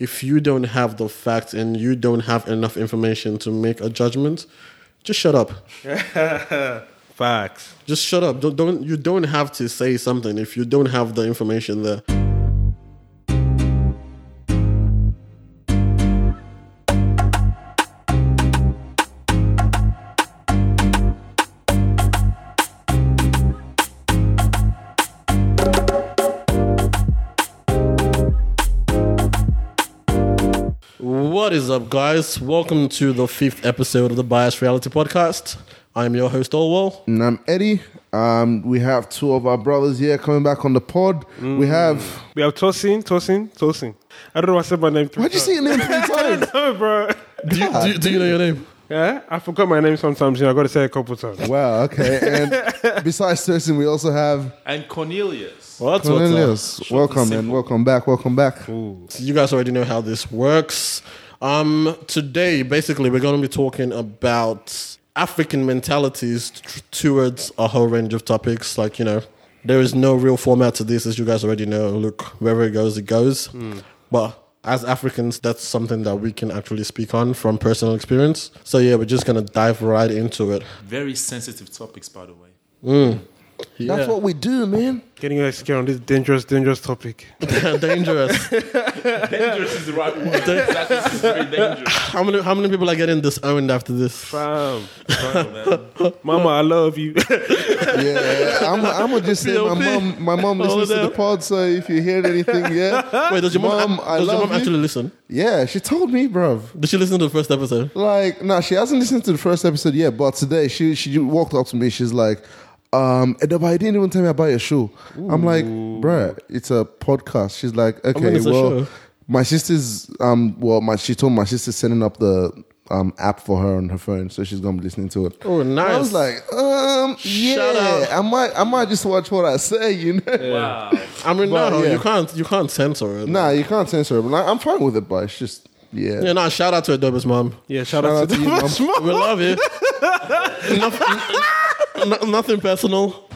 if you don't have the facts and you don't have enough information to make a judgment, just shut up. Facts. Just shut up. Don't, don't you don't have to say something if you don't have the information there. Is up, guys? Welcome to the fifth episode of the Bias Reality Podcast. I'm your host, Olwell. And I'm Eddie. Um, we have two of our brothers here coming back on the pod. We have. We have Tosin, Tosin, Tosin. I don't know why I said my name three Why'd you say your name three times? No, bro. Do you, do, you, do you know your name? Yeah, I forgot my name sometimes. You know, I got to say it a couple times. Wow, okay. And besides Thurston, we also have and Cornelius. What's Cornelius. Short Welcome, and man. Welcome back. Welcome back. You guys already know how this works. Um, today, basically, we're going to be talking about African mentalities t- towards a whole range of topics. Like, you know, there is no real format to this, as you guys already know. Look, wherever it goes, it goes. But as Africans, that's something that we can actually speak on from personal experience. So, yeah, we're just going to dive right into it. Very sensitive topics, by the way. Yeah. That's what we do, man. Getting you guys on this dangerous, dangerous topic. dangerous. Dangerous is the right word. Exactly, very dangerous. How many, how many people are getting disowned after this? Fam. man. Mama, I love you. Yeah, I'm, I'm gonna just say my mom. My mom listens to the down. pod, so if you hear anything, yeah, Wait, does your mom, Mom, I does your love mom you. actually listen? yeah, she told me, bruv. Did she listen to the first episode? Like, no, she hasn't listened to the first episode yet, but today she she walked up to me. She's like, um, Edoba, you didn't even tell me about your show. I'm like, bruh, it's a podcast. She's like, okay, mean, well, my sister's, um, well, my she told my sister's setting up the um app for her on her phone, so she's gonna be listening to it. Oh, nice. I was like, um, yeah, out. I might, I might just watch what I say, you know. Wow. I mean, But, no, yeah. you can't, you can't censor it. Nah, you can't censor it. But I- I'm fine with it, but it's just, yeah. Yeah, no. Shout out to Edoba's mom. Yeah, shout, Shout out, out to to you, mom. We love you. nothing, no- nothing personal.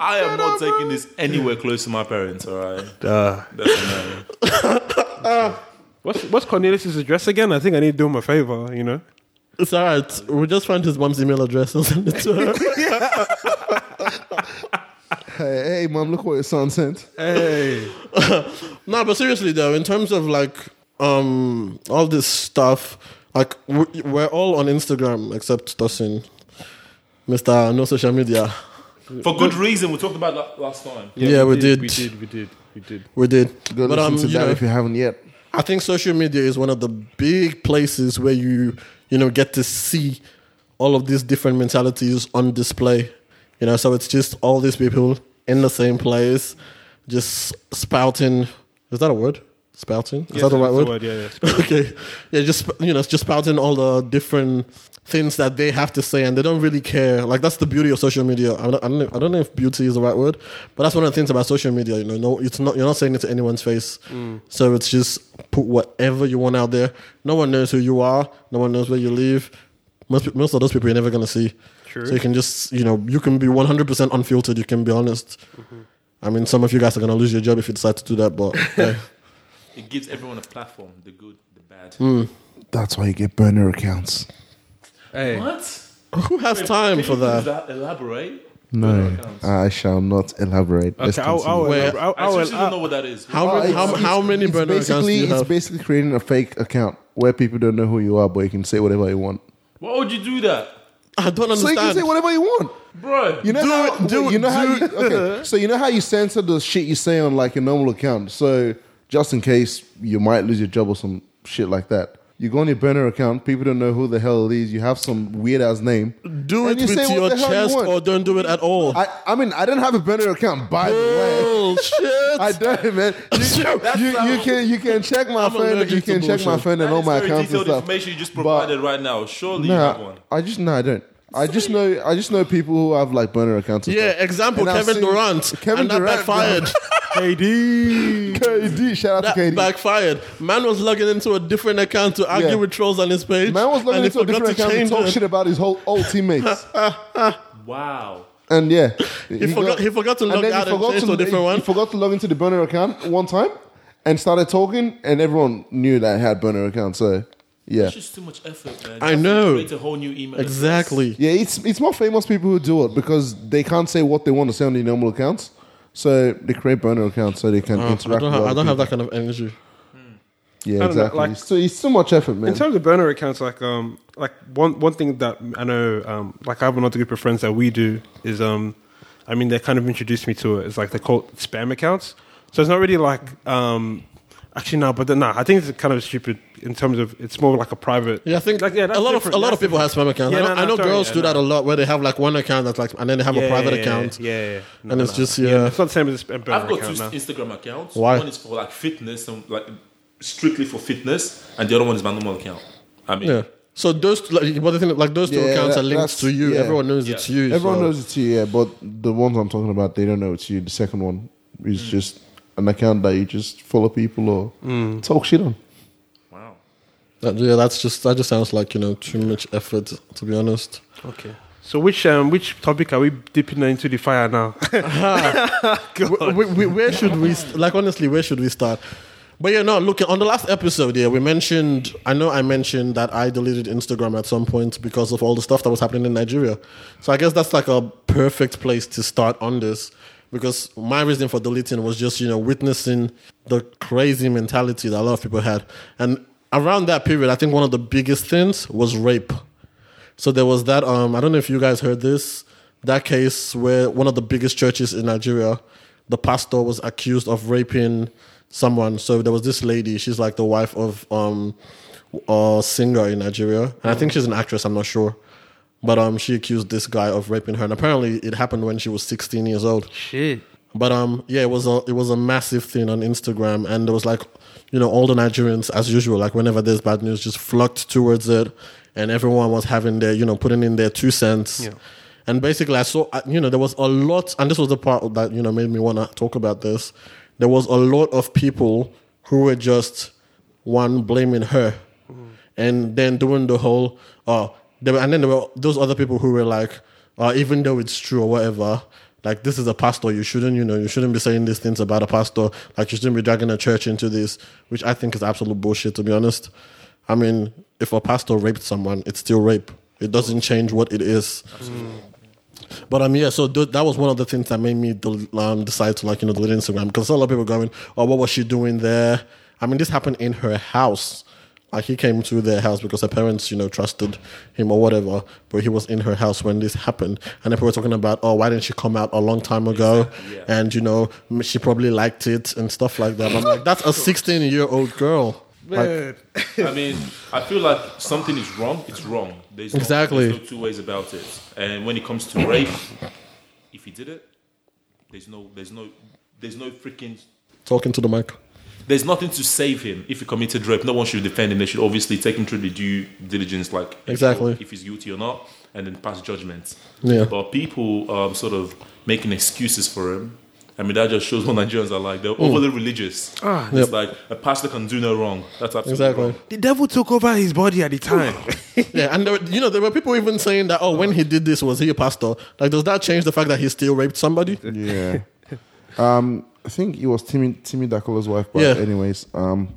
I am not taking this anywhere close to my parents, all right? Uh, That's a no. what's, what's Cornelius' address again? I think I need to do him a favor, you know? It's all right. We'll just find his mom's email address and send it to her. Hey, hey, mom, look what your son sent. Hey. no, but seriously though, in terms of like um all this stuff, like we- we're all on Instagram except Tosin, Mister No Social Media. For good reason. We talked about that last time. Yeah, we did. We did, we did, we did. We did, Go but listen um, to that know, if you haven't yet. I think social media is one of the big places where you you know get to see all of these different mentalities on display. You know, so it's just all these people in the same place, just spouting. Is that a word? Spouting? Is Yes, that the right that's word? Yeah, yeah. okay, yeah, just you know, just spouting all the different things that they have to say, and they don't really care. Like that's the beauty of social media. I don't, I don't, know, I don't know if beauty is the right word, but that's one of the things about social media. You know, no, it's not you're not saying it to anyone's face, mm. so it's just put whatever you want out there. No one knows who you are. No one knows where you live. Most most of those people you're never gonna see. True. So you can just you know you can be 100 percent unfiltered. You can be honest. Mm-hmm. I mean, some of you guys are gonna lose your job if you decide to do that, but. hey. It gives everyone a platform the good, the bad. Hmm. That's why you get burner accounts. Hey. What? Who has time Can for you that? please Elaborate. No, I shall not elaborate. Let's Okay, I'll, I'll, continue. Where- I'll, I I'll, I'll, don't know what that is. How Oh, many, how, it's- how many burner accounts do basically, you It's have? basically creating a fake account where people don't know who you are, but you can say whatever you want. Why would you do that? I don't understand. So you can say whatever you want. Bro, You know Do how it, do you know it, how you, okay. So you know how you censor the shit you say on like your normal account. So just in case you might lose your job or some shit like that. You go on your burner account, people don't know who the hell it is. You have some weird ass name. do it you with say what your the hell you chest want. or don't do it at all. I, I mean, I didn't have a burner account, by the way. Bullshit. I don't, man. You, you, you can you can check my I'm phone. allergic You to can check my bullshit. phone that and all my very accounts and detailed stuff. information you just But- provided right now. Surely you have one. I just no, I don't. I just know I just know people who have like burner accounts. and yeah, stuff. example And I've Kevin seen- Durant. Kevin and that Durant, backfired. KD. KD, shout out that to KD. backfired. Man was logging into a different account to argue Yeah. with trolls on his page. Man was and looking he into a forgot different account to change talk it. shit about his whole old teammates. Wow. and yeah, He, forgot, he forgot to log then out he and forgot change to to a different he, one. He forgot to log into the burner account one time, and started talking, and everyone knew that I had burner accounts. So yeah, It's just too much effort, man. I know. Create a whole new email. address. Exactly. yeah, it's it's more famous people who do it because they can't say what they want to say on their normal accounts, so they create burner accounts so they can Uh, I interact. don't, with have, I don't have that kind of energy. Yeah, know, exactly. like- it's, too, it's too much effort, man. In terms of burner accounts, like um, like one one thing that I know, um, like I have another group of friends that we do is um, I mean they kind of introduced me to it. It's like they call it spam accounts. So it's not really like um, actually no, but no, I think it's kind of stupid in terms of it's more like a private. Yeah, I think like, yeah, a that's lot of a lot of That's people have spam accounts. Yeah, I know, no, no, I know sorry, girls yeah, do that a lot, where they have like one account that's like, and then they have a private yeah, account. Yeah, yeah, yeah. No, And it's no. just, yeah. it's not the same as I've got account. two no. Instagram accounts. Why? One is for like fitness and like strictly for fitness, and the other one is my normal account. I mean, Yeah. So those, like, but the thing, like those two Yeah, accounts that- are linked to you. yeah. Everyone knows Yeah. it's you. Everyone so- knows it's you, yeah, but the ones I'm talking about, they don't know it's you. The second one is Mm. just an account that you just follow people or Mm. talk shit on. wow. That, yeah, that's just that just sounds like you know too much effort. To be honest. Okay. So which um which topic are we dipping into the fire now? Wh- wh- wh- where should we st- like honestly where should we start but yeah no look on the last episode yeah we mentioned i know i mentioned that i deleted instagram at some point because of all the stuff that was happening in nigeria so i guess that's like a perfect place to start on this because my reason for deleting was just you know witnessing the crazy mentality that a lot of people had and around that period i think one of the biggest things was rape so there was that. Um, I don't know if you guys heard this. That case where one of the biggest churches in Nigeria, the pastor was accused of raping someone. So there was this lady. She's like the wife of um, a singer in Nigeria, and I think she's an actress. I'm not sure, but um, she accused this guy of raping her, and apparently it happened when she was 16 years old. Shit. But um, yeah, it was a it was a massive thing on Instagram, and there was like, you know, all the Nigerians as usual, like whenever there's bad news, just flocked towards it, and everyone was having their, you know, putting in their two cents. Yeah. And basically, I saw, you know, there was a lot, and this was the part that you know made me want to talk about this. There was a lot of people who were just one blaming her, and then doing the whole, oh, there were, and then there were those other people who were like, uh, even though it's true or whatever, like this is a pastor, you shouldn't, you know, you shouldn't be saying these things about a pastor. Like you shouldn't be dragging a church into this, which I think is absolute bullshit. To be honest, I mean, if a pastor raped someone, it's still rape. It doesn't change what it is. But um, yeah, so th- that was one of the things that made me del- um, decide to like you know delete Instagram because a lot of people going, oh, what was she doing there? I mean, this happened in her house. Like he came to their house because her parents, you know, trusted him or whatever. But he was in her house when this happened, and people were talking about, oh, why didn't she come out a long time ago? yeah. And you know, she probably liked it and stuff like that. I'm like, that's a 16 year old girl. Like, Man. I mean, I feel like something is wrong. It's wrong. There's no, Exactly. There's no two ways about it. And when it comes to rape, if he did it, there's no, there's no, there's no freaking, talking to the mic. There's nothing to save him if he committed rape. No one should defend him. They should obviously take him through the due diligence, like if- Exactly. if he's guilty or not, and then pass judgment. Yeah. But people um, sort of making excuses for him. I mean, that just shows what Nigerians are like. They're Mm. overly religious. Ah, it's Yep. like a pastor can do no wrong. That's absolutely Exactly. wrong. The devil took over his body at the time. Yeah, and there, were- you know there were people even saying that oh, when he did this, was he a pastor? Like, does that change the fact that he still raped somebody? Yeah. um, I think it was Timi Timi Dakolo's wife, but Yeah. anyways, um,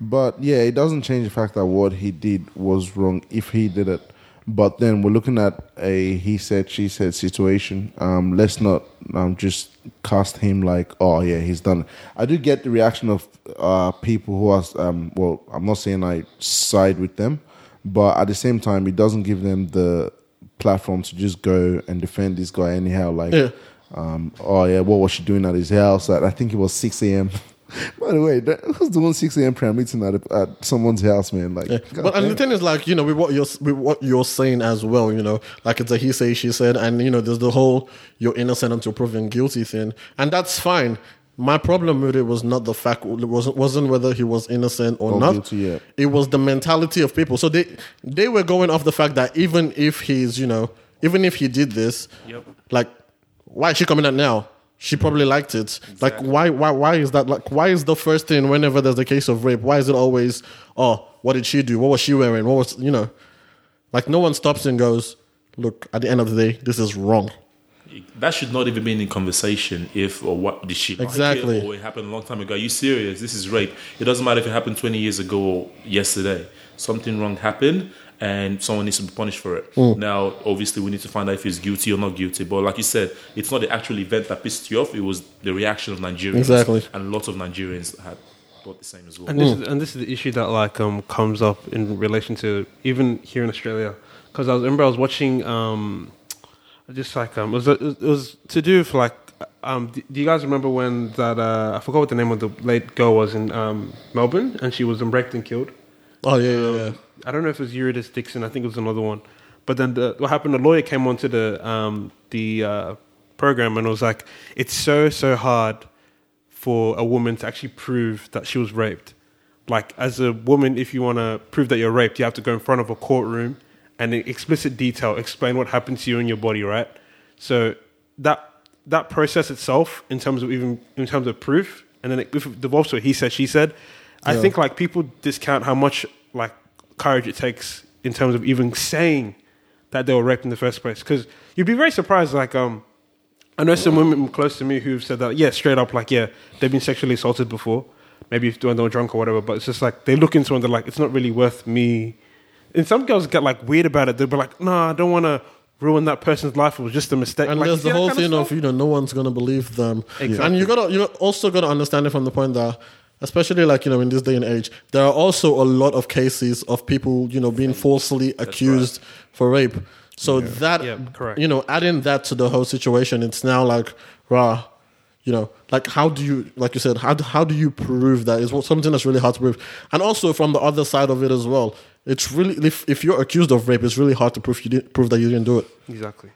but yeah, it doesn't change the fact that what he did was wrong if he did it. But then we're looking at a he said she said situation. Um, let's not um, just cast him like oh yeah he's done. it. I do get the reaction of uh, people who are um, well I'm not saying I side with them, but at the same time it doesn't give them the platform to just go and defend this guy anyhow. Like Yeah. Um, oh yeah, what was she doing at his house? At, I think it was six a.m. By the way, that, who's doing six a.m. prayer meeting at, a, at someone's house, man? Like, Yeah. But and the thing is, like you know, with what you're with what you're saying as well, you know, like it's a he say she said, and you know, there's the whole you're innocent until proven guilty thing, and that's fine. My problem with it was not the fact it wasn't wasn't whether he was innocent or, Or not. guilty, yeah. It was the mentality of people. So they they were going off the fact that even if he's you know even if he did this, Yep. like why is she coming out now? She hmm. probably liked it. Like why why why is that like why is the first thing whenever there's a case of rape, why is it always, oh, what did she do? What was she wearing? What was you know? Like no one stops and goes, Look, at the end of the day, this is wrong. that should not even be in conversation. If or what did she like it, Exactly. or it happened a long time ago? Are you serious? This is rape. It doesn't matter if it happened twenty years ago or yesterday. Something wrong happened, and someone needs to be punished for it. Mm. Now, obviously, we need to find out if he's guilty or not guilty. But like you said, it's not the actual event that pissed you off. It was the reaction of Nigerians. Exactly. and lots of Nigerians had thought the same as well. And this is and this is the issue that like um comes up in relation to even here in Australia because I was remember I was watching um just like um it was it was to do with like um do do you guys remember when that uh I forgot what the name of the late girl was in um Melbourne and she was um, raped and killed. Oh yeah, yeah, yeah. I don't know if it was Eurydice Dixon. I think it was another one. But then the, what happened? The lawyer came onto the um, the uh, program and was like, "It's so so hard for a woman to actually prove that she was raped. Like as a woman, if you want to prove that you're raped, you have to go in front of a courtroom and in explicit detail explain what happened to you in your body, right? So that that process itself, in terms of even in terms of proof, and then it, if it devolves to a he said she said. I Yeah. think like people discount how much like courage it takes in terms of even saying that they were raped in the first place. Because you'd be very surprised. Like um, I know some women close to me who've said that, yeah, straight up, like, yeah, they've been sexually assaulted before, maybe if- when they were drunk or whatever, but it's just like they look into it and they're like, it's not really worth me. And some girls get like weird about it. They'll be like, no, I don't want to ruin that person's life. It was just a mistake. And Like, there's the whole kind of thing of, you know no one's gonna believe them. Exactly. And you gotta you also gotta understand it from the point that especially like you know in this day and age, there are also a lot of cases of people you know being falsely accused for rape. So that Yeah, correct. you know adding that to the whole situation, it's now like rah. You know, like how do you, like you said, how do, how do you prove that is what something that's really hard to prove, and also from the other side of it as well, it's really if if you're accused of rape, it's really hard to prove you didn't prove that you didn't do it. Exactly.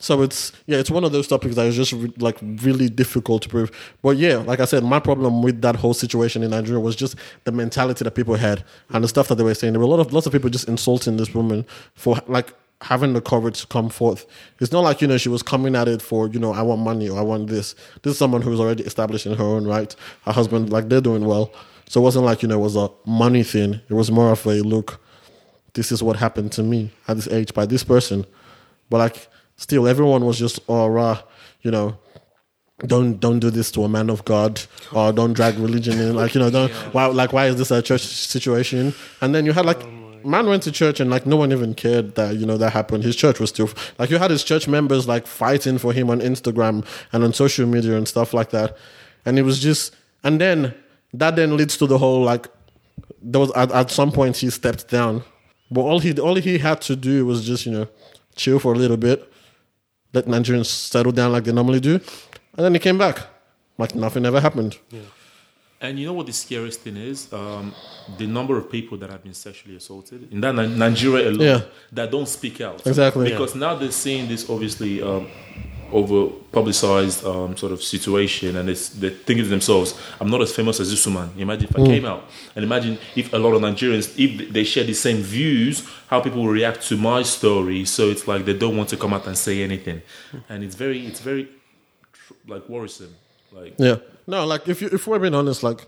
So it's yeah, it's one of those topics that is just re- like really difficult to prove. But yeah, like I said, my problem with that whole situation in Nigeria was just the mentality that people had and the stuff that they were saying. There were a lot of lots of people just insulting this woman for like having the courage to come forth. It's not like you know she was coming at it for you know I want money or I want this. This is someone who's already established in her own right. Her husband like they're doing well, so it wasn't like you know it was a money thing. It was more of a look. This is what happened to me at this age by this person. But like still everyone was just oh rah, you know, don't don't do this to a man of God or don't drag religion in like you know don't why like why is this a church situation? And then you had like oh man went to church and like no one even cared that you know that happened. His church was still like you had his church members like fighting for him on Instagram and on social media and stuff like that. And it was just and then that then leads to the whole like there was at, at some point he stepped down. But all he all he had to do was just, you know, chill for a little bit, let Nigerians settle down like they normally do, and then he came back. Like nothing ever happened. Yeah. And you know what the scariest thing is? Um, the number of people that have been sexually assaulted in that Nigeria alone Yeah. that don't speak out. Exactly. Because now they're seeing this obviously um, over publicized um, sort of situation and it's, they're thinking to themselves, I'm not as famous as this woman. Imagine if I came out. And imagine if a lot of Nigerians, if they share the same views, how people will react to my story. So it's like they don't want to come out and say anything. And it's very, it's very like worrisome. Like, Yeah. No, like if you if we're being honest, like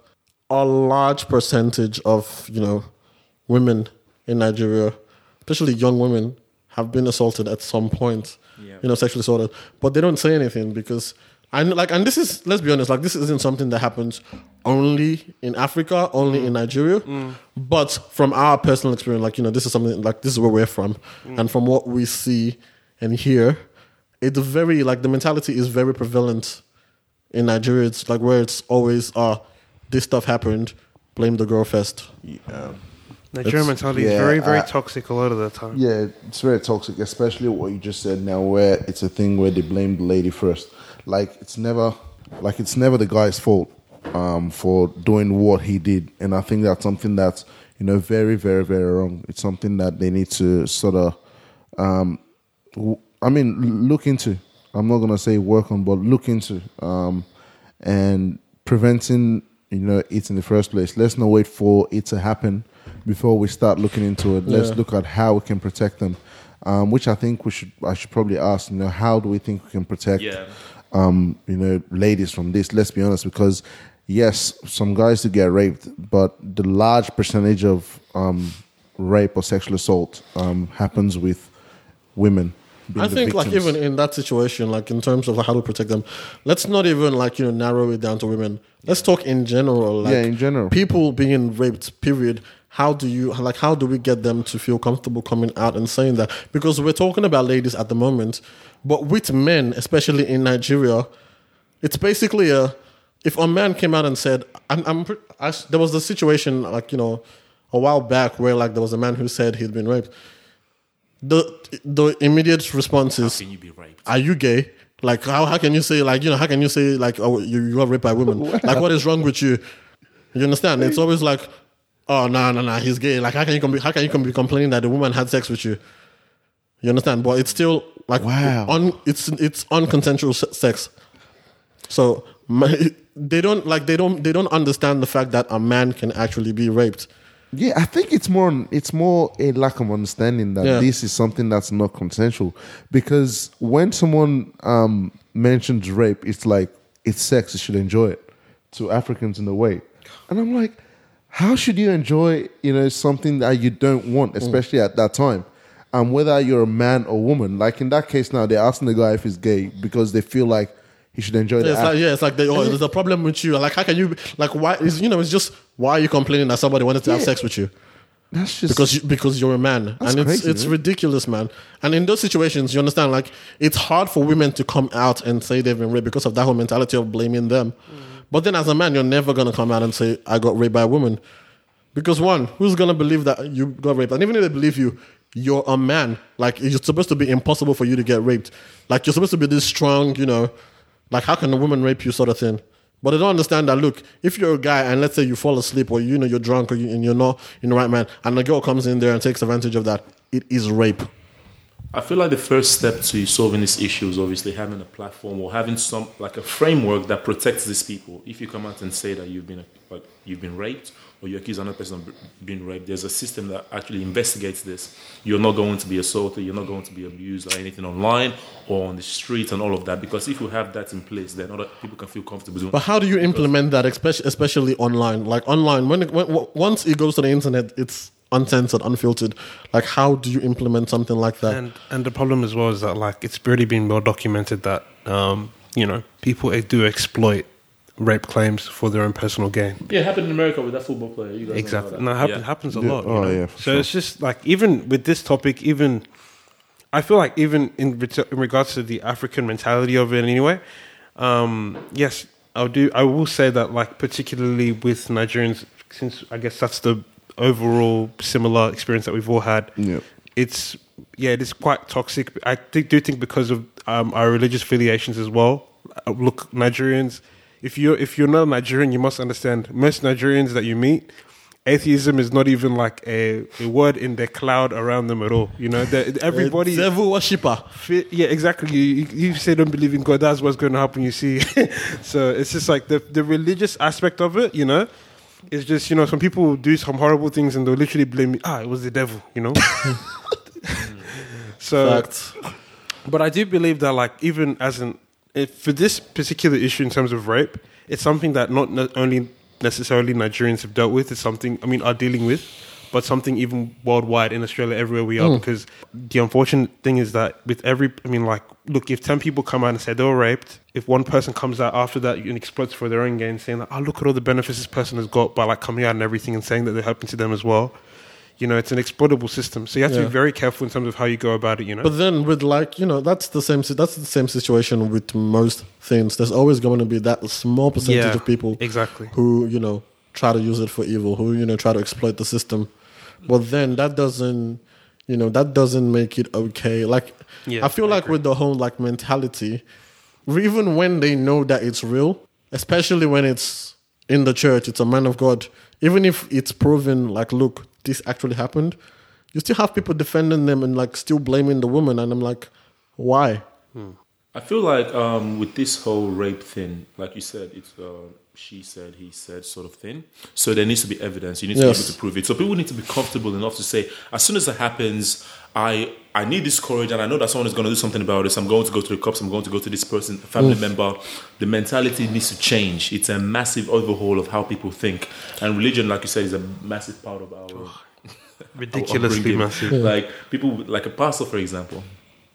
a large percentage of, you know, women in Nigeria, especially young women, have been assaulted at some point. Yeah. You know, sexually assaulted. But they don't say anything because and like and this is let's be honest, like this isn't something that happens only in Africa, only mm. in Nigeria. Mm. But from our personal experience, like, you know, this is something like this is where we're from. Mm. And from what we see and hear, it's very like the mentality is very prevalent in Nigeria, it's like where it's always, uh, this stuff happened, blame the girl first. Yeah. It's- mentality is yeah, very, very I- toxic a lot of the time. Yeah, it's very toxic, especially what you just said now, where it's a thing where they blame the lady first. Like it's never, like it's never the guy's fault um, for doing what he did, and I think that's something that's you know very, very, very wrong. It's something that they need to sort of, um, w- I mean, look into. I'm not gonna say work on, but look into, um, and preventing you know it in the first place. Let's not wait for it to happen before we start looking into it. Let's Yeah. look at how we can protect them. Um, which I think we should. I should probably ask. You know, how do we think we can protect? Yeah. Um, you know, ladies from this. Let's be honest, because yes, some guys do get raped, but the large percentage of um, rape or sexual assault um, happens with women. I the think, like, even in that situation, like, in terms of how to protect them, let's not even, like, you know, narrow it down to women. Let's talk in general. Like, Yeah, in general. People being raped, period. How do you, like, how do we get them to feel comfortable coming out and saying that? Because we're talking about ladies at the moment, but with men, especially in Nigeria, it's basically a, if a man came out and said, I'm, I'm pre- I s there was the situation, like, you know, a while back where, like, there was a man who said he'd been raped. The, the immediate response How is, can you be raped? are you gay? Like how how can you say like you know how can you say like oh you, you got raped by women? Like what is wrong with you? You understand? It's always like oh no no no he's gay. Like how can you com- how can you com- be complaining that the woman had sex with you? You understand? But it's still like Wow. on it's it's unconsensual sex. So my, they don't like they don't they don't understand the fact that a man can actually be raped. Yeah, I think it's more it's more a lack of understanding that Yeah. this is something that's not consensual. Because when someone um, mentions rape, it's like it's sex. You should enjoy it. To Africans in a way, and I'm like, how should you enjoy you know something that you don't want, mm. especially at that time? And whether you're a man or woman, like in that case now, they're asking the guy if he's gay because they feel like he should enjoy Yeah, the it's like yeah, it's like they, oh, there's a problem with you. Like how can you like why is you know it's just why are you complaining that somebody wanted to have sex with you? That's just because you, because you're a man, and it's crazy, it's man. ridiculous, man. And in those situations, you understand, like it's hard for women to come out and say they've been raped because of that whole mentality of blaming them. Mm. But then, as a man, you're never gonna come out and say I got raped by a woman, because one, who's gonna believe that you got raped? And even if they believe you, you're a man. Like it's supposed to be impossible for you to get raped. Like you're supposed to be this strong, you know. Like how can a woman rape you, sort of thing. But they don't understand that. Look, if you're a guy and let's say you fall asleep or you know you're drunk or you, and you're not in the right man, and a girl comes in there and takes advantage of that, it is rape. I feel like the first step to solving this issue is obviously having a platform or having some like a framework that protects these people. If you come out and say that you've been like you've been raped or you accuse another person of being raped, there's a system that actually investigates this. You're not going to be assaulted, you're not going to be abused or anything online or on the street and all of that. Because if you have that in place, then other people can feel comfortable doing. But how do you implement that, especially especially online? Like online, when, it, when once it goes to the internet, it's uncensored, unfiltered. Like how do you implement something like that? And and the problem as well is that like it's already been well documented that um, you know people do exploit rape claims for their own personal gain. Yeah, it happened in America with that football player. You guys Exactly. about And that that. happen, Yeah. happens a Yeah. lot. you Oh, know? yeah, so sure. it's just like even with this topic, even I feel like even in, in regards to the African mentality of it, anyway. Um, yes, I'll do. I will say that, like particularly with Nigerians, since I guess that's the overall similar experience that we've all had. Yeah. It's yeah, it is quite toxic. I think, do think because of um, our religious affiliations as well. Uh, Look, Nigerians, if you're if you're not Nigerian, you must understand most Nigerians that you meet. Atheism is not even like a, a word in the cloud around them at all. You know, everybody. Devil worshipper. Yeah, exactly. You, you, you say don't believe in God, that's what's going to happen. You see, so it's just like the the religious aspect of it. You know, it's just you know some people do some horrible things and they'll literally blame me. Ah, it was the devil. You know. so, Fact. but I do believe that like even as an if for this particular issue in terms of rape, it's something that not ne- only necessarily Nigerians have dealt with. It's something I mean are dealing with, but something even worldwide in Australia, everywhere we are. Hmm. Because the unfortunate thing is that with every, I mean, like, look, if ten people come out and say they were raped, if one person comes out after that and exploits for their own gain, saying like, "Oh, look at all the benefits this person has got by like coming out and everything," and saying that they're helping to them as well. You know, it's an exploitable system, so you have to be very careful in terms of how you go about it. You know, But then with like you know that's the same that's the same situation with most things. There's always going to be that small percentage Yeah, of people exactly. who you know try to use it for evil, who you know try to exploit the system. But then that doesn't you know that doesn't make it okay. Like Yeah, I feel I like with the whole like mentality, even when they know that it's real, especially when it's in the church, it's a man of God. Even if it's proven, like, look, this actually happened, you still have people defending them and like still blaming the woman. And I'm like, why? I feel like um, with this whole rape thing, like you said, it's uh, she said, he said sort of thing. So there needs to be evidence. You need to Yes. be able to prove it. So people need to be comfortable enough to say, as soon as it happens, I I need this courage, and I know that someone is going to do something about this. I'm going to go to the cops. I'm going to go to this person, a family member. The mentality needs to change. It's a massive overhaul of how people think, and religion, like you said, is a massive part of our ridiculously upbringing. massive. Like people, like a pastor, for example.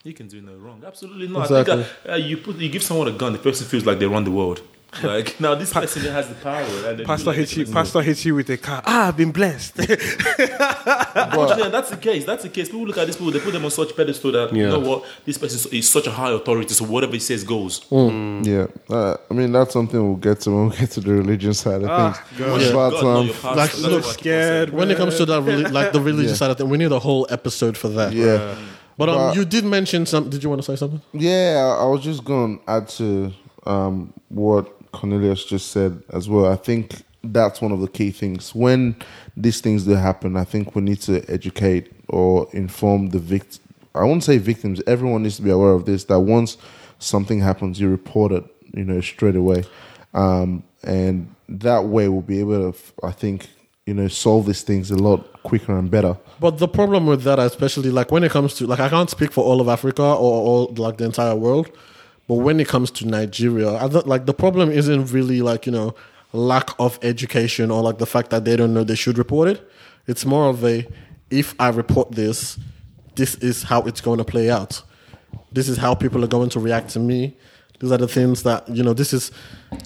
You can do no wrong. Absolutely not. I Exactly. think uh, you put you give someone a gun, the person feels like they run the world. Like now, this person has the power. And then Pastor like, hits you. Pastor hits you with a car. Ah, I've been blessed. Unfortunately, and that's the case. That's the case. People look at these people, they put them on such pedestal that you know what, this person is such a high authority. So whatever he says goes. Yeah, uh, I mean that's something we'll get to when we get to the religion side of Ah, things. God. Yeah. But God, um, your like, That's look, what I keep scared. when it comes to that, reli- like the religion Yeah. side of thing, we need a whole episode for that. yeah, But um, But- you did mention some. Did you want to say something? yeah, I I was just going to add to um, what Cornelius just said as well. I think that's one of the key things when these things do happen. I think we need to educate or inform the vict. I won't say victims. Everyone needs to be aware of this. That once something happens, you report it. You know straight away, um, and that way we'll be able to. I think you know solve these things a lot quicker and better. But the problem with that, especially like when it comes to like I can't speak for all of Africa or all like the entire world, but when it comes to Nigeria, I like the problem isn't really like you know lack of education or like the fact that they don't know they should report it. It's more of a if I report this, this is how it's going to play out. This is how people are going to react to me. These are the things that you know. This is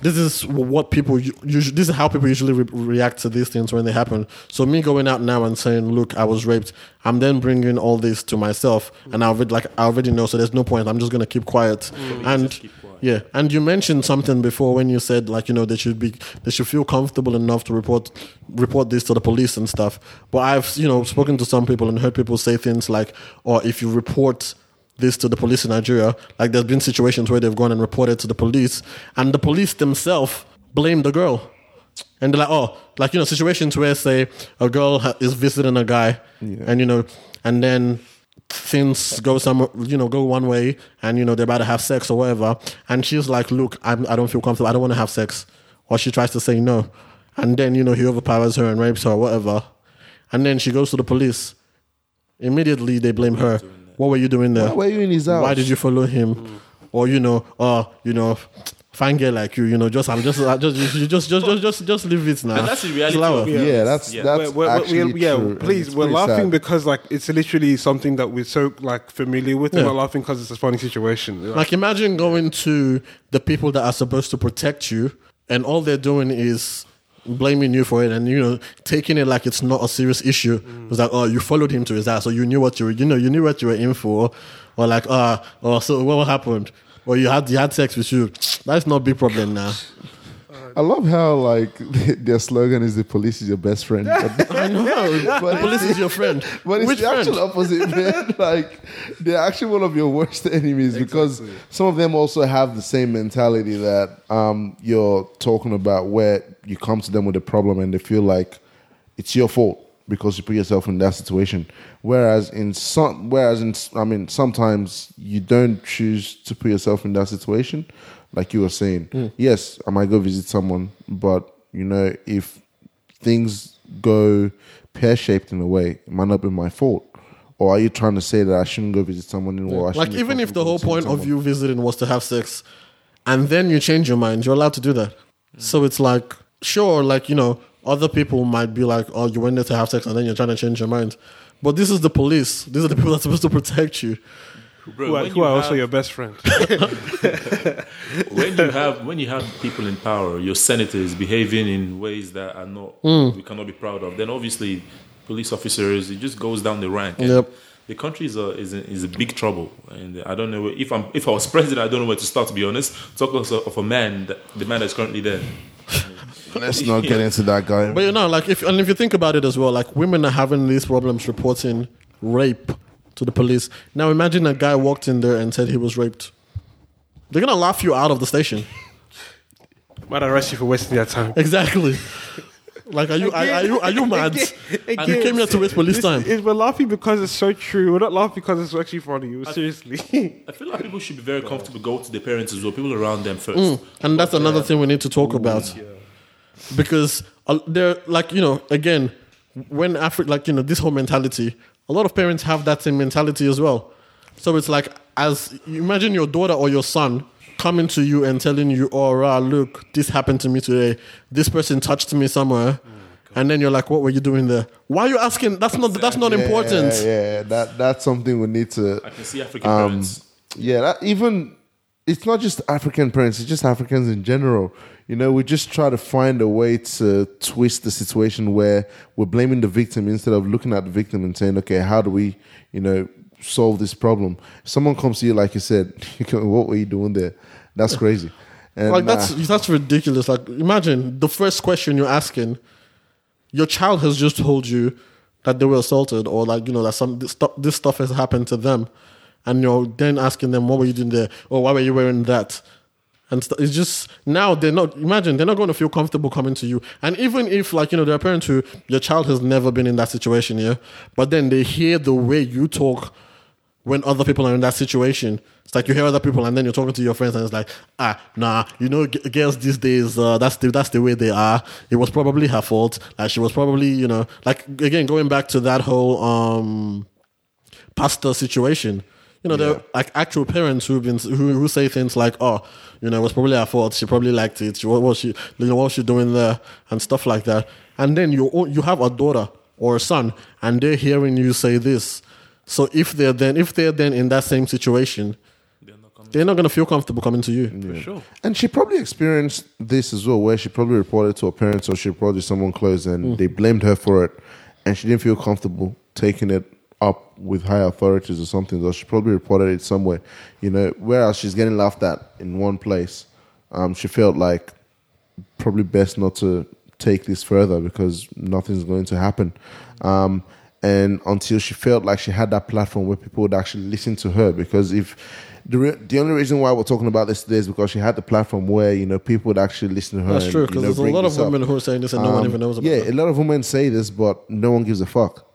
this is what people usually. This is how people usually re- react to these things when they happen. So me going out now and saying, "Look, I was raped," I'm then bringing all this to myself, and I already like I already know. So there's no point. I'm just gonna keep quiet. Mm, and just keep quiet. yeah, and you mentioned something before when you said like you know they should be they should feel comfortable enough to report report this to the police and stuff. But I've you know spoken to some people and heard people say things like, "Or if you report." This to the police in Nigeria. Like there's been situations where they've gone and reported to the police, and the police themselves blame the girl. And they're like, oh, like you know, situations where say a girl ha- is visiting a guy, and you know, and then things go some, you know, go one way, and you know they're about to have sex or whatever, and she's like, look, I'm, I don't feel comfortable, I don't want to have sex, or she tries to say no, and then you know he overpowers her and rapes her or whatever, and then she goes to the police. Immediately they blame her. What were you doing there? Why were you in his house? Why did you follow him? Mm. Or you know, oh, you know, fine girl like you, you know, just I'm just I just you just just just just just leave it now. And that's the reality of Yeah, that's Yeah. that's We're- we're- actually we're- yeah, true. please, we're laughing sad. because like it's literally something that we're so like familiar with. Yeah. We're laughing because it's a funny situation. Like, Like imagine going to the people that are supposed to protect you, and all they're doing is blaming you for it, and you know taking it like it's not a serious issue. Was like, oh, you followed him to his house, so you knew what you were, you know, you knew what you were in for, or like, ah, oh, so what happened? Or you had you had sex with you. That's not a big problem now. I love how like their slogan is "the police is your best friend," but, I know. But the police is your friend. but it's Which the friend? actual opposite, man. like they're actually one of your worst enemies because some of them also have the same mentality that um, you're talking about, where you come to them with a problem and they feel like it's your fault because you put yourself in that situation. Whereas in some, whereas in, I mean, sometimes you don't choose to put yourself in that situation. Like you were saying, yes, I might go visit someone, but you know, if things go pear shaped in a way, it might not be my fault. Or are you trying to say that I shouldn't go visit someone anymore? I Like even if the whole point of you visiting was to have sex, and then you change your mind, you're allowed to do that. So it's like sure, like you know, other people might be like, oh, you went there to have sex, and then you're trying to change your mind. But this is the police. These are the people that are supposed to protect you. Bro, who are, who you are also your best friend? when you have when you have people in power, your senators behaving in ways that are not Hmm. we cannot be proud of, then obviously police officers it just goes down the rank. Yep. The country is a, is a, is a big trouble, and I don't know if I'm if I was president, I don't know where to start. To be honest, talk of a, of a man, that, the man that's currently there. Let's not get into that guy. But you know, like if and if you think about it as well, like women are having these problems reporting rape to the police. Now imagine a guy walked in there and said he was raped. They're gonna laugh you out of the station. Might arrest you for wasting your time. Exactly. Like, are you are, are you are you mad? you came here to waste police This time. is- we're laughing because it's so true. We're not laughing because it's actually funny. Seriously. I feel like people should be very comfortable go to their parents as well, people around them first. Mm. And that's another thing we need to talk about. Because uh, they're like, you know, again, when Afri like, you know, this whole mentality, a lot of parents have that same mentality as well. So it's like, as you imagine your daughter or your son coming to you and telling you, oh, rah, look, this happened to me today. This person touched me somewhere. and then you're like, "What were you doing there? Why are you asking? That's not that's not important." Yeah, yeah, that that's something we need to. I can see African Um, parents. yeah, that, even it's not just African parents; it's just Africans in general. You know, we just try to find a way to twist the situation where we're blaming the victim instead of looking at the victim and saying, "Okay, how do we, you know, solve this problem?" If someone comes to you, like you said, "What were you doing there?" That's crazy. And, like that's uh, that's ridiculous. Like imagine the first question you're asking, your child has just told you that they were assaulted or like you know that some this stuff, this stuff has happened to them, and you're then asking them what were you doing there or why were you wearing that, and st- it's just now they're not imagine they're not going to feel comfortable coming to you, and even if like you know there are parents who your child has never been in that situation yeah, but then they hear the way you talk when other people are in that situation. It's like you hear other people and then you're talking to your friends and it's like, ah, nah, you know, g- girls these days, uh, that's the that's the way they are. It was probably her fault. Like she was probably, you know, like again going back to that whole um pastor situation. You know, there are like actual parents who've been who, who say things like, "Oh, you know, it was probably her fault. She probably liked it. She, what was she, you know, what was she doing there, and stuff like that." And then you you have a daughter or a son, and they're hearing you say this. So if they're then if they're then in that same situation, they're not gonna feel comfortable coming to you. For sure. And she probably experienced this as well, where she probably reported to her parents or she reported to someone close and hmm. they blamed her for it. And she didn't feel comfortable taking it up with high authorities or something. So she probably reported it somewhere, you know, whereas she's getting laughed at in one place. Um, she felt like probably best not to take this further because nothing's going to happen. Um, and until she felt like she had that platform where people would actually listen to her, because if the re- the only reason why we're talking about this today is because she had the platform where you know people would actually listen to her. That's and, true you because know, there's a lot of this up. women who are saying this and no one Um, even knows about it. Yeah, it. a lot of women say this, but no one gives a fuck.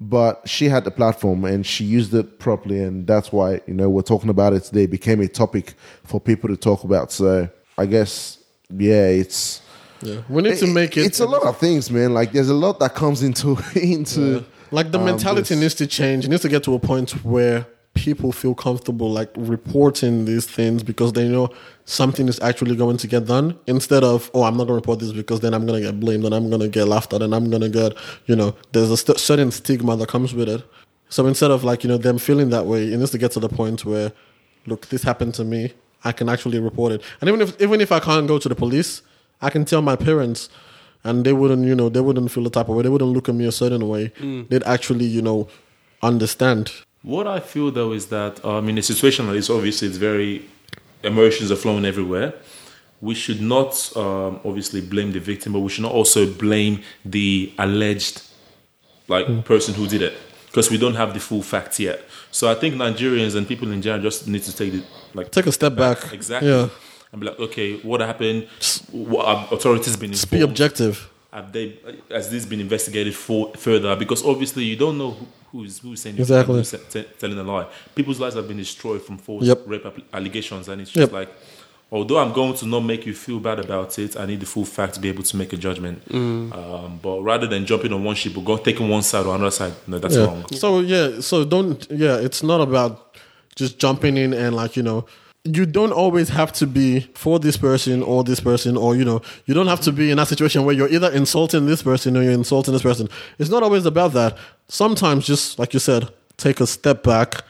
But she had the platform and she used it properly, and that's why you know we're talking about it today. It became a topic for people to talk about. So I guess yeah, it's Yeah. We need to make it. It's a lot of things, man. Like there's a lot that comes into into Like the um, mentality this. needs to change. It needs to get to a point where people feel comfortable like reporting these things because they know something is actually going to get done instead of oh I'm not going to report this because then I'm going to get blamed and I'm going to get laughed at and I'm going to get you know there's a st- certain stigma that comes with it. So instead of like you know them feeling that way, it needs to get to the point where look this happened to me. I can actually report it, and even if even if I can't go to the police, I can tell my parents and they wouldn't, you know, they wouldn't feel the type of way. They wouldn't look at me a certain way. Mm. They'd actually, you know, understand. What I feel though is that I mean, a situation like this, obviously it's very emotions are flowing everywhere. We should not um, obviously blame the victim, but we should not also blame the alleged like person who did it because we don't have the full facts yet. So I think Nigerians and people in general just need to take the like Take a step back. exactly Yeah. and be like, okay, what happened? What have authorities been Just be objective. Have they has this been investigated for further? Because obviously you don't know who, who's who's saying Exactly. who's te- telling a lie. People's lives have been destroyed from false Yep. rape allegations, and it's just Yep. like, although I'm going to not make you feel bad about it, I need the full fact to be able to make a judgment. Mm. Um, but rather than jumping on one ship or go taking one side or another side, no, that's Yeah. wrong. So yeah, so don't yeah, it's not about just jumping in and like, you know, you don't always have to be for this person or this person or you know, you don't have to be in that situation where you're either insulting this person or you're insulting this person. It's not always about that. Sometimes just like you said, take a step back,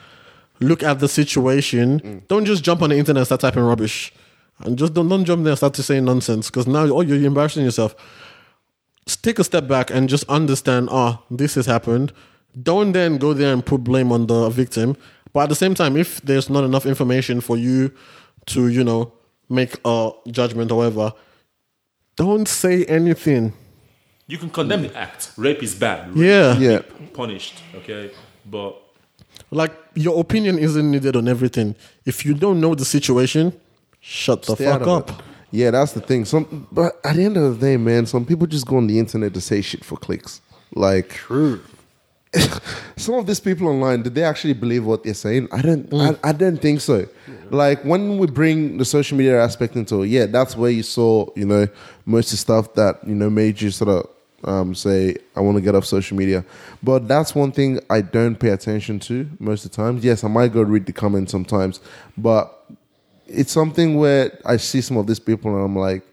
look at the situation. Mm. Don't just jump on the internet and start typing rubbish. And just don't, don't jump there and start to say nonsense because now oh you're embarrassing yourself just take a step back and just understand, oh, this has happened. Don't then go there and put blame on the victim. But at the same time, if there's not enough information for you to, you know, make a judgment or whatever, don't say anything. You can condemn the act. Rape is bad. Rape Yeah. yeah. punished. Okay, but Like your opinion isn't needed on everything. If you don't know the situation, shut the Stay out fuck up. it. Yeah, that's the thing. Some, but at the end of the day, man, some people just go on the internet to say shit for clicks. Like, true. some of these people online, did they actually believe what they're saying? I don't. I, I don't think so. Like when we bring the social media aspect into it, yeah, that's where you saw, you know, most of the stuff that you know made you sort of um, say, I want to get off social media. But that's one thing I don't pay attention to most of the times. Yes, I might go read the comments sometimes, but it's something where I see some of these people and I'm like,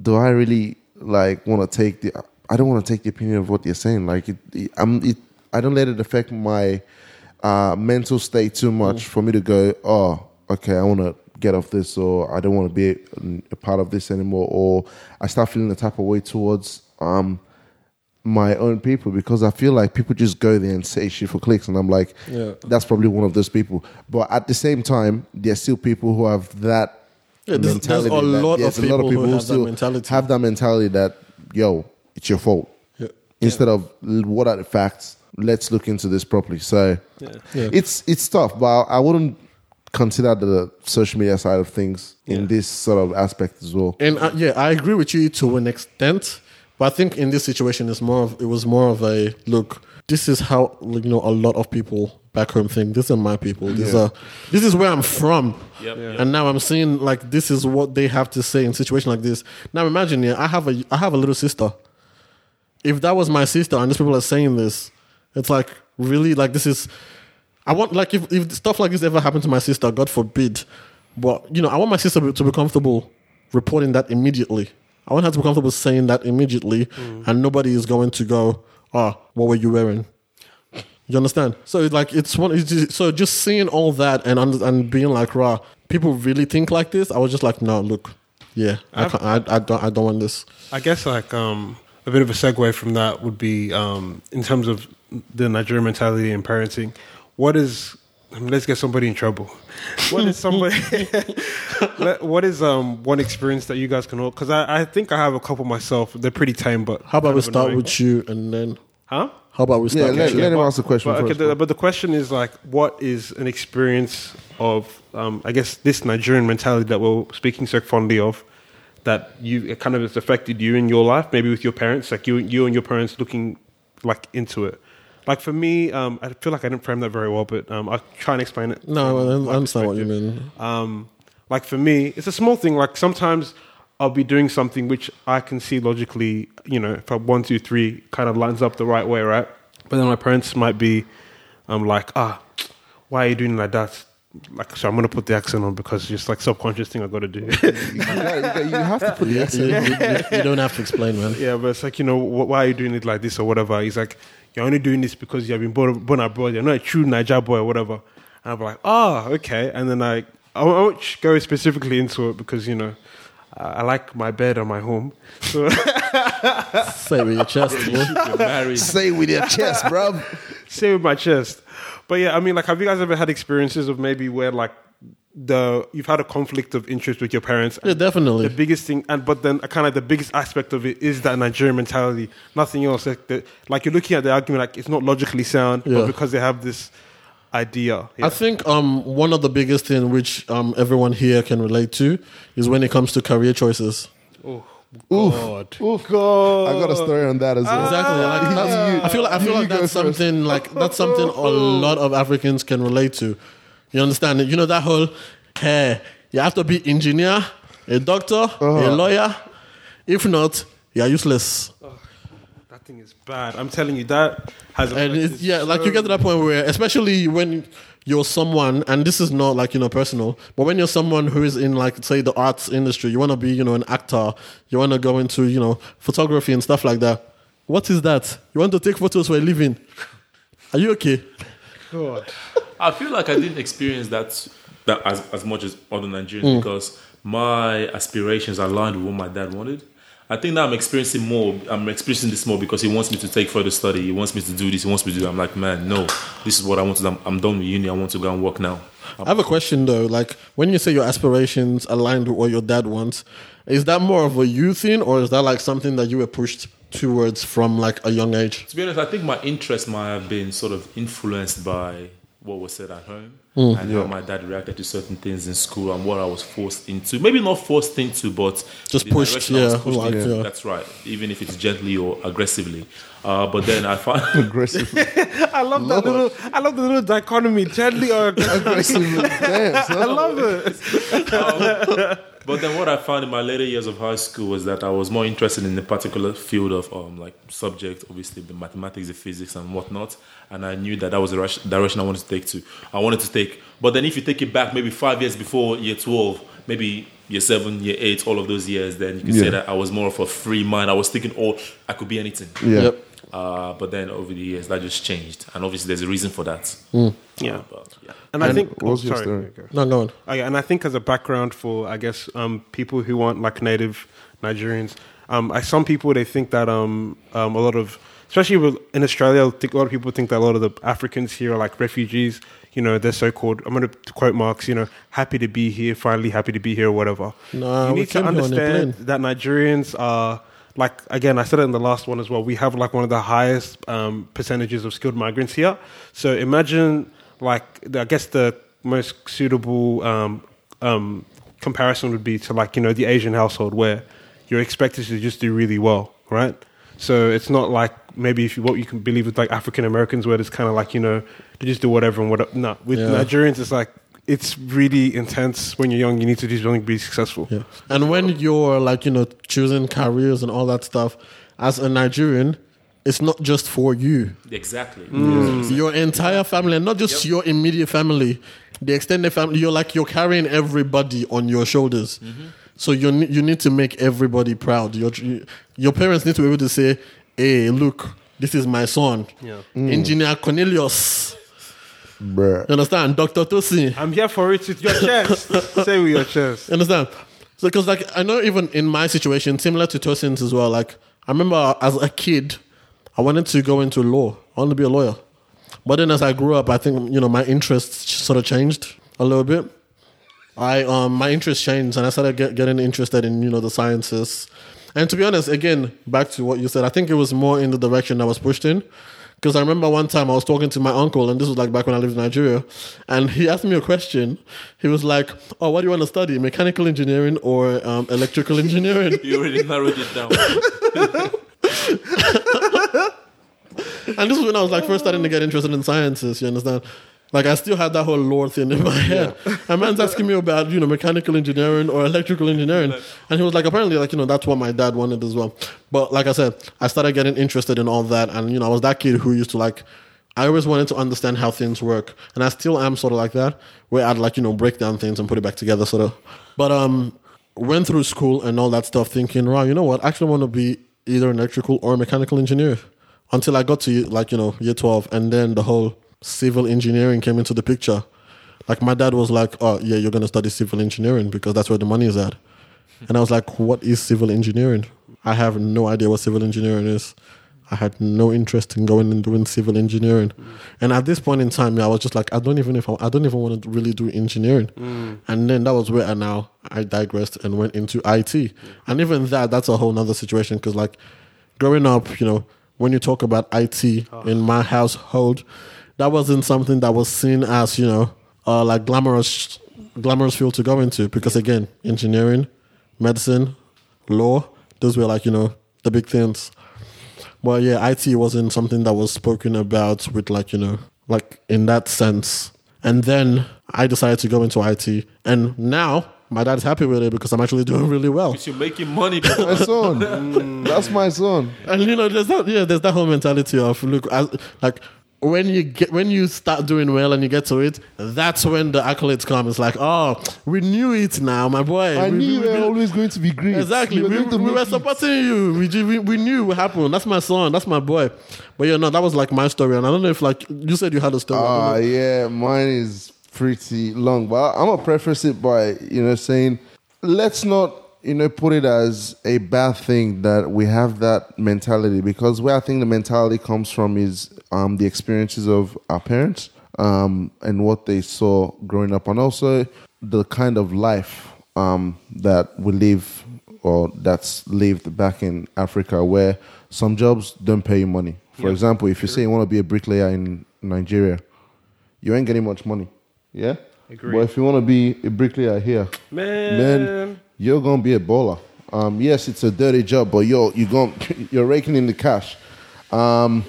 do I really like want to take the I don't want to take the opinion of what they're saying. Like it, it, I'm, it, I don't let it affect my uh, mental state too much for me to go, oh, okay, I want to get off this, or I don't want to be a, a part of this anymore, or I start feeling the type of way towards um, my own people because I feel like people just go there and say shit for clicks, and I'm like, Yeah. that's probably one of those people. But at the same time, there's still people who have that Yeah, there's- there's a that- lot of a lot people who have that still mentality. have that mentality that yo, it's your fault. Yeah. Instead of what are the facts? Let's look into this properly. So Yeah. it's it's tough, but I wouldn't consider the social media side of things in this sort of aspect as well. And uh, yeah, I agree with you to an extent, but I think in this situation, it's more of it was more of a look. This is how you know a lot of people back home think. These are my people. These are this is where I'm from. Yep, Yeah. And now I'm seeing like this is what they have to say in situation like this. Now imagine, yeah, I have a I have a little sister. If that was my sister and these people are saying this, it's like really like this is. I want like if, if stuff like this ever happened to my sister, God forbid. But you know, I want my sister to be comfortable reporting that immediately. I want her to be comfortable saying that immediately, and nobody is going to go, "Ah, what were you wearing?" You understand? So it's like it's one. It's just, so just seeing all that and and being like, "Rah, people really think like this." I was just like, "No, look, yeah, I, can't, I, I don't, I don't want this." I guess like um, a bit of a segue from that would be um, in terms of the Nigerian mentality and parenting. What is I mean, let's get somebody in trouble. What is somebody? what is um one experience that you guys can all? Because I, I think I have a couple myself. They're pretty tame, but How about we start annoying. with you and then huh? how about we Yeah, start? let, with let you? him ask the question But, okay, first. the, but the question is like, what is an experience of, um, I guess, this Nigerian mentality that we're speaking so fondly of, that you it kind of has affected you in your life, maybe with your parents, like you, you and your parents looking like into it. Like for me, um, I feel like I didn't frame that very well, but um, I'll try and explain it. No, I understand what you mean. Um, like for me, it's a small thing. Like sometimes I'll be doing something which I can see logically, you know, if I one, two, three kind of lines up the right way, right? But then my parents might be um, like, ah, why are you doing like that? Like, so I'm gonna put the accent on because it's just like subconscious thing I got to do. you, gotta- you have to put the You, accent. you- you- you don't have to explain, man. yeah, but it's like you know, why are you doing it like this or whatever? He's like, you're only doing this because you have been born, born abroad. You're not a true Naija boy or whatever. And I'm like, oh, okay. And then I, I won't go specifically into it because you know, I I like my bed and my home. So Say with your chest. bro. You're. Say with your chest, bro. say with my chest. But yeah, I mean, like, have you guys ever had experiences of maybe where like the you've had a conflict of interest with your parents? Yeah, definitely. The biggest thing, and but then kind of the biggest aspect of it is that Nigerian mentality. Nothing else. Like, the, like you're looking at the argument, like it's not logically sound, Yeah. but because they have this idea. I think um, one of the biggest thing which um, everyone here can relate to is when it comes to career choices. oh, Oof. God. Oof. I got a story on that as well. Exactly. Like, that's, I feel like I feel you like go that's first. something like that's something a lot of Africans can relate to. You understand? You know that whole hey, you have to be engineer, a doctor, uh-huh. a lawyer. If not, you're useless. Oh, that thing is bad. I'm telling you, that has. And affected it's, yeah, like you get to that point where, especially when you're someone, and this is not like you know personal, but when you're someone who is in like say the arts industry, you want to be you know an actor, you want to go into you know photography and stuff like that. What is that? You want to take photos for a living? Are you okay? God. I feel like I didn't experience that that as, as much as other Nigerians Mm. because my aspirations aligned with what my dad wanted. I think that I'm experiencing more. I'm experiencing this more because he wants me to take further study. He wants me to do this. He wants me to do. That. I'm like, man, no. This is what I want to. do. I'm, I'm done with uni. I want to go and work now. I have a question though. Like when you say your aspirations aligned with what your dad wants, is that more of a you thing, or is that like something that you were pushed towards from like a young age? To be honest, I think my interest might have been sort of influenced by what was said at home Mm. and how my dad reacted to certain things in school and what I was forced into. Maybe not forced into, but Just the pushed, direction I was yeah, pushed like, yeah. That's right. Even if it's gently or aggressively. Uh, but then I find aggressively. I love that little. I love the little dichotomy. Gently or aggressively. Aggressive. Damn, I love it. But then what I found in my later years of high school was that I was more interested in a particular field of um, like subject, obviously the mathematics, the physics, and whatnot. And I knew that that was the rush- direction I wanted to take to. I wanted to take. But then if you take it back, maybe five years before year twelve, maybe year seven, year eight, all of those years, then you can say that I was more of a free mind. I was thinking, oh, I could be anything. Yeah. Yep. Uh, but then over the years, that just changed, and obviously there's a reason for that. Yeah. Uh, but, yeah. And I think. what was oh, your sorry. story? Okay. No, go on. Oh, yeah, and I think as a background for I guess um, people who aren't like native Nigerians, um, I, some people they think that um, um, a lot of, especially with, in Australia, I think a lot of people think that a lot of the Africans here are like refugees. You know, they're so called. I'm going to quote Marx. You know, happy to be here, finally happy to be here, or whatever. Nah, you we need to came here on a understand that Nigerians are like again. I said it in the last one as well. We have like one of the highest um, percentages of skilled migrants here. So imagine like the, I guess the most suitable um, um, comparison would be to like you know the Asian household where you're expected to just do really well, right? So it's not like maybe if you, what you can believe with like African Americans where it's kind of like you know they just do whatever and whatever. No, with Yeah. Nigerians it's like it's really intense when you're young. You need to do something to be successful. Yeah. And when you're like, you know, choosing careers and all that stuff, as a Nigerian, it's not just for you. Exactly. Mm. Your entire family, and not just your immediate family, the extended family, you're like, you're carrying everybody on your shoulders. Mm-hmm. So you, you need to make everybody proud. Your, your parents need to be able to say, hey, look, this is my son. Yeah. Engineer Cornelius. Bruh. You understand? Dr. Tosin. I'm here for it with your chest. Say with your chest. You understand? So, because like I know, even in my situation, similar to Tosin's as well. Like I remember as a kid, I wanted to go into law. I wanted to be a lawyer. But then as I grew up, I think you know my interests sort of changed a little bit. I um my interest changed, and I started get, getting interested in you know the sciences. And to be honest, again, back to what you said, I think it was more in the direction I was pushed in. Because I remember one time I was talking to my uncle, and this was like back when I lived in Nigeria, and he asked me a question. He was like, "Oh, what do you want to study? Mechanical engineering or um, electrical engineering?" You already narrowed it down. and this was when I was like first starting to get interested in sciences. You understand? Like I still had that whole law thing in my head. And man's asking me about you know mechanical engineering or electrical engineering, and he was like, apparently like you know that's what my dad wanted as well. But like I said, I started getting interested in all that, and you know I was that kid who used to like. I always wanted to understand how things work, and I still am sort of like that, where I'd like you know break down things and put it back together, sort of. But um, went through school and all that stuff, thinking, wow, you know what? I actually want to be either an electrical or a mechanical engineer. Until I got to like you know year twelve, and then the whole civil engineering came into the picture. Like my dad was like, "Oh yeah, you're gonna study civil engineering because that's where the money is at." And I was like, "What is civil engineering?" I have no idea what civil engineering is. I had no interest in going and doing civil engineering. And at this point in time, yeah, I was just like, I don't even if I, I don't even want to really do engineering. Mm. And then that was where I now I digressed and went into IT. And even that, that's a whole nother situation because like growing up, you know, when you talk about IT ah. in my household, that wasn't something that was seen as you know uh, like glamorous glamorous field to go into because again, engineering, medicine, law, those were like you know the big things. Well, yeah, IT wasn't something that was spoken about with like you know like in that sense. And then I decided to go into IT, and now my dad's happy with it because I'm actually doing really well. You're making money. bro. My son. That's my son. And you know, there's that yeah, there's that whole mentality of look, as, like when you get when you start doing well and you get to it, that's when the accolades come. It's like, oh, we knew it now, my boy. I we, knew we- were we- always going to be great. Exactly, were we, we were it. supporting you. We, we we knew what happened. That's my son. That's my boy. But yeah, no, that was like my story, and I don't know if like you said you had a story. Ah, know. yeah, mine is pretty long, but I'm gonna preface it by you know saying, let's not you know put it as a bad thing that we have that mentality because where I think the mentality comes from is um, the experiences of our parents um, and what they saw growing up, and also the kind of life um, that we live or that's lived back in Africa, where some jobs don't pay you money. For example, if you say you want to be a bricklayer in Nigeria, you ain't getting much money. Yeah? Agreed. But if you want to be a bricklayer here, Man. then you're gonna be a baller. Um, yes, it's a dirty job, but you're you going you're raking in the cash. Um,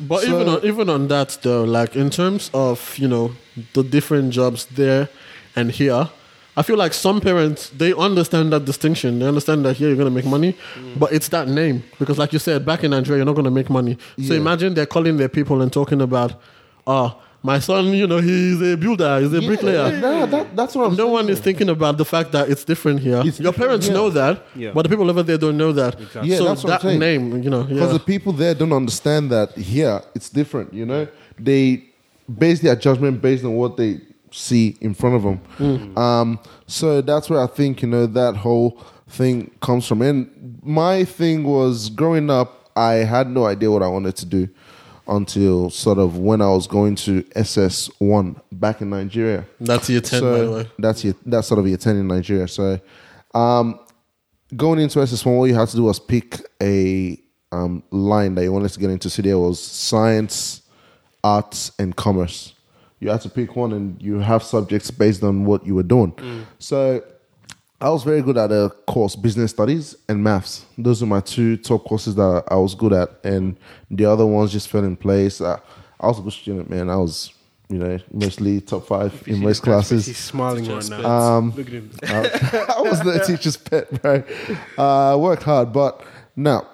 But So- even on, even on that though, like in terms of you know the different jobs there and here, I feel like some parents they understand that distinction. They understand that here you're gonna make money, but it's that name because, like you said, back in Nigeria you're not gonna make money. So Yeah. imagine they're calling their people and talking about, ah, my son, you know, he's a builder, he's a bricklayer. Yeah, that, that's what I'm No saying. one is thinking about the fact that it's different here. It's Your different, parents yeah. know that, Yeah. but the people over there don't know that. Yeah, so that's what I'm saying. name, you know, Because yeah. the people there don't understand that here it's different, you know? They base their judgment based on what they see in front of them. Hmm. Um, so that's where I think, you know, that whole thing comes from. And my thing was growing up, I had no idea what I wanted to do until sort of when I was going to SS1 back in Nigeria. That's year 10, by the way. That's your, that's sort of your 10 in Nigeria. So, um, going into SS1, what you had to do was pick a um, line that you wanted to get into. So there was science, arts, and commerce. You had to pick one, and you have subjects based on what you were doing. So I was very good at a course, business studies and maths. Those are my two top courses that I was good at, and the other ones just fell in place. I, I was a good student, man. I was, you know, mostly top five in most classes. He's smiling right now. Um, Look at him. I was the teacher's pet, bro. Uh, I worked hard, but now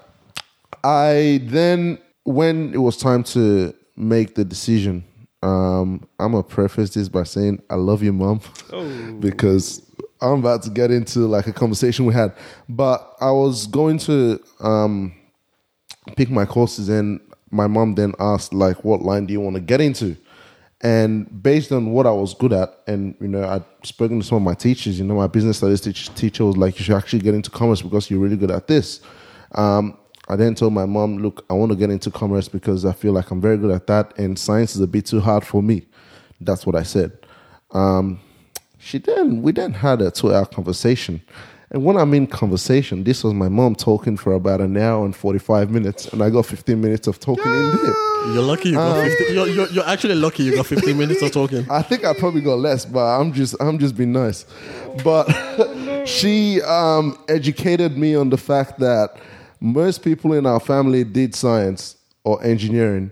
I then when it was time to make the decision, um, I'm gonna preface this by saying I love you, mom, because I'm about to get into like a conversation we had. But I was going to um, pick my courses, and my mom then asked like, "What line do you want to get into?" And based on what I was good at, and you know, I'd spoken to some of my teachers. You know, my business studies teach, teacher was like, "You should actually get into commerce because you're really good at this." Um, I then told my mom, "Look, I want to get into commerce because I feel like I'm very good at that, and science is a bit too hard for me." That's what I said. Um, she then we then had a two hour conversation. And when I mean conversation, this was my mom talking for about an hour and 45 minutes, and I got 15 minutes of talking in there. You're lucky you got 15, you're, you're, you're actually lucky you got 15 minutes of talking. I think I probably got less, but I'm just I'm just being nice. But she um, educated me on the fact that most people in our family did science or engineering,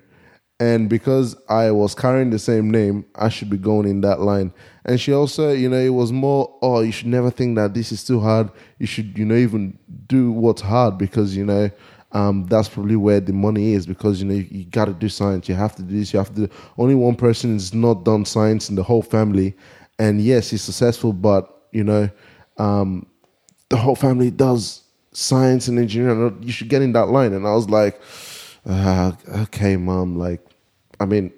and because I was carrying the same name, I should be going in that line. And she also, you know, it was more, oh, you should never think that this is too hard. You should, you know, even do what's hard because you know um, that's probably where the money is because you know you, you got to do science. You have to do this. You have to. Do, only one person has not done science in the whole family, and yes, he's successful, but you know, um, the whole family does science and engineering. You should get in that line. And I was like, uh, okay, mom. Like, I mean,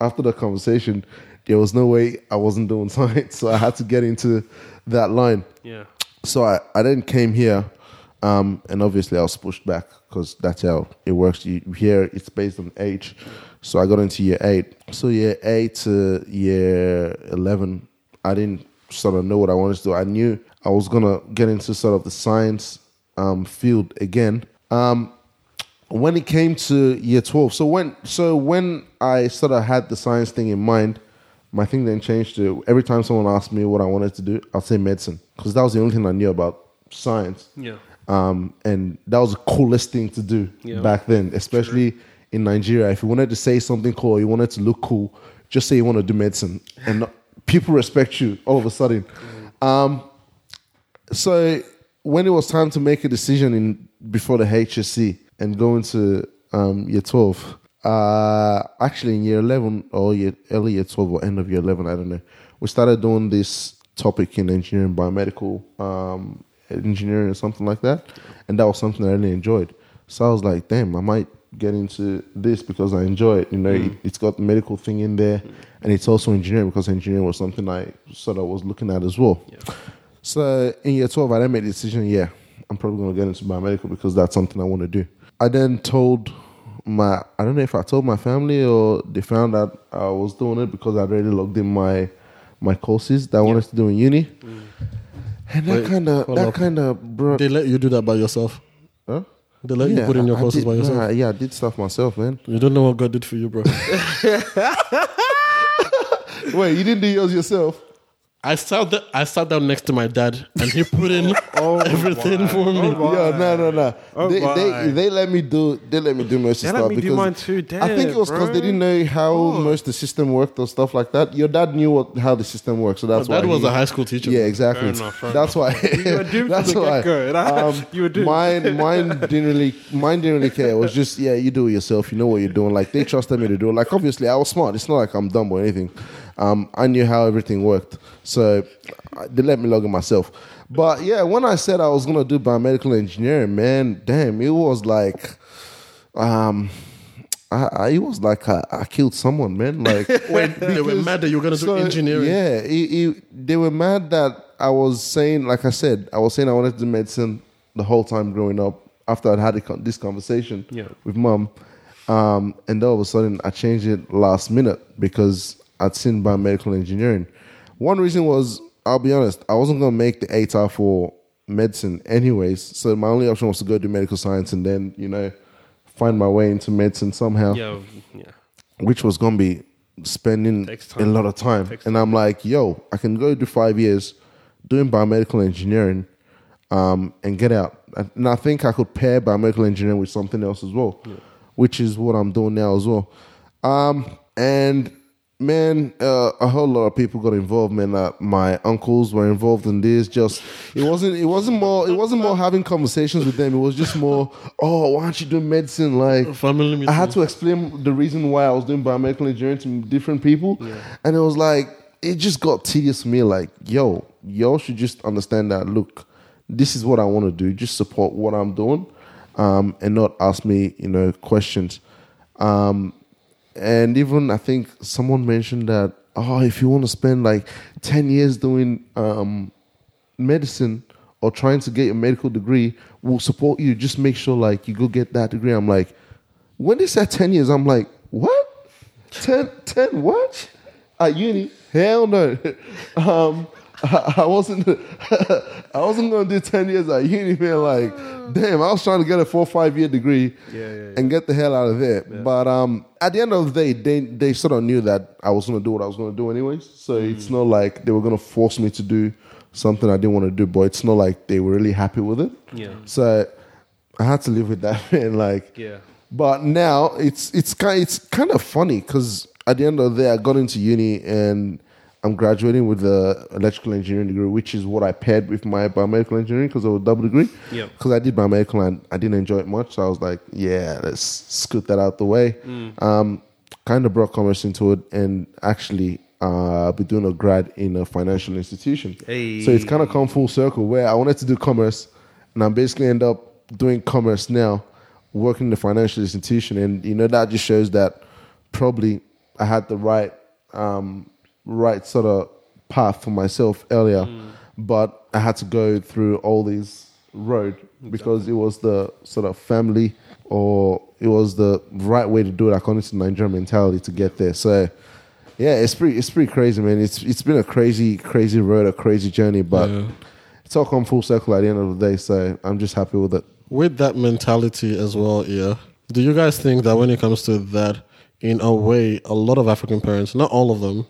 after the conversation, there was no way I wasn't doing science, so I had to get into that line Yeah. so I, I then came here um, and obviously I was pushed back because that's how it works. You, here it's based on age. So I got into year eight. So year eight to year 11, I didn't sort of know what I wanted to do. I knew I was going to get into sort of the science um, field again. Um, when it came to year 12 so when so when i sort of had the science thing in mind my thing then changed to every time someone asked me what i wanted to do i'd say medicine because that was the only thing i knew about science. Yeah. um, and that was the coolest thing to do Yeah. back then especially in nigeria. If you wanted to say something cool or you wanted to look cool just say you want to do medicine and people respect you all of a sudden. Um, so when it was time to make a decision in before the HSC and go into um, year twelve, uh, actually in year eleven or year early year twelve or end of year eleven, I don't know. We started doing this topic in engineering, biomedical um, engineering or something like that, and that was something I really enjoyed. So I was like, damn, I might get into this because I enjoy it. You know, it, it's got the medical thing in there, and it's also engineering because engineering was something I sort of was looking at as well. So in year 12, I then made the decision, yeah, I'm probably going to get into biomedical because that's something I want to do. I then told my, I don't know if I told my family or they found out I was doing it because I'd already logged in my my courses that I wanted to do in uni. And that Wait, kind of, hold that up. kind of brought, They let you do that by yourself. huh? They let you put in your I- I courses did- by yourself. nah, yeah, I did stuff myself, man. You don't know what God did for you, bro. Wait, you didn't do yours yourself? I sat th- I sat down next to my dad, and he put in Oh, everything my. for me. Oh, my. Yeah, no, no, no. Oh, they, my. they they let me do they let me do most They of let stuff me do because mine too. I think it was because they didn't know how Oh. most of the system worked or stuff like that. Your dad knew what how the system works, so that's My dad why was he- a high school teacher. Yeah, exactly. Fair enough, fair that's why. You were doomed that's why. Um, you were doomed. Mine, mine didn't really, mine didn't really care. It was just, yeah, you do it yourself. You know what you're doing. Like they trusted me to do it. Like obviously, I was smart. It's not like I'm dumb or anything. Um, I knew how everything worked, so they let me log in myself. But yeah, when I said I was gonna do biomedical engineering, man, damn, it was like, um. I, I, it was like I, I killed someone, man. Like When they were mad that you were going to do engineering. yeah, it, it, they were mad that I was saying, like I said, I was saying I wanted to do medicine the whole time growing up. After I'd had a this conversation Yeah. with mum, um, and all of a sudden I changed it last minute because I'd seen biomedical engineering. One reason was, I'll be honest, I wasn't going to make the ATAR for medicine anyways. So my only option was to go do medical science and then, you know, find my way into medicine somehow Yeah, yeah. which was gonna be spending a lot of time. Takes and I'm like, yo, I can go do five years doing biomedical engineering um, and get out. And I think I could pair biomedical engineering with something else as well, which is what I'm doing now as well. Um, and man, uh, a whole lot of people got involved. Man, uh, my uncles were involved in this. Just it wasn't. It wasn't more. It wasn't more having conversations with them. It was just more. Oh, why aren't you doing medicine? Like Family. I had to explain the reason why I was doing biomedical engineering to different people, and it was like it just got tedious for me. Like, yo, y'all should just understand that. Look, this is what I want to do. Just support what I'm doing, um, and not ask me, you know, questions. Um, and even I think someone mentioned that oh, if you want to spend like ten years doing um, medicine or trying to get a medical degree, we'll support you. Just make sure like you go get that degree. I'm like, when they said ten years, I'm like, what? 10, 10 what? At uni? Hell no. um, I, I wasn't. I wasn't gonna do ten years at uni, man. Like, damn, I was trying to get a four or five year degree Yeah, yeah, yeah. and get the hell out of there. But um, at the end of the day, they they sort of knew that I was gonna do what I was gonna do anyways. So it's not like they were gonna force me to do something I didn't want to do. But it's not like they were really happy with it. Yeah. So I had to live with that, man. Like, Yeah. but now it's it's kind it's kind of funny because at the end of the day, I got into uni and I'm graduating with the electrical engineering degree, which is what I paired with my biomedical engineering because I was a double degree. Yep. Because I did biomedical and I didn't enjoy it much, so I was like, yeah, let's scoot that out the way. Um, kind of brought commerce into it, and actually. Uh, I'll be doing a grad in a financial institution. Hey. So it's kind of come full circle where I wanted to do commerce, and I basically end up doing commerce now, working in the financial institution, and you know that just shows that probably I had the right, um, right sort of path for myself earlier, mm. but I had to go through all these road because it was the sort of family or it was the right way to do it according to Nigerian mentality to get there. So. Yeah, it's pretty. It's pretty crazy, man. It's it's been a crazy, crazy road, a crazy journey, but Yeah. it's all come full circle at the end of the day. So I'm just happy with it. with that mentality as well, yeah. Do you guys think that when it comes to that, in a way, a lot of African parents, not all of them,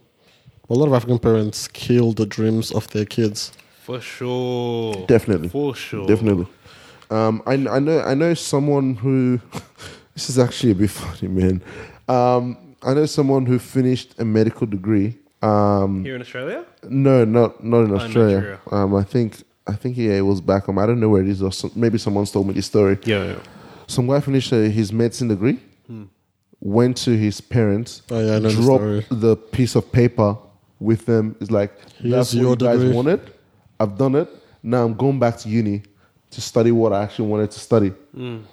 a lot of African parents kill the dreams of their kids? For sure. Definitely, For sure. definitely. Um, I I know I know someone who. this is actually a bit funny, man. Um, I know someone who finished a medical degree. Um, Here in Australia? no, not not in Australia. Nigeria. Um, I think I think yeah, it was back home. I don't know where it is, or some, maybe someone's told me this story. Yeah, yeah. Some guy finished uh, his medicine degree, went to his parents, Oh, yeah, I know the dropped story. the piece of paper with them. It's like, Here's that's what your you guys degree." wanted. I've done it. Now I'm going back to uni to study what I actually wanted to study.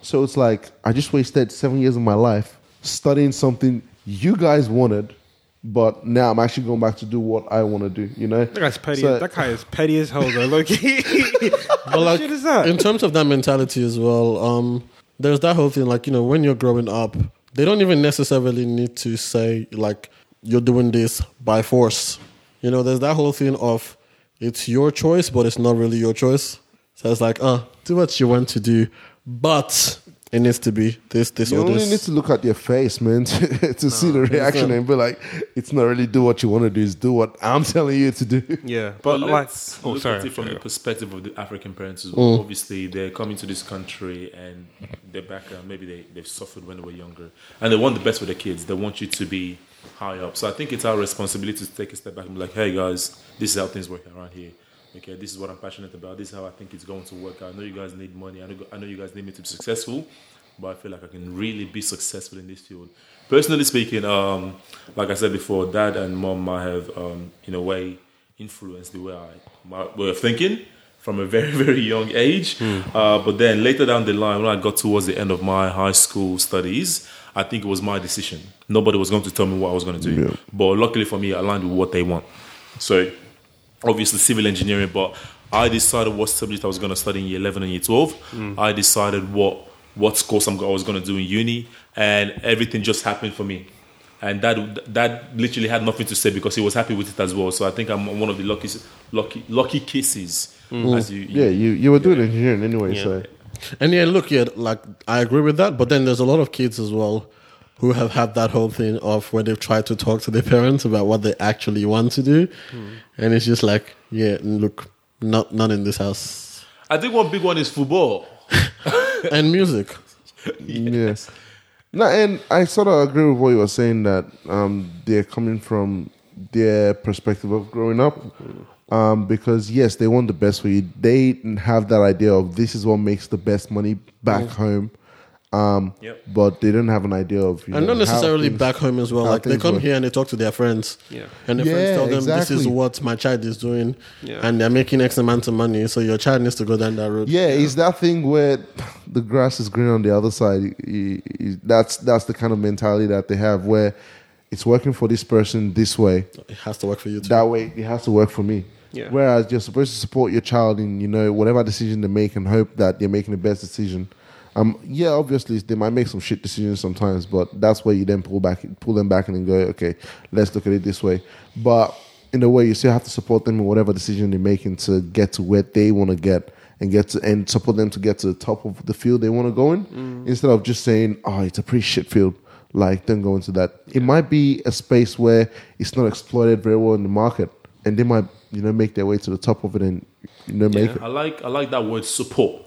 So it's like, I just wasted seven years of my life studying something you guys wanted, but now I'm actually going back to do what I want to do, you know? That guy's petty. So- that guy is petty as hell, though. Look, But like, shit is that? in terms of that mentality as well, um, there's that whole thing. Like, you know, when you're growing up, they don't even necessarily need to say like you're doing this by force. You know, there's that whole thing of it's your choice, but it's not really your choice. So it's like, uh, do what you want to do, but It needs to be this, this, You or only need to look at your face, man, to, to see the reaction and be like, it's not really do what you want to do, it's do what I'm telling you to do. Yeah, But but like, let's oh, look sorry. at it from sorry. the perspective of the African parents as Mm. well. Obviously, they're coming to this country and their background, maybe they, they've suffered when they were younger. And they want the best for their kids. They want you to be high up. So I think it's our responsibility to take a step back and be like, hey, guys, this is how things work around here. Okay, this is what I'm passionate about. This is how I think it's going to work out. I know you guys need money. I know, I know you guys need me to be successful, but I feel like I can really be successful in this field. Personally speaking, um, like I said before, dad and mom might have, um, in a way, influenced the way I my way of thinking from a very very young age. Uh, but then later down the line, when I got towards the end of my high school studies, I think it was my decision. Nobody was going to tell me what I was going to do. Yeah. But luckily for me, I aligned with what they want. So obviously civil engineering, but I decided what subject I was going to study in year 11 and year 12. Mm. I decided what what course I'm, was going to do in uni, and everything just happened for me. And that that literally had nothing to say because he was happy with it as well. So I think I'm one of the lucky lucky lucky cases. Mm. As you, Yeah, you, you were doing engineering anyway, Yeah. so. And yeah, look, yeah, like I agree with that. But then there's a lot of kids as well who have had that whole thing of where they've tried to talk to their parents about what they actually want to do, and it's just like, yeah, look, not none in this house, I think one big one is football. and music. Yes. No, and I sort of agree with what you were saying that um, they're coming from their perspective of growing up. Um, because yes, they want the best for you. They have that idea of this is what makes the best money back home. Um, Yep. but they don't have an idea of you And know, not necessarily things- back home as well. Like they come work. here and they talk to their friends, Yeah. and their Yeah, friends tell them this is what my child is doing, Yeah. and they're making X amount of money. So your child needs to go down that road. Yeah, it's that thing where the grass is green on the other side. Y- y- That's that's the kind of mentality that they have where it's working for this person this way. it has to work for you too. That way, it has to work for me. Yeah. Whereas you're supposed to support your child in you know whatever decision they make and hope that they're making the best decision. Um, yeah, obviously they might make some shit decisions sometimes, but that's where you then pull back, pull them back, and then go, okay, let's look at it this way. But in a way, you still have to support them in whatever decision they're making to get to where they want to get and get to, and support them to get to the top of the field they want to go in, instead of just saying, oh, it's a pretty shit field. Like, don't go into that. It might be a space where it's not exploited very well in the market, and they might, you know, make their way to the top of it and you know make Yeah, it. I like I like that word support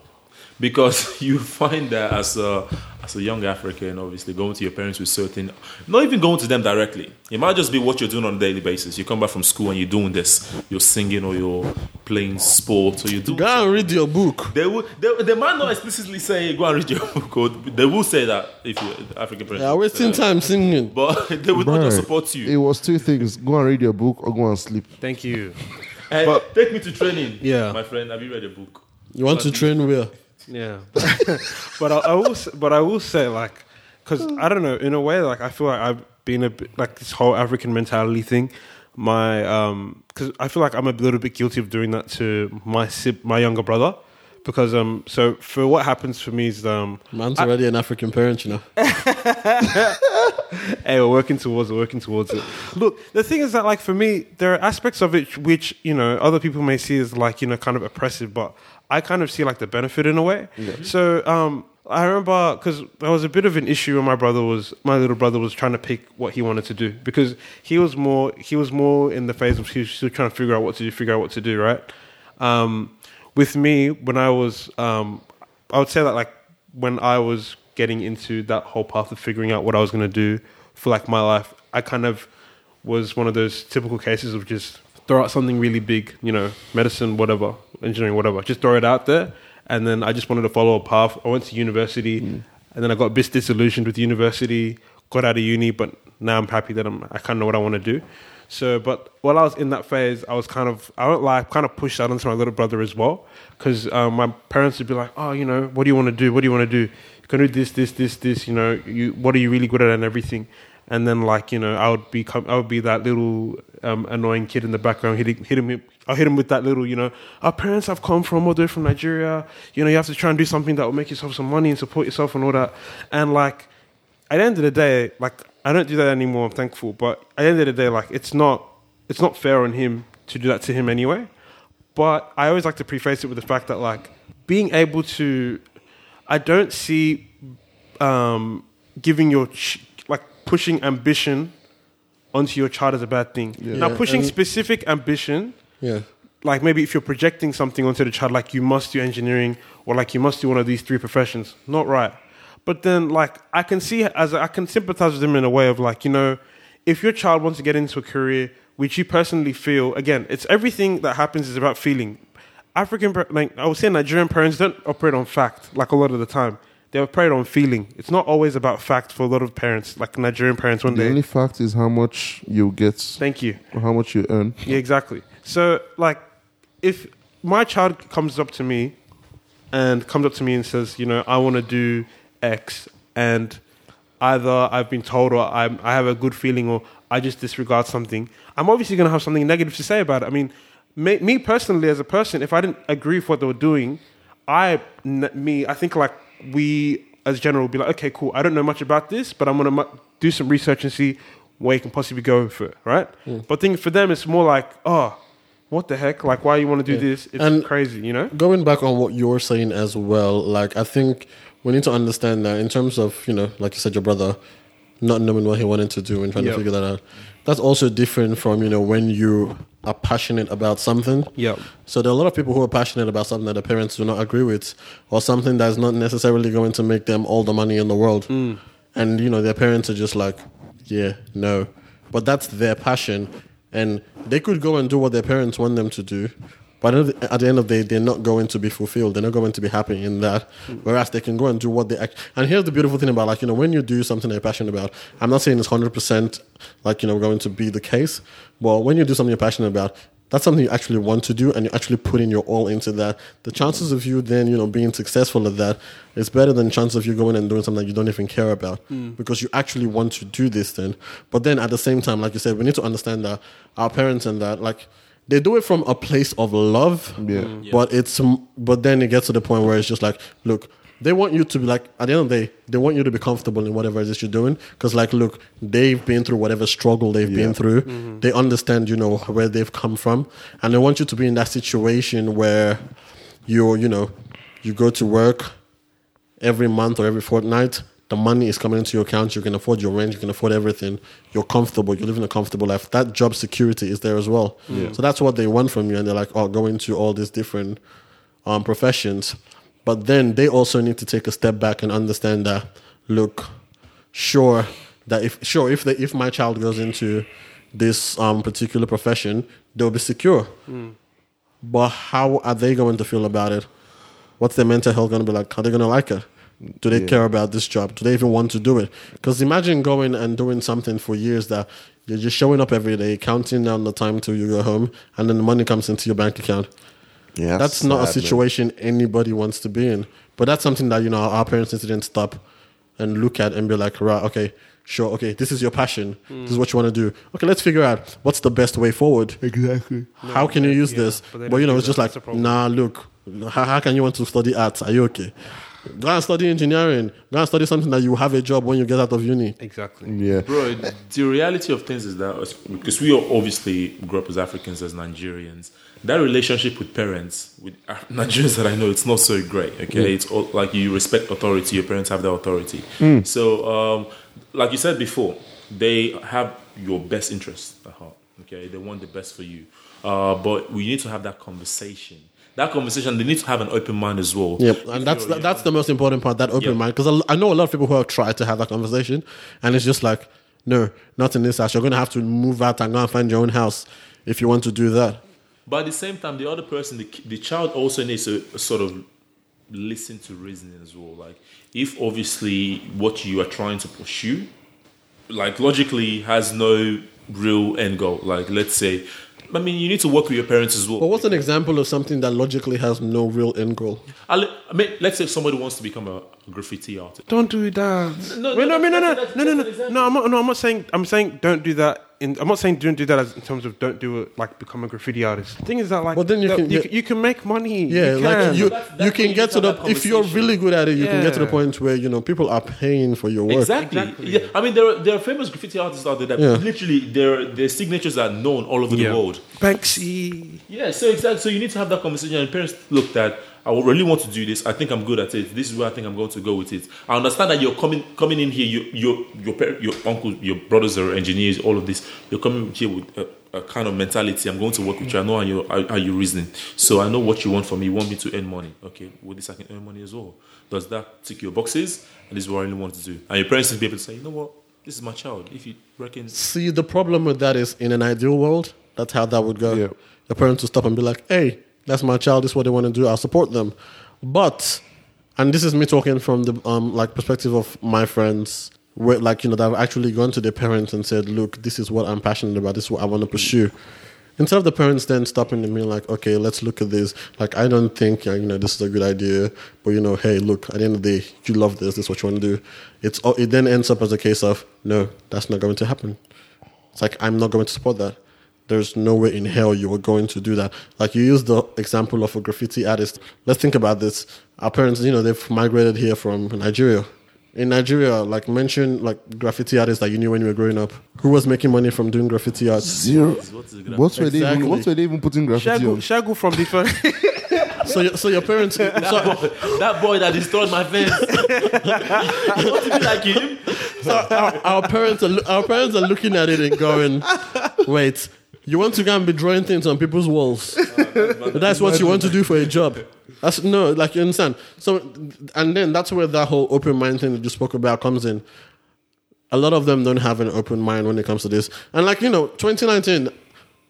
because you find that as a as a young African, obviously going to your parents with certain, not even going to them directly. It might just be what you're doing on a daily basis. You come back from school and you're doing this, you're singing or you're playing sports or you're doing. Go and read your book. They will. They, they might not explicitly say go and read your book. Or they will say that if you're African parents. Yeah, wasting time singing. But they will not just Right. support It was two things: go and read your book or go and sleep. Thank you. And But- take me to training. Yeah. my friend. Have you read a book? You want to train where? Yeah, but I, I will. s- But I will say, like, because I don't know. In a way, like, I feel like I've been a bit like this whole African mentality thing. My, um, because I feel like I'm a little bit guilty of doing that to my sib- my younger brother. Because um, so for what happens for me is um, Man's already an African parent, you know. hey, we're working towards it, working towards it. Look, the thing is that, like, for me, there are aspects of it which, you know, other people may see as, like, you know, kind of oppressive, but I kind of see, like, the benefit in a way. So, um, I remember because there was a bit of an issue when my brother was, my little brother was trying to pick what he wanted to do because he was more, he was more in the phase of he was still trying to figure out what to do, figure out what to do, right? Um, with me, when I was, um, I would say that like when I was getting into that whole path of figuring out what I was going to do for like my life, I kind of was one of those typical cases of just throw out something really big, you know, medicine, whatever, engineering, whatever, just throw it out there. And then I just wanted to follow a path. I went to university, and then I got a bit disillusioned with university. Got out of uni, but now I'm happy that I'm. I kind of know what I want to do. So, but while I was in that phase, I was kind of, I don't like, kind of pushed that onto my little brother as well. Because um, my parents would be like, oh, you know, what do you want to do? What do you want to do? You can do this, this, this, this, you know, you, what are you really good at and everything. And then, like, you know, I would be, I would be that little um, annoying kid in the background, hitting, hitting him, I'll hit him with that little, you know, our parents have come from, all the way from Nigeria. You know, you have to try and do something that will make yourself some money and support yourself and all that. And, like, at the end of the day, like I don't do that anymore. I'm thankful, but at the end of the day, like it's not it's not fair on him to do that to him anyway. But I always like to preface it with the fact that like being able to, I don't see um, giving your ch- like pushing ambition onto your child as a bad thing. Now, Yeah, pushing and- specific ambition, Yeah. like maybe if you're projecting something onto the child, like you must do engineering or like you must do one of these three professions, not right. But then, like, I can see as I can sympathize with them in a way of like, you know, if your child wants to get into a career which you personally feel, again, it's everything that happens is about feeling. African, like I would say, Nigerian parents don't operate on fact, like a lot of the time. They operate on feeling. It's not always about fact for a lot of parents, like Nigerian parents. When The they only fact is how much you get, thank you, how much you earn. yeah, exactly. So, like, if my child comes up to me and comes up to me and says, you know, I want to do X, and either I've been told or I'm, I have a good feeling or I just disregard something, I'm obviously going to have something negative to say about it. I mean, me, me personally, as a person, if I didn't agree with what they were doing, I me, I think like we as general would be like, okay, cool. I don't know much about this, but I'm to mu- do some research and see where you can possibly go for it, right? But think for them, it's more like, oh, what the heck? Like, why you want to do this? It's And- crazy, you know? Going back on what you're saying as well, like I think we need to understand that in terms of, you know, like you said, your brother not knowing what he wanted to do and trying Yep. to figure that out. That's also different from, you know, when you are passionate about something. Yep. So there are a lot of people who are passionate about something that their parents do not agree with, or something that's not necessarily going to make them all the money in the world. Mm. And you know, their parents are just like, yeah, no. But that's their passion, and they could go and do what their parents want them to do. But at the- end of the day, they're not going to be fulfilled. They're not going to be happy in that. Hmm. Whereas they can go and do what they act. And here's the beautiful thing about like you know when you do something you're passionate about. I'm not saying it's hundred percent like you know going to be the case, but when you do something you're passionate about, that's something you actually want to do and you're actually putting your all into that the chances of you then you know being successful at that is better than chances of you going and doing something that you don't even care about hmm. because you actually want to do this then but then at the same time like you said we need to understand that our parents and that like they do it from a place of love Yeah. Mm. but it's but then it gets to the point where it's just like look they want you to be like at the end of the day they want you to be comfortable in whatever it is you're doing because like look they've been through whatever struggle they've been through they understand you know where they've come from and they want you to be in that situation where you're you know you go to work every month or every fortnight the money is coming into your account you can afford your rent you can afford everything you're comfortable you're living a comfortable life that job security is there as well. So that's what they want from you and they're like oh go into all these different um, professions. But then they also need to take a step back and understand that look sure that if sure if they, if my child goes into this um, particular profession they'll be secure. But how are they going to feel about it? What's their mental health going to be like? Are they going to like it do they care about this job do they even want to do it because imagine going and doing something for years that you're just showing up every day counting down the time till you go home and then the money comes into your bank account Yeah, that's not a sad, man. situation anybody wants to be in. But that's something that you know our parents didn't stop and look at and be like, right, okay, sure, okay, this is your passion. This is what you want to do. Okay, let's figure out what's the best way forward. Exactly. How can you use yeah, this? but But, you know, it's just like, That's nah, look, how, how can you want to study arts? Are you okay? Go and study engineering. Go and study something that you have a job when you get out of uni. Exactly. Yeah. Bro, the reality of things is that because we all obviously grew up as Africans, as Nigerians, that relationship with parents, with Af- Nigerians that I know, it's not so great. Okay, it's all, like you respect authority. Your parents have that authority. So, um, like you said before, they have your best interest at heart. Okay, they want the best for you. Uh, but we need to have that conversation. That conversation, they need to have an open mind as well. Yep, If and that's you're- that's the most important part. That open Yep. mind, because I, I know a lot of people who have tried to have that conversation, and it's just like, no, not in this house. You're going to have to move out and go and find your own house if you want to do that. But at the same time, the other person, the, the child also needs to sort of listen to reasoning as well. Like, if obviously what you are trying to pursue, like logically has no real end goal. Like, let's say, I mean, you need to work with your parents as well. But what's an example of something that logically has no real end goal? I mean, let's say somebody wants to become a graffiti artist. Don't do that. No, Wait, no, no, no, no, that's- no, no, that's no, no. I'm not. No, I'm not saying. I'm saying don't do that. In, I'm not saying don't do that as in terms of don't do it like become a graffiti artist. The thing is that like, Well, then you that can you, get- you can make money. Yeah, you like you, That's- that's you can get to the if you're really good at it, you can get to the point where you know people are paying for your work. Exactly. Exactly. Yeah. I mean, there are, there are famous graffiti artists out there that Yeah. literally their their signatures are known all over Yeah. the world. Banksy. Yeah, so exactly. So you need to have that conversation. And parents look that I really want to do this. I think I'm good at it. This is where I think I'm going to go with it. I understand that you're coming coming in here. You, your your par- your uncle, your brothers are engineers. All of this. You're coming here with a, a kind of mentality. I'm going to work with you. I know how you how, how you reasoning. So I know what you want from me. You want me to earn money. Okay, with this I can earn money as well. Does that tick your boxes? And this is what I really want to do. And your parents will be able to say, you know what, this is my child. If you reckon See, the problem with that is in an ideal world, that's how that would go. Yeah. Your parents will stop and be like, hey, that's my child. This is what they want to do. I'll support them. But, and this is me talking from the um, like perspective of my friends, where like, you know, they've actually gone to their parents and said, look, this is what I'm passionate about. This is what I want to pursue. Instead of the parents then stopping and being like, okay, let's look at this. Like, I don't think, you know, this is a good idea. But, you know, hey, look, at the end of the day, you love this. This is what you want to do. It's, it then ends up as a case of, no, that's not going to happen. It's like I'm not going to support that. There's no way in hell you were going to do that. Like you use the example of a graffiti artist. Let's think about this. Our parents, you know, they've migrated here from Nigeria. In Nigeria, like mention like graffiti artists that you knew when you were growing up. Who was making money from doing graffiti art? Zero. what is it? What's were they Exactly. even? What's were they even putting graffiti Shagu, on? Shagu from different. So, your- so your parents. so, that boy that destroyed my fence. you want to be like him? our, our parents are our parents are looking at it and going, "Wait, you want to go and be drawing things on people's walls? Oh, that's what you want to do for a job? That's no, like you understand. So, and then that's where that whole open mind thing that you spoke about comes in. A lot of them don't have an open mind when it comes to this, and like you know, 2019.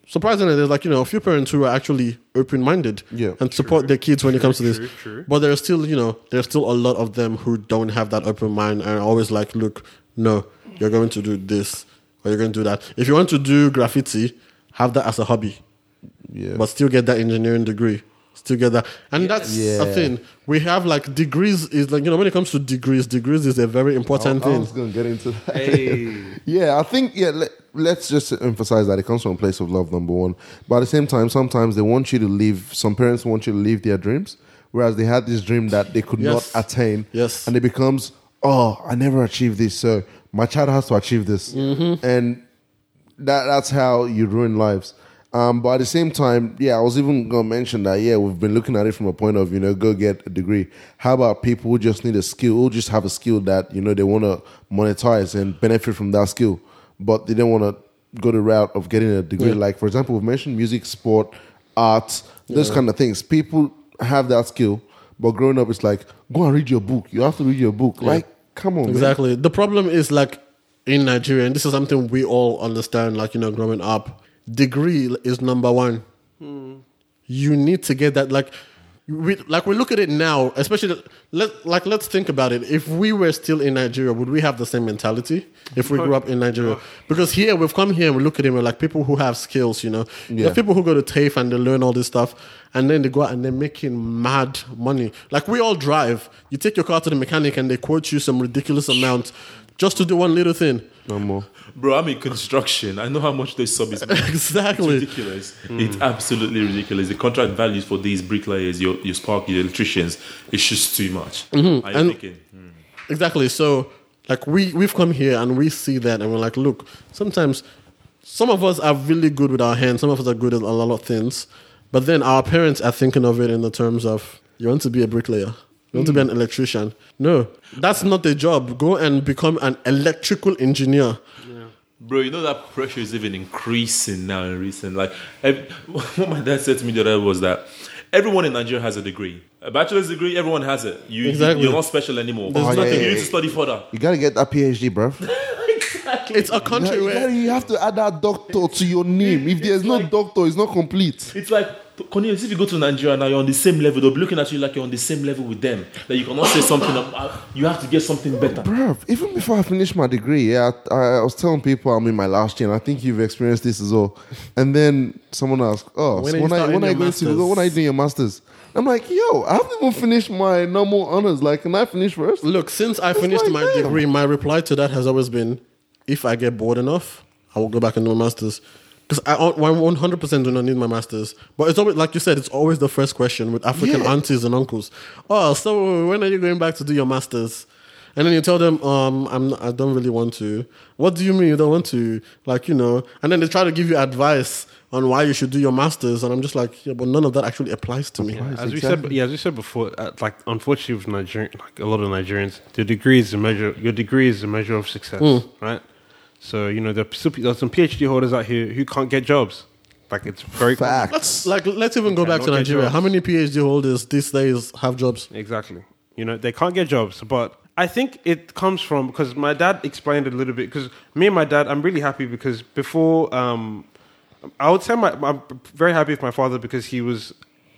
Surprisingly, there's like you know a few parents who are actually open-minded Yeah. and support their kids when it comes to this. true, true. But there's still, you know, there's still a lot of them who don't have that open mind and are always like, look, no, you're going to do this or you're going to do that. If you want to do graffiti, have that as a hobby, Yeah. but still get that engineering degree. Still get that. And that's Yeah. a thing. We have like degrees is like, you know, when it comes to degrees, degrees is a very important I, I thing. was going to get into that. hey. Yeah, I think yeah. Let, let's just emphasize that it comes from a place of love, number one. But at the same time, sometimes they want you to leave. Some parents want you to leave their dreams, whereas they had this dream that they could Yes. not attain. Yes. and it becomes, oh, I never achieved this, so my child has to achieve this, Mm-hmm. and that that's how you ruin lives. Um, but at the same time, yeah, I was even gonna mention that. Yeah, we've been looking at it from a point of you know, go get a degree. How about people who just need a skill, who just have a skill that you know they want to monetize and benefit from that skill, but they don't want to go the route of getting a degree. Yeah. Like for example, we've mentioned music, sport, art, those kind of things. People have that skill, but growing up, it's like go and read your book. You have to read your book. Like, come on, man. Exactly. The problem is like in Nigeria, and this is something we all understand, like, you know, growing up, degree is number one. Hmm. You need to get that. Like, we, like we look at it now, especially let like let's think about it. If we were still in Nigeria, would we have the same mentality if we grew up in Nigeria? Oh. Because here we've come here and we look at it, we're like people who have skills, you know. Yeah. people who go to TAFE and they learn all this stuff, and then they go out and they're making mad money. Like we all drive. You take your car to the mechanic and they quote you some ridiculous amount just to do one little thing. No more. Bro, I'm in construction. I know how much those sub is. It's Exactly. ridiculous. It's absolutely ridiculous. The contract values for these bricklayers, your your spark, your electricians, it's just too much. I'm Mm-hmm. And- thinking, hmm. Exactly. So, like we we've come here and we see that, and we're like, look, sometimes some of us are really good with our hands. Some of us are good at a lot of things, but then our parents are thinking of it in the terms of you want to be a bricklayer. You want to be an hmm. electrician? No, that's not the job. Go and become an electrical engineer. Yeah. Bro, you know that pressure is even increasing now in recent. Like, ev- what my dad said to me the other day was that everyone in Nigeria has a degree, a bachelor's degree. Everyone has it. You, Exactly. you're not special anymore. There's Oh, nothing. yeah, You need yeah. to study further. You gotta get that PhD, bro. exactly. It's a country you, where gotta- you have to add that doctor to your name. If there's no like- doctor, it's not complete. It's like Cornelius, if you go to Nigeria now, you're on the same level. They'll be looking at you like you're on the same level with them. That you cannot say something. About, ah, you have to get something better. Bruv, even before I finished my degree, yeah, I, I was telling people I'm in my last year, and I think you've experienced this as well. And then someone asked, "Oh, When so are you when, I, starting when are you your going to masters? when are you doing your masters?" I'm like, "Yo, I haven't even finished my normal honors. Like, can I finish first? Look, since I finished like, my damn. degree, my reply to that has always been if I get bored enough, I will go back and do my master's. Because I 100% do not need my master's. But it's always, like you said, it's always the first question with African Yeah. aunties and uncles. Oh, so when are you going back to do your master's? And then you tell them, um, I'm not, I don't really want to. What do you mean you don't want to? Like, you know, and then they try to give you advice on why you should do your masters, and I'm just like, yeah, but none of that actually applies to me. Applies. As we said, yeah, as we said before, uh, like unfortunately with Nigerian, like a lot of Nigerians, the degree is a measure. Your degree is a measure of success, right? So you know, there are still pe- there's some PhD holders out here who can't get jobs. Like it's very common. Fact. Let's like let's even go back to Nigeria. How many PhD holders these days have jobs? Exactly. You know, they can't get jobs, but I think it comes from because my dad explained it a little bit. Because me and my dad, I'm really happy because before, um, I would say my, I'm very happy with my father because he was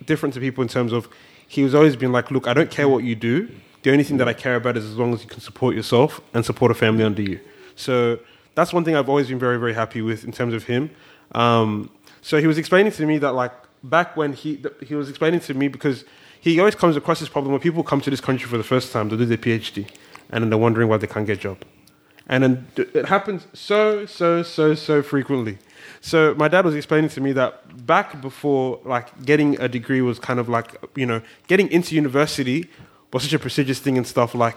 different to people in terms of he was always been like, look, I don't care what you do. The only thing that I care about is as long as you can support yourself and support a family under you. So that's one thing I've always been very, very happy with in terms of him. Um, so he was explaining to me that like back when he he was explaining to me because he always comes across this problem when people come to this country for the first time to do their PhD and then they're wondering why they can't get a job. And then it happens so, so, so, so frequently. So my dad was explaining to me that back before, like, getting a degree was kind of like, you know, getting into university was such a prestigious thing and stuff. Like,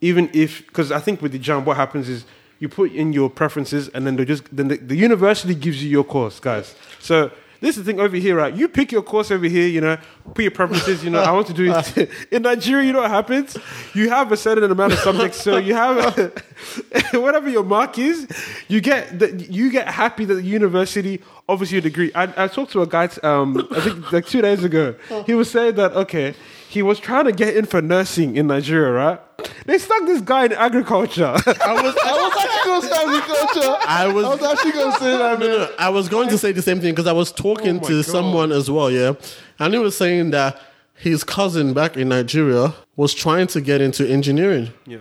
even if, because I think with the jump, what happens is you put in your preferences and then they just, then the, the university gives you your course, guys. So this is the thing over here, right? You pick your course over here, you know, put your preferences, you know, I want to do it. In Nigeria, you know what happens? You have a certain amount of subjects, so you have whatever your mark is, you get that you get happy that the university offers you a degree. I, I talked to a guy, um, I think like two days ago. He was saying that, okay, he was trying to get in for nursing in Nigeria, right? They stuck this guy in agriculture. I was, I was actually going to say agriculture. I was, I was actually going to say that, no, no, I was going to say the same thing because I was talking Oh to God. someone as well, yeah, and he was saying that his cousin back in Nigeria was trying to get into engineering, yeah.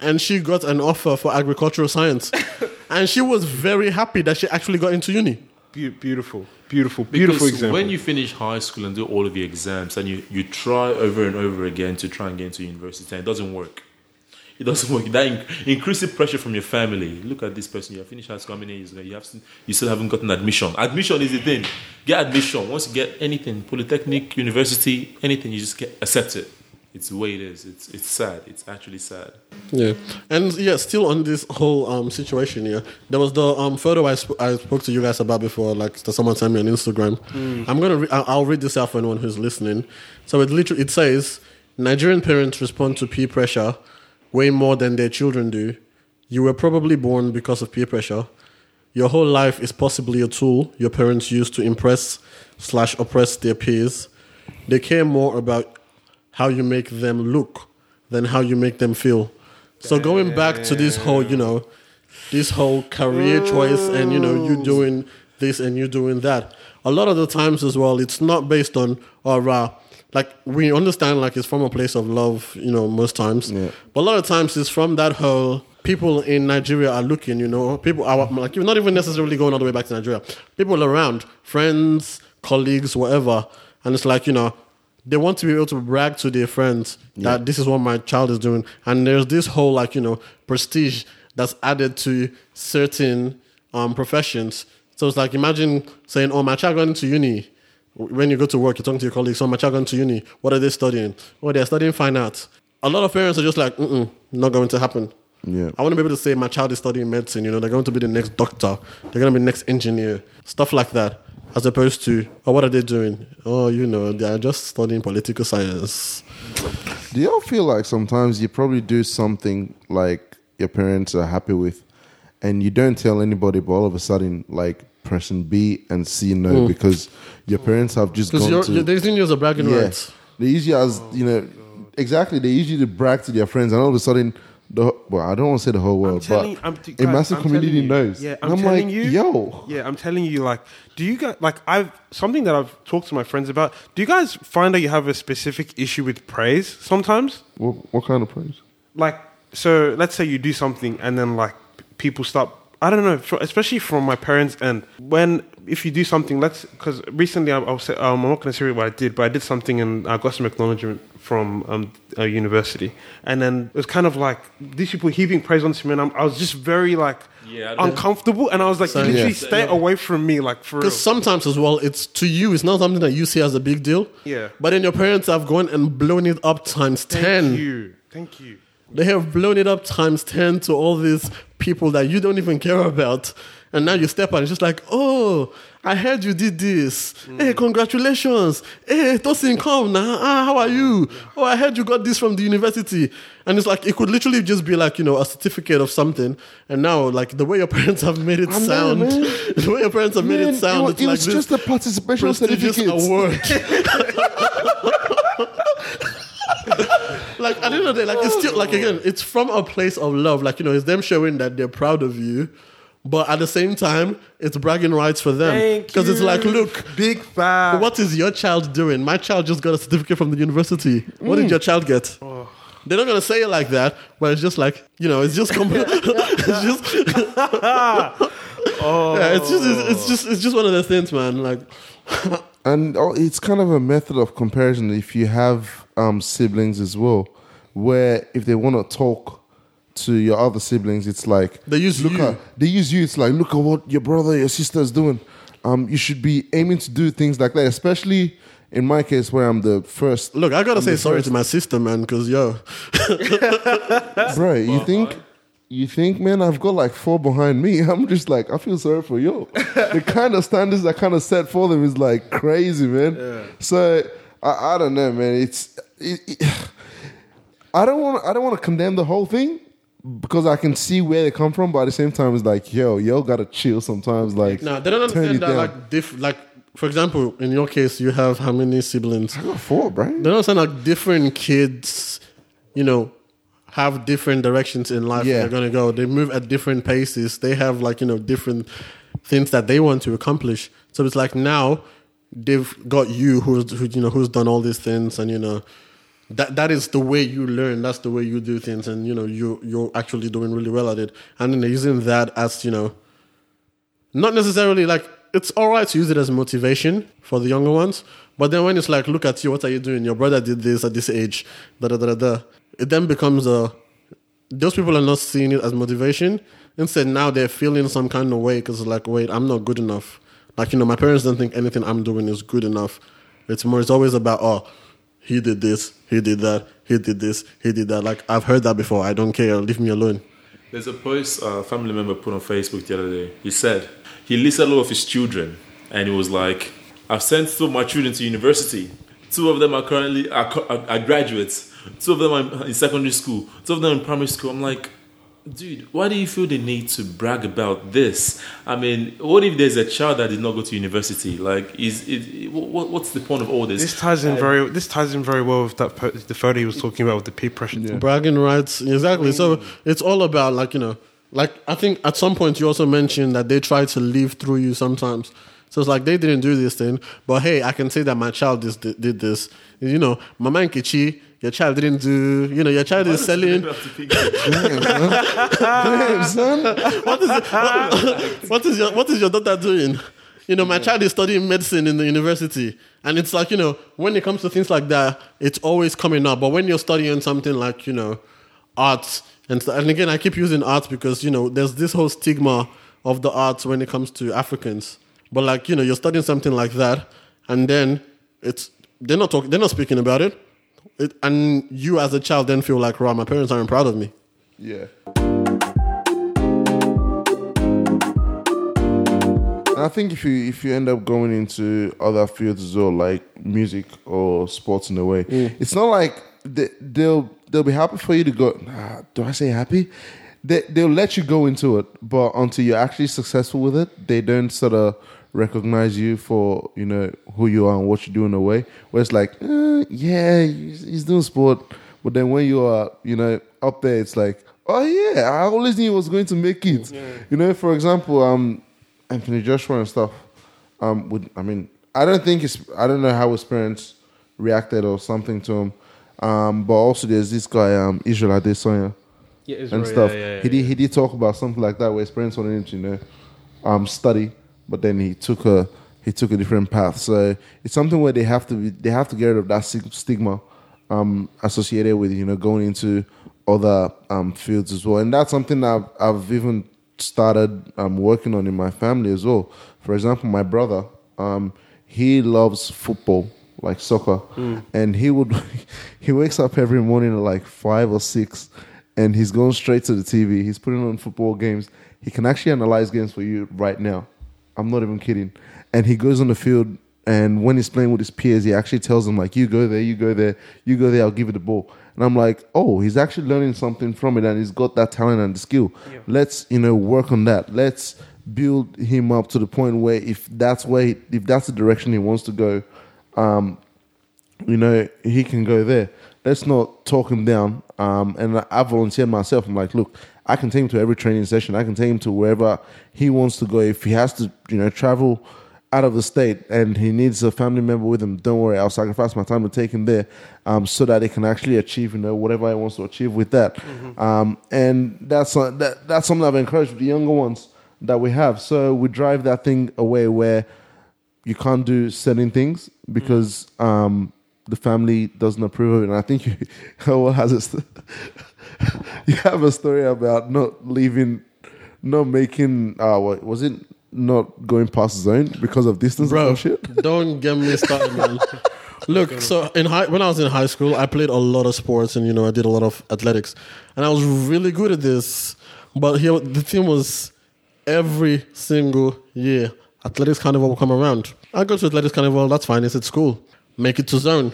and she got an offer for agricultural science, and she was very happy that she actually got into uni. Be- beautiful, beautiful, beautiful Because example. when you finish high school and do all of your exams and you, you try over and over again to try and get into university and it doesn't work. It doesn't work. That in- increases pressure from your family. Look at this person. You have finished high school how many years ago? You have still, you still haven't gotten admission. Admission is the thing. Get admission. Once you get anything, polytechnic, university, anything, you just get accept it. It's the way it is. It's it's sad. It's actually sad. Yeah, and yeah, still on this whole um situation here, there was the um photo I, sp- I spoke to you guys about before, like that someone sent me on Instagram. I'm gonna re- I'll I'll read this out for anyone who's listening. So it literally it says Nigerian parents respond to peer pressure way more than their children do. You were probably born because of peer pressure. Your whole life is possibly a tool your parents use to impress slash oppress their peers. They care more about how you make them look than how you make them feel. So going back to this whole, you know, this whole career choice and you know you doing this and you doing that. A lot of the times as well, it's not based on or rah. Like we understand, like it's from a place of love, you know, most times. Yeah. But a lot of times it's from that whole people in Nigeria are looking, you know, people are like you're not even necessarily going all the way back to Nigeria. People around, friends, colleagues, whatever, and it's like you know they want to be able to brag to their friends that this is what my child is doing, and there's this whole like you know prestige that's added to certain um, professions. So it's like imagine saying, "Oh, my child going to uni." When you go to work, you're talking to your colleagues. "Oh, my child going to uni. What are they studying? Oh, they're studying fine arts." A lot of parents are just like, Mm-mm, "Not going to happen." Yeah. I want to be able to say my child is studying medicine. You know, they're going to be the next doctor. They're going to be the next engineer. Stuff like that. As opposed to, oh, what are they doing? Oh, you know, they are just studying political science. Do y'all feel like sometimes you probably do something like your parents are happy with, and you don't tell anybody, but all of a sudden, like pressing B and C no hmm. because your parents have just Because gone you're, to you're, they're using you as a bragging yeah. rights. They use you as you know exactly. They use you to brag to their friends, and all of a sudden, the well, I don't want to say the whole world, but I'm- a guys, massive I'm community telling you. knows. Yeah, I'm I'm telling like, you. yo, Yeah, I'm telling you, like, do you guys like I've something that I've talked to my friends about? Do you guys find that you have a specific issue with praise sometimes? what, what kind of praise? Like, so let's say you do something and then like people stop. I don't know, especially from my parents' end. When if you do something, let's because recently I, I was um, I'm not going to say what I did, but I did something and I got some acknowledgement from um, a university, and then it was kind of like these people heaping praise onto me, and I'm, I was just very like Yeah, uncomfortable, and I was like, So- literally Yeah. stay away from me, like for. Because sometimes as well, it's to you, it's not something that you see as a big deal. Yeah. But then your parents have gone and blown it up times Thank 10. you, thank you. They have blown it up times 10 to all these people that you don't even care about. And now you step out and it's just like, oh, I heard you did this. Hey, congratulations. Hey, Tosin, come now. Ah, how are you? Oh, I heard you got this from the university. And it's like, it could literally just be like, you know, a certificate of something. And now, like, the way your parents have made it I sound, man. the way your parents have made it sound, was, it's it like was just a participation prestigious certificate. award. like at the end of the day, like it's still like again, it's from a place of love. Like you know, it's them showing that they're proud of you, but at the same time, it's bragging rights for them because it's like, look, Big fan. what is your child doing? My child just got a certificate from the university. What did your child get? They're not gonna say it like that, but it's just like you know, it's just com- it's just yeah, it's just it's, it's just it's just one of those things, man. Like and oh, it's kind of a method of comparison if you have um, siblings as well, where if they want to talk to your other siblings, it's like They use look you. At, they use you. It's like look at what your brother, your sister is doing. Um, you should be aiming to do things like that, especially in my case where I'm the first. Look, I gotta I'm say sorry first- to my sister, man, because yo, bro. You think? You think, man? I've got like four behind me. I'm just like, I feel sorry for you. the kind of standards I kind of set for them is like crazy, man. So I, I don't know, man. It's it, it- I don't want I don't want to condemn the whole thing because I can see where they come from, but at the same time, it's like, yo, yo, gotta chill sometimes. Like, nah, they don't understand that. down. Like, diff, like for example, in your case, you have how many siblings? I got four, bro. They don't understand like different kids, you know, have different directions in life. Yeah. They're gonna go. They move at different paces. They have like you know different things that they want to accomplish. So it's like now they've got you who's who you know who's done all these things, and you know that that is the way you learn. That's the way you do things, and you know you you're actually doing really well at it. And then using that as you know not necessarily like it's all right to use it as motivation for the younger ones, but then when it's like, look at you, what are you doing? Your brother did this at this age, da da da. da. It then becomes a. Those people are not seeing it as motivation. Instead, now they're feeling some kind of way because like, wait, I'm not good enough. Like you know, my parents don't think anything I'm doing is good enough. It's more. It's always about oh, he did this, he did that, he did this, he did that. Like I've heard that before. I don't care. Leave me alone. There's a post a family member put on Facebook the other day. He said he listed all of his children, and he was like, "I've sent two of my children to university. Two of them are currently are, are, are graduates. Two of them are in secondary school. Two of them in primary school." I'm like, dude, why do you feel the need to brag about this? I mean, what if there's a child that did not go to university? Like, is it? What, what's the point of all this? This ties in um, very. This ties in very well with that po- the photo he was talking about with the peer pressure. bragging rights exactly so mm. it's all about like you know like i think at some point you also mentioned that they try to live through you sometimes so it's like they didn't do this thing but hey i can say that my child is, did, did this you know mama Nkechi, your child didn't do you know your child is selling Damn, son. what is, what, what is your what is your daughter doing? You know, my child is studying medicine in the university, and it's like you know, when it comes to things like that, it's always coming up. But when you're studying something like you know, arts and st- and again, I keep using arts because you know, there's this whole stigma of the arts when it comes to Africans. But like you know, you're studying something like that, and then it's they're not talking, they're not speaking about it. It, and you as a child then feel like, wow, my parents aren't proud of me. Yeah. And I think if you if you end up going into other fields as well, like music or sports in a way, mm. it's not like they, they'll they'll be happy for you to go. Nah, do I say happy? They they'll let you go into it, but until you're actually successful with it, they don't sort of recognize you for you know who you are and what you do in a way. Where it's like, eh, yeah, he's, doing sport, but then when you are you know up there, it's like, oh yeah, I always knew he was going to make it. You know, for example, um, Anthony Joshua and stuff. Um, would I mean, I don't think it's I don't know how his parents reacted or something to him. Um, but also there's this guy, um, Israel Adesanya Yeah, and stuff. he did he did talk about something like that where his parents wanted him to, you know, um, study, but then he took a he took a different path. So it's something where they have to be, they have to get rid of that stigma um, associated with you know going into other um, fields as well, and that's something I've I've even started um, working on in my family as well. For example, my brother, um, he loves football like soccer, and he would he wakes up every morning at like five or six, and he's going straight to the TV. He's putting on football games. He can actually analyze games for you right now. I'm not even kidding. And he goes on the field, and when he's playing with his peers, he actually tells them like, "You go there, you go there, you go there. I'll give you the ball." And I'm like, "Oh, he's actually learning something from it, and he's got that talent and the skill. Let's you know work on that. Let's build him up to the point where if that's where he, if that's the direction he wants to go, um, you know, he can go there. Let's not talk him down. Um, and I volunteered myself. I'm like, look, I can take him to every training session. I can take him to wherever he wants to go. If he has to, you know, travel out of the state and he needs a family member with him, don't worry. I'll sacrifice my time to take him there, um, so that he can actually achieve, you know, whatever he wants to achieve with that. Um, and that's uh, that, that's something I've encouraged with the younger ones that we have. So we drive that thing away where you can't do certain things because um, the family doesn't approve of it. And I think you, what has it? you have a story about not leaving, not making. Uh, what was it? Not going past zone because of distance Bro, and shit. don't get me started, man. Look, so in high, when I was in high school, I played a lot of sports, and you know, I did a lot of athletics, and I was really good at this. But here, the thing was, every single year, athletics carnival will come around. I go to athletics carnival. That's fine. It's at school. Make it to zone.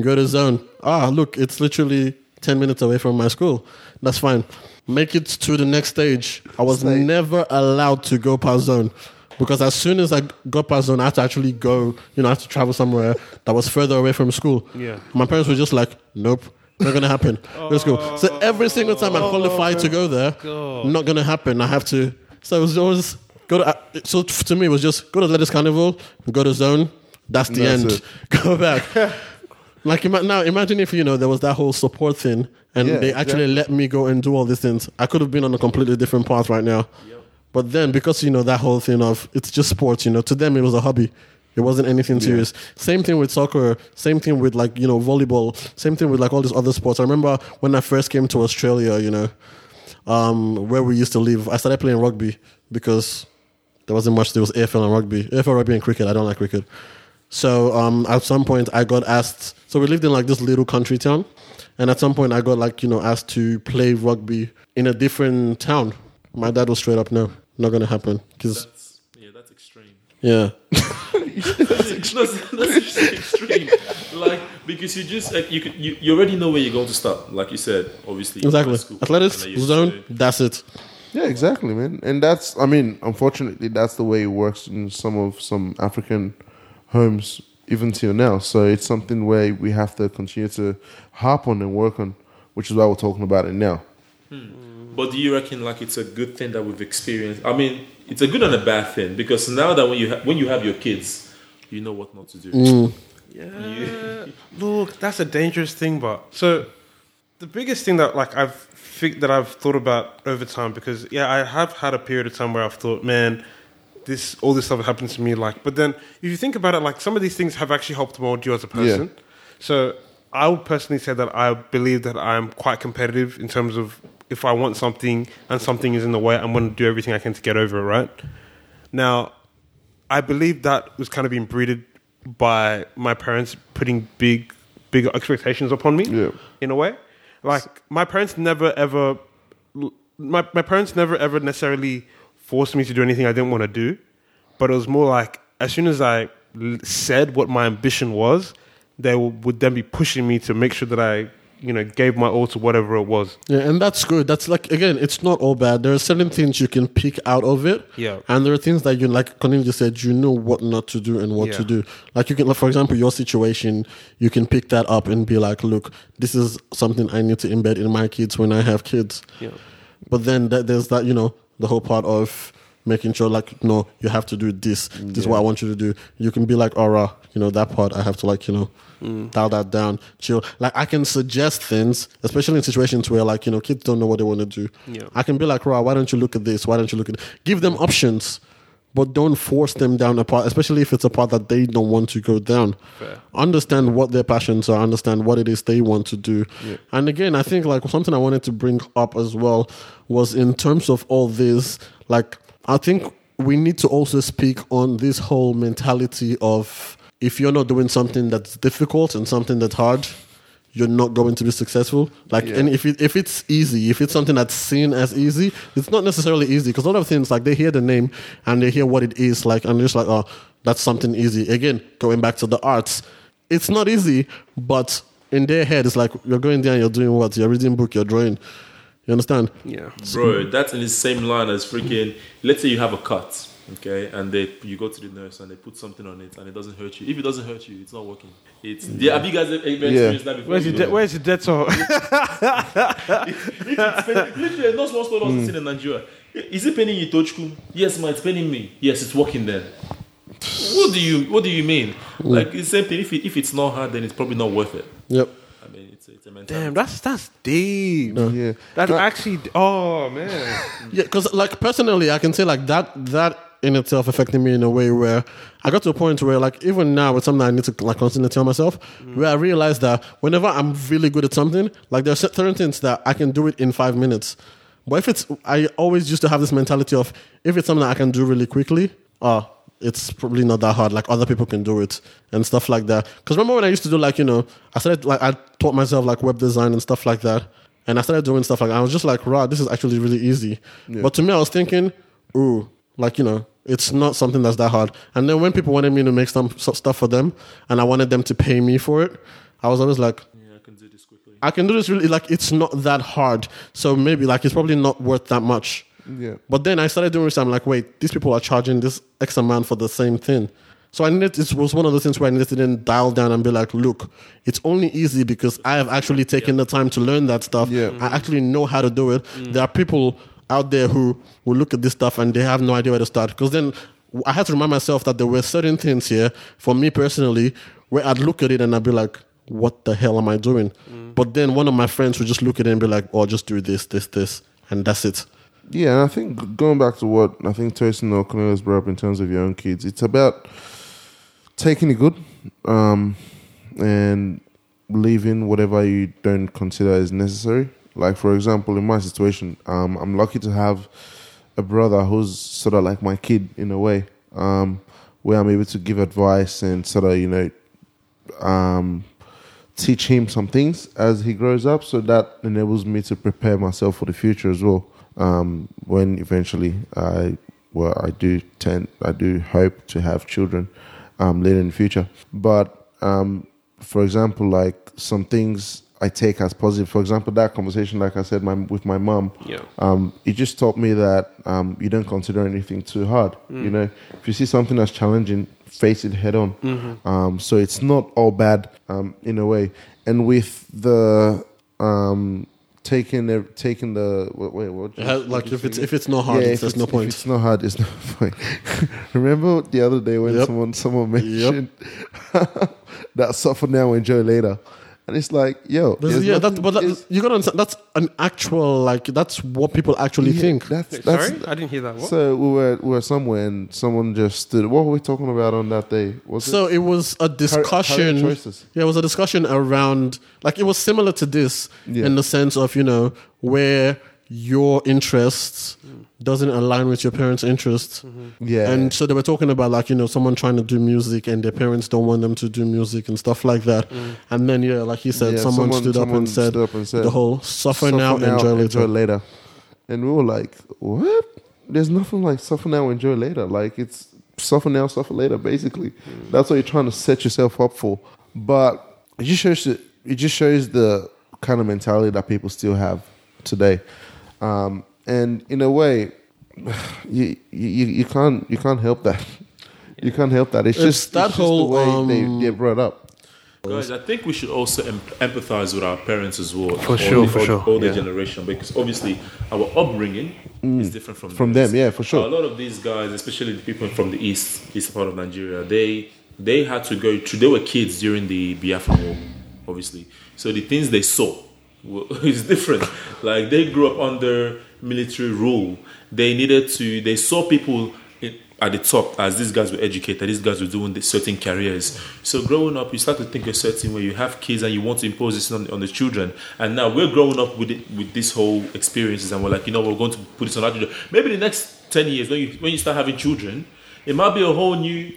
Go to zone. Ah, look, it's literally ten minutes away from my school. That's fine. Make it to the next stage. I was Stage. never allowed to go past zone because as soon as I got past zone, I had to actually go. You know, I had to travel somewhere that was further away from school. Yeah. My parents were just like, "Nope, not gonna happen. Let's go." So oh. every single time I oh, qualified to go there, not gonna happen. I have to. So it was always go to. Uh, so to me, it was just go to Athletics Carnival, go to zone. That's the That's end. it. Go back. like ima- now, imagine if you know there was that whole support thing, and Yeah, they actually let me go and do all these things. I could have been on a completely different path right now. But then, because you know that whole thing of it's just sports, you know, to them it was a hobby. It wasn't anything serious. Same thing with soccer. Same thing with like you know volleyball. Same thing with like all these other sports. I remember when I first came to Australia, you know, um, where we used to live. I started playing rugby because there wasn't much. There was AFL and rugby. AFL, rugby, and cricket. I don't like cricket. So um, at some point, I got asked. So we lived in like this little country town, and at some point, I got like you know asked to play rugby in a different town. My dad was straight up, no, not gonna happen. Because yeah, that's extreme. yeah, that's, that's extreme. Like because you just like you could you, you already know where you're going to start. Like you said, obviously. exactly. school, Athletics and then you're zone. straight. That's it. Yeah, exactly, man. And that's, I mean, unfortunately, that's the way it works in some of some African homes, even till now. So it's something where we have to continue to harp on and work on, which is why we're talking about it now. But do you reckon like it's a good thing that we've experienced? I mean, it's a good and a bad thing because now that when you ha- when you have your kids, you know what not to do. Mm. Yeah. Look, that's a dangerous thing, but so the biggest thing that like I've fig- that I've thought about over time because yeah, I have had a period of time where I've thought, man, this all this stuff happens to me. Like, but then if you think about it, like some of these things have actually helped mold you as a person. yeah. So I would personally say that I believe that I'm quite competitive in terms of if I want something and something is in the way, I'm going to do everything I can to get over it. Right now, I believe that was kind of being breeded by my parents putting big, big expectations upon me. Yeah. In a way, like my parents never ever, my my parents never ever necessarily forced me to do anything I didn't want to do, but it was more like as soon as I said what my ambition was, they would then be pushing me to make sure that I, you know, gave my all to whatever it was. Yeah, and that's good. That's like again, it's not all bad. There are certain things you can pick out of it. Yeah. And there are things that you like Cornelius just said, you know what not to do and what to do. Like you can like, for example, your situation, you can pick that up and be like, look, this is something I need to embed in my kids when I have kids. Yeah. But then there's that, you know, the whole part of making sure like, no, you have to do this. This is what I want you to do. You can be like, aura, you know, that part I have to like, you know, mm. dial that down, chill. Like I can suggest things, especially in situations where like, you know, kids don't know what they want to do. Yeah. I can be like, Ra, why don't you look at this? Why don't you look at Give them options. But don't force them down a path, especially if it's a path that they don't want to go down. Fair. Understand what their passions are, understand what it is they want to do. And again, I think like something I wanted to bring up as well was in terms of all this, like I think we need to also speak on this whole mentality of if you're not doing something that's difficult and something that's hard, you're not going to be successful. Like, Yeah. and if it, if it's easy, if it's something that's seen as easy, it's not necessarily easy because a lot of things like they hear the name and they hear what it is like, and they're just like, oh, that's something easy. Again, going back to the arts, it's not easy, but in their head, it's like you're going there and you're doing what? You're reading book, you're drawing. You understand? Yeah. Bro, that's in the same line as freaking. Let's say you have a cut, okay, and they you go to the nurse and they put something on it and it doesn't hurt you. If it doesn't hurt you, it's not working. It's yeah. Have you guys ever experienced that before? Where's your de- where's your Dettol? Literally, not small store mm. in Nigeria. Is it paining you, Tochku? Yes, ma, it's paining me. Yes, it's working then. what do you What do you mean? Like it's the same thing. If it, if it's not hard, then it's probably not worth it. Yep. I mean, it's it's a mentality. Damn, that's that's deep. Yeah. That's No, actually. Oh man. Yeah, because like personally, I can say like that that in itself affecting me in a way where I got to a point where like even now it's something I need to like constantly tell myself where I realize that whenever I'm really good at something, like there's certain things that I can do it in five minutes. But if it's, I always used to have this mentality of if it's something that I can do really quickly, uh, it's probably not that hard. Like other people can do it and stuff like that. Because remember when I used to do like you know, I started like I taught myself like web design and stuff like that, and I started doing stuff like I was just like, right, this is actually really easy. But to me, I was thinking, ooh, like you know, it's not something that's that hard. And then when people wanted me to make some some stuff for them, and I wanted them to pay me for it, I was always like, Yeah, I can do this quickly. I can do this really like it's not that hard. So maybe like it's probably not worth that much. Yeah. But then I started doing research. I'm like, wait, these people are charging this X amount for the same thing. So I needed. It was one of those things where I needed to then dial down and be like, look, it's only easy because I have actually taken the time to learn that stuff. Yeah. I actually know how to do it. Mm. There are people out there who will look at this stuff and they have no idea where to start. Because then I had to remind myself that there were certain things here for me personally where I'd look at it and I'd be like, what the hell am I doing? But then one of my friends would just look at it and be like, oh, just do this, this, this, and that's it. Yeah, and I think going back to what I think Tosin or Cornelius brought up in terms of your own kids, it's about taking the good um, and leaving whatever you don't consider is necessary. Like, for example, in my situation, um, I'm lucky to have a brother who's sort of like my kid in a way, um, where I'm able to give advice and sort of, you know, um, teach him some things as he grows up. So that enables me to prepare myself for the future as well um, when eventually I well I do tend I do hope to have children um, later in the future. But um, for example like some things I take as positive for example that conversation like I said my, with my mom Yeah. um, it just taught me that um, you don't consider anything too hard. You know, if you see something that's challenging, face it head on. Um, so it's not all bad um, in a way. And with the um, taking the taking the wait, wait what? Has- like if it's if it's not hard, if there's no it's- point. If it's not hard, it's no point. Remember the other day when Yep. someone someone mentioned that suffer now, enjoy later, and it's like, yo, This yeah, nothing- that, but that, you gotta understand. That's an actual like. That's what people actually yeah, think. That's, that's Sorry, I didn't hear that. What? So we were we were somewhere and someone just stood. What were we talking about on that day? Was So it was a discussion. career choices. Yeah, it was a discussion around like it was similar to this Yeah. in the sense of you know where your interests doesn't align with your parents' interests. it? Yeah, And so they were talking about like you know someone trying to do music and their parents don't want them to do music and stuff like that. And then yeah, like he said, Yeah, someone, stood, up someone and said, stood up and said, the whole suffer, Suffer now, enjoy later. later. And we were like, what? There's nothing like suffer now, enjoy later. Like it's suffer now, suffer later. Basically, that's what you're trying to set yourself up for. But it just shows that it just shows the kind of mentality that people still have today. Um, and in a way, you, you you can't you can't help that. You can't help that. It's, It's just that it's whole, just the way um, they get brought up. Guys, I think we should also em- empathize with our parents as well. For sure, the for old- sure, Older yeah. generation, because obviously our upbringing is different from Mm. From theirs. them, yeah, for sure. A lot of these guys, especially the people from the east, east part of Nigeria, they they had to go through. They were kids during the Biafra War, obviously. So the things they saw were, is different. Like they grew up under military rule. They needed to. They saw people at the top as these guys were educated. These guys were doing certain careers. So growing up, you start to think a certain way. You have kids and you want to impose this on, on the children. And now we're growing up with it, with this whole experiences, and we're like, you know, we're going to put this on our children. Maybe the next ten years, when you when you start having children, it might be a whole new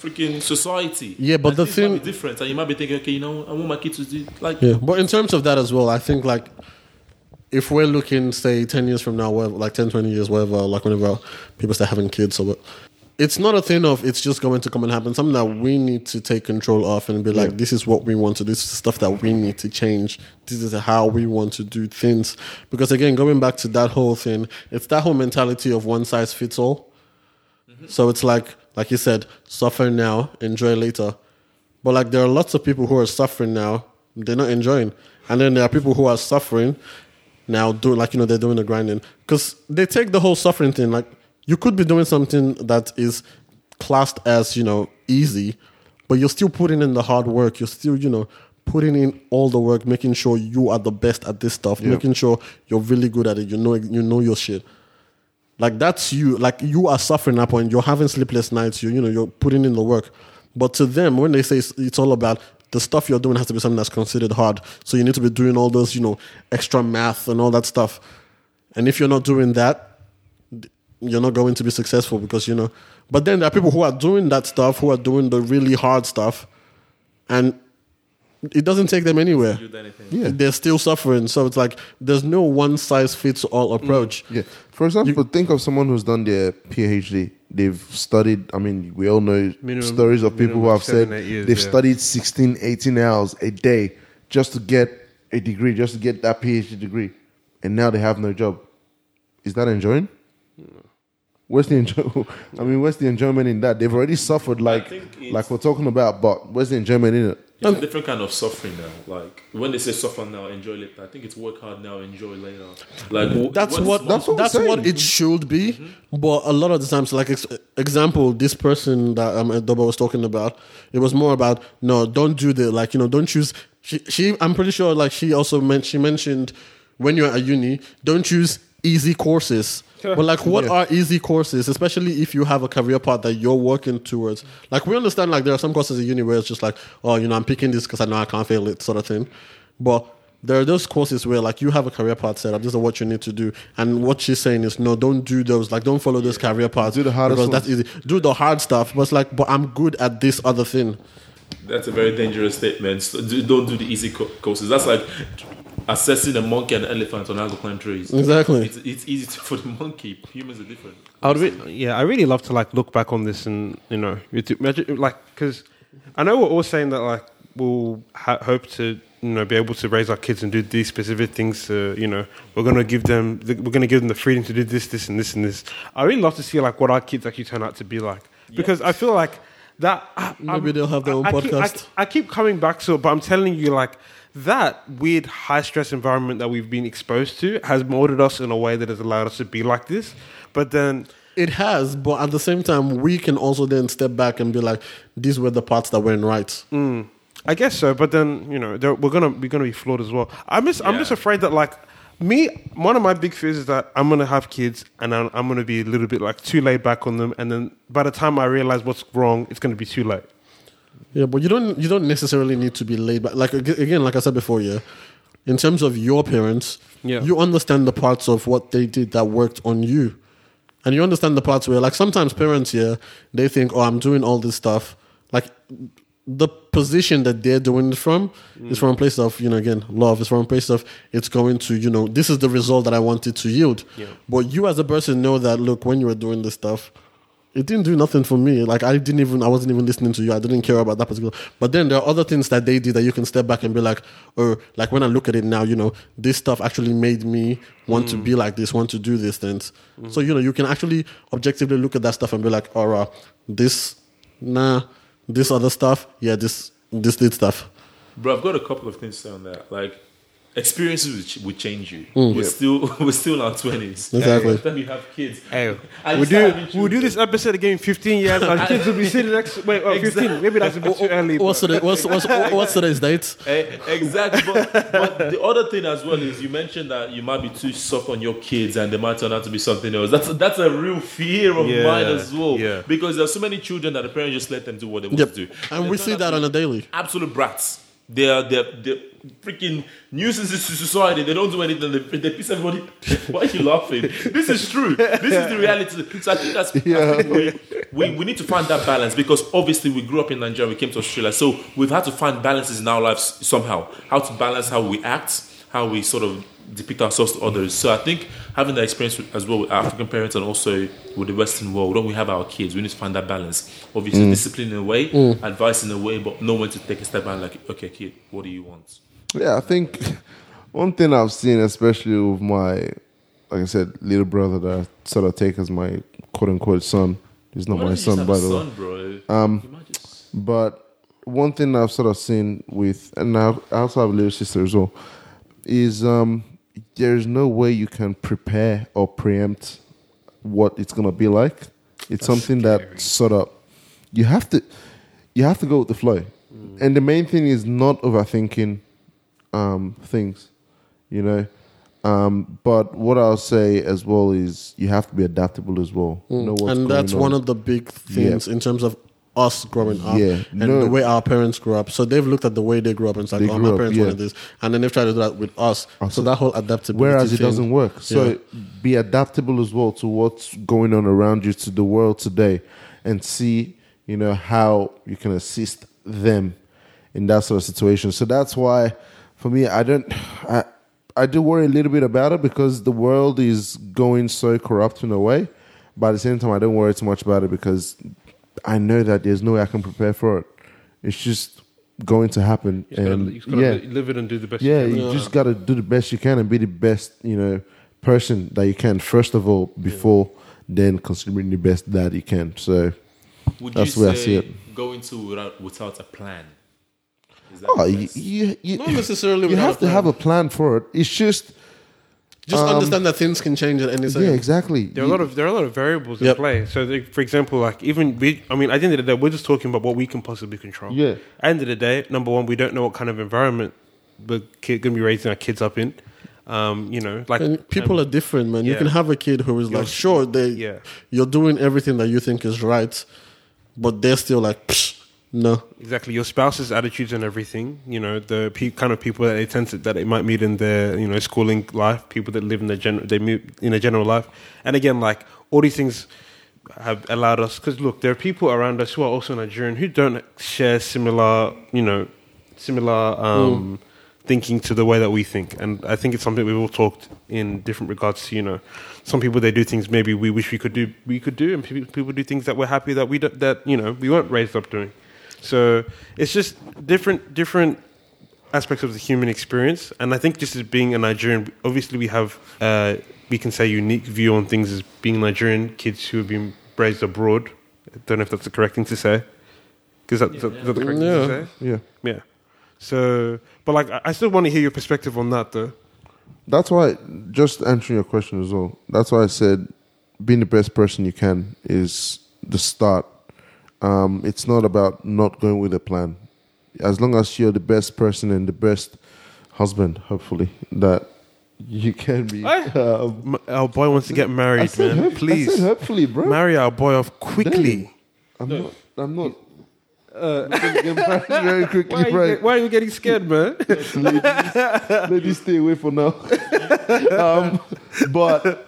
freaking society. Yeah, but And the thing- be different, and you might be thinking, okay, you know, I want my kids to do like. Yeah, but in terms of that as well, I think like if we're looking, say, 10 years from now, whatever, like 10, 20 years, whatever, like whenever people start having kids or what, it's not a thing of it's just going to come and happen. Something that we need to take control of and be like, this is what we want to do. This is stuff that we need to change. This is how we want to do things. Because again, going back to that whole thing, it's that whole mentality of one size fits all. Mm-hmm. So it's like, like you said, suffer now, enjoy later. But like there are lots of people who are suffering now, they're not enjoying. And then there are people who are suffering now doing like you know they're doing the grinding. Because they take the whole suffering thing like you could be doing something that is classed as you know easy but you're still putting in the hard work. You're still you know putting in all the work making sure you are the best at this stuff making sure you're really good at it. You know you know your shit. Like that's you. Like you are suffering that point. You're having sleepless nights. You you know you're putting in the work. But to them when they say it's, it's all about the stuff you're doing has to be something that's considered hard so you need to be doing all those you know extra math and all that stuff and if you're not doing that you're not going to be successful because you know but then there are people who are doing that stuff who are doing the really hard stuff and it doesn't take them anywhere. Yeah. they're still suffering so it's like there's no one size fits all approach mm. Yeah. For example, think of someone who's done their PhD. They've studied, I mean, we all know Minimum- stories of people who have seven, said years, they've yeah. studied 16, 18 hours a day just to get a degree, just to get that PhD degree. And now they have no job. Is that enjoying? Where's the enjoy? I mean, where's the enjoyment in that? They've already suffered, like like we're talking about, but where's the enjoyment in it? It's a different kind of suffering now. Like when they say suffer now, enjoy later. I think it's work hard now, enjoy later. Like that's what's- what That's what that's what it should be. But a lot of the times, like ex- example, this person that um Edoba was talking about, it was more about no, don't do the like you know, don't choose. She, she I'm pretty sure like she also meant she mentioned when you're at uni, don't choose easy courses. But like, what are easy courses, especially if you have a career path that you're working towards? Like, we understand like there are some courses in uni where it's just like, oh, you know, I'm picking this because I know I can't fail it, sort of thing. But there are those courses where like you have a career path set up. This is what you need to do. And what she's saying is, no, don't do those. Like, don't follow those career paths. Do the hardest because that's easy. Do the hard stuff. But it's like, but I'm good at this other thing. That's a very dangerous statement. So do, don't do the easy co- courses. That's like assessing a monkey and an elephant on how to climb trees. Exactly. It's, it's easy to, for the monkey. Humans are different. I would, re- yeah, I really love to like look back on this and you know, you imagine like because I know we're all saying that like we'll ha- hope to you know be able to raise our kids and do these specific things. To, you know, we're gonna give them the, we're gonna give them the freedom to do this, this, and this, and this. I really love to see like what our kids actually turn out to be like because I feel like that I- Maybe I'm- they'll have their own I- I keep- I- podcast. I keep coming back to it, but I'm telling you, like that weird high stress environment that we've been exposed to has molded us in a way that has allowed us to be like this. But then, It has, but at the same time, we can also then step back and be like, these were the parts that weren't right. Mm, I guess so. But then, you know, we're gonna we're gonna be flawed as well. I'm just I'm just afraid that like me, one of my big fears is that I'm gonna have kids and I'm, I'm gonna be a little bit like too laid back on them, and then by the time I realize what's wrong, it's gonna be too late. Yeah, but you don't you don't necessarily need to be laid back. Like again, like I said before, yeah. In terms of your parents, Yeah. you understand the parts of what they did that worked on you, and you understand the parts where, like, sometimes parents, yeah, they think, oh, I'm doing all this stuff. Like, the position that they're doing it from mm. is from a place of, you know, again, love. It's from a place of it's going to, you know, this is the result that I wanted to yield. Yeah. But you as a person know that, look, when you were doing this stuff, it didn't do nothing for me. Like I didn't even I wasn't even listening to you. I didn't care about that particular. But then there are other things that they did that you can step back and be like, or like when I look at it now, you know, this stuff actually made me want to mm. be like this, want to do these things. Mm. So you know, you can actually objectively look at that stuff and be like, all right, this, nah, this other stuff, yeah, this this did stuff. Bro, I've got a couple of things to say on that. Like, experiences will, ch- will change you. We're still we're still in our twenties. Exactly. By the time you have kids, Hey, we you start do having we'll do this episode again in 15 years. Our kids will be sitting next. Wait, oh, 15. Maybe that's a bit too early. What's but- today, what's, what's, what's today's date? Eh, exactly. But, but the other thing as well is you mentioned that you might be too soft on your kids and they might turn out to be something else. That's that's a real fear of Yeah, mine as well. yeah. Because there are so many children that the parents just let them do what they want Yep. to do. And They we see that on a daily. absolute brats. They are they're, they're freaking nuisances to society. They don't do anything. They, they piss everybody. Why are you laughing? This is true. This is the reality. So I think that's I think we, we, we need to find that balance because obviously we grew up in Nigeria. We came to Australia, so we've had to find balances in our lives somehow. How to balance how we act, how we sort of depict ourselves to others. So I think having that experience as well with African parents and also with the Western world, when we have our kids, we need to find that balance. Obviously, discipline in a way, advice in a way, but know when to take a step back. Like, okay, kid, what do you want? Yeah, I think one thing I've seen, especially with my, like I said, little brother that I sort of take as my quote unquote son. He's not Why my son, by the way. bro. Um, just But one thing I've sort of seen with, and I I also have a little sister as well, is um, there's no way you can prepare or preempt what it's gonna be like. It's something that sort of you have to you have to go with the flow, and the main thing is not overthinking um, things, you know. Um, but what I'll say as well is you have to be adaptable as well. Know what's Mm. and that's going one of the big things in terms of us growing up Yeah, and no. the way our parents grew up. So they've looked at the way they grew up and said, They "Oh, my up, parents yeah. wanted this," and then they've tried to do that with us. so that whole adaptability. Whereas it thing- doesn't work. So Yeah. be adaptable as well to what's going on around you, to the world today, and see, you know, how you can assist them in that sort of situation. So that's why, for me, I don't, I, I do worry a little bit about it because the world is going so corrupt in a way. But at the same time, I don't worry too much about it because I know that there's no way I can prepare for it. It's just going to happen. You just gotta, and you just gotta yeah, li- live it and do the best. yeah, you can. you just got to do the best you can and be the best, you know, person that you can. First of all, before then considering the best that you can. So, would That's you the way I see it. Going to without without a plan? Is that oh, you, you, you, Not necessarily You have a to plan. have a plan for it. It's just, Just um, understand that things can change at any second. yeah, exactly. There are a lot of there are a lot of variables Yep. in play. So, like, for example, like even we, I mean, at the end of the day, we're just talking about what we can possibly control. Yeah. At the end of the day, number one, we don't know what kind of environment we're going to be raising our kids up in. Um, you know, like And people are different, man. You can have a kid who is like, sure, they, Yeah. you're doing everything that you think is right, but they're still like, Psh, no. exactly your spouse's attitudes and everything. You know, the pe- kind of people that they tend to that they might meet in their you know schooling life, people that live in their general they move in a general life, and again, like all these things have allowed us because look, there are people around us who are also Nigerian who don't share similar you know similar um, thinking to the way that we think, and I think it's something we've all talked in different regards to you know. Some people they do things maybe we wish we could do we could do, and people, people do things that we're happy that we don't, that you know we weren't raised up doing. So it's just different different aspects of the human experience, and I think just as being a Nigerian, obviously we have uh, we can say unique view on things as being Nigerian kids who have been raised abroad. I don't know if that's the correct thing to say. Is that, is that- is that the correct Yeah. thing to say? yeah. Yeah. So, but like, I- I still want to hear your perspective on that, though. That's why, just answering your question as well, that's why I said being the best person you can is the start. Um, it's not about not going with a plan. As long as you're the best person and the best husband, hopefully, that you can be. Aye. Um, Our boy wants to get I married, said man. hope- I Please said hopefully, bro. marry our boy off quickly. I'm not. I'm not. Uh, very quickly, Why are, you, bro. why are you getting scared, man? Ladies, ladies, stay away for now. um, but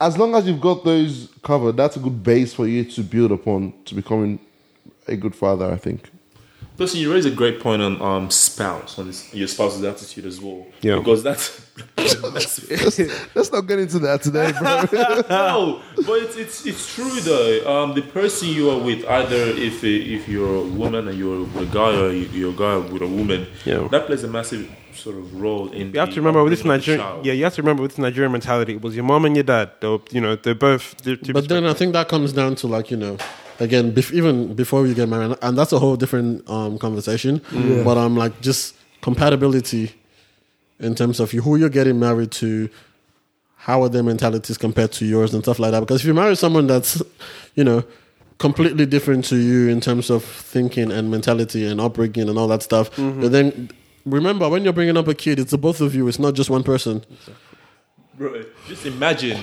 as long as you've got those covered, that's a good base for you to build upon to becoming a good father. I think. Listen, you raise a great point on um, spouse, on this, your spouse's attitude as well. Yeah. Because that's, that's Let's, let's not get into that today, bro. no, but it's, it's it's true though. Um, the person you are with, either if if you're a woman and you're with a guy, or you- you're a guy with a woman, Yeah. that plays a massive sort of role in. You have the to remember with this upbringing of the Nigerian, yeah, you have to remember with this Nigerian mentality. It was your mom and your dad. They were, you know, they're both. They're two But then I think that comes down to like you know, again, bef- even before you get married, and that's a whole different um, conversation. But I'm like just compatibility in terms of you, who you're getting married to, how are their mentalities compared to yours and stuff like that. Because if you marry someone that's, you know, completely different to you in terms of thinking and mentality and upbringing and all that stuff, but then remember when you're bringing up a kid, it's the both of you. It's not just one person. Bro, just imagine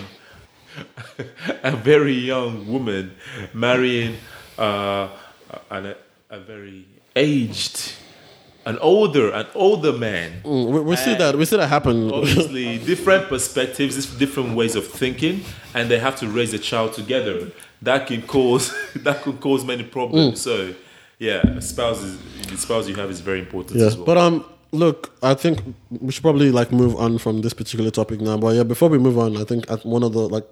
a very young woman marrying uh, a, a, a very aged an older, an older man. Mm, we, we see that we see that happen. Obviously, different perspectives, different ways of thinking, and they have to raise a child together. That can cause that could cause many Mm. problems. So, yeah, spouse is the spouse you have is very important Yeah, as well. but um, look, I think we should probably like move on from this particular topic now. But yeah, before we move on, I think at one of the like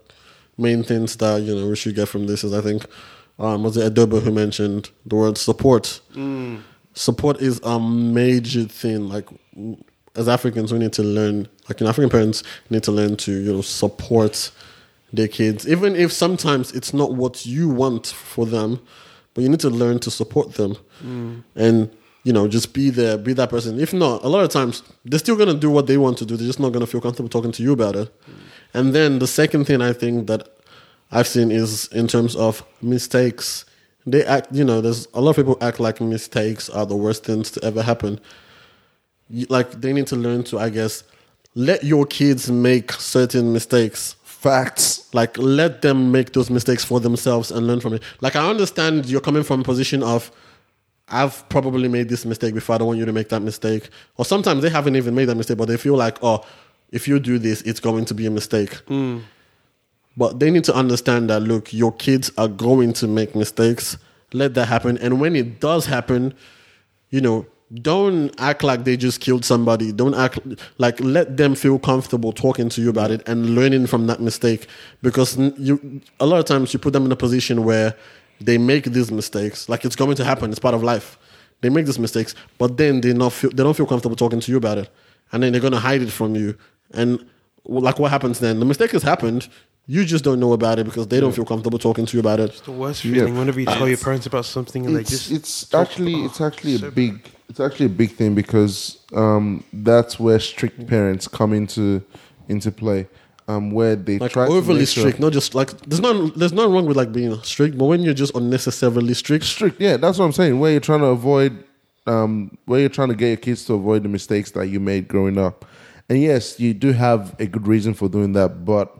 main things that you know we should get from this is I think um was it Edoba who mentioned the word support. Support is a major thing. Like as Africans, we need to learn. Like in African parents, need to learn to you know support their kids, even if sometimes it's not what you want for them, but you need to learn to support them, and you know just be there, be that person. If not, a lot of times they're still gonna do what they want to do. They're just not gonna feel comfortable talking to you about it. And then the second thing I think that I've seen is in terms of mistakes. They act, you know, there's a lot of people act like mistakes are the worst things to ever happen. Like they need to learn to, I guess, let your kids make certain mistakes Facts. like let them make those mistakes for themselves and learn from it like i understand you're coming from a position of i've probably made this mistake before. I don't want you to make that mistake. Or sometimes they haven't even made that mistake but they feel like oh if you do this it's going to be a mistake. Hmm. But they need to understand that look your kids are going to make mistakes. Let that happen. And when it does happen you know don't act like they just killed somebody. Don't act like let them feel comfortable talking to you about it and learning from that mistake. Because you a lot of times you put them in a position where they make these mistakes. Like it's going to happen. It's part of life. They make these mistakes but then they not feel they don't feel comfortable talking to you about it. And then they're going to hide it from you. And like what happens then? The mistake has happened. You just don't know about it because they don't feel comfortable talking to you about it. It's the worst Yeah. feeling whenever you tell your parents about something and they it's just it's talk- actually oh, it's actually so a big it's actually a big thing because um, that's where strict parents come into into play. Um, where they like try to overly sure- strict not just like there's not there's nothing wrong with like being strict but when you're just unnecessarily strict strict. Yeah, that's what I'm saying. Where you're trying to avoid, um, where you're trying to get your kids to avoid the mistakes that you made growing up. And yes, you do have a good reason for doing that, but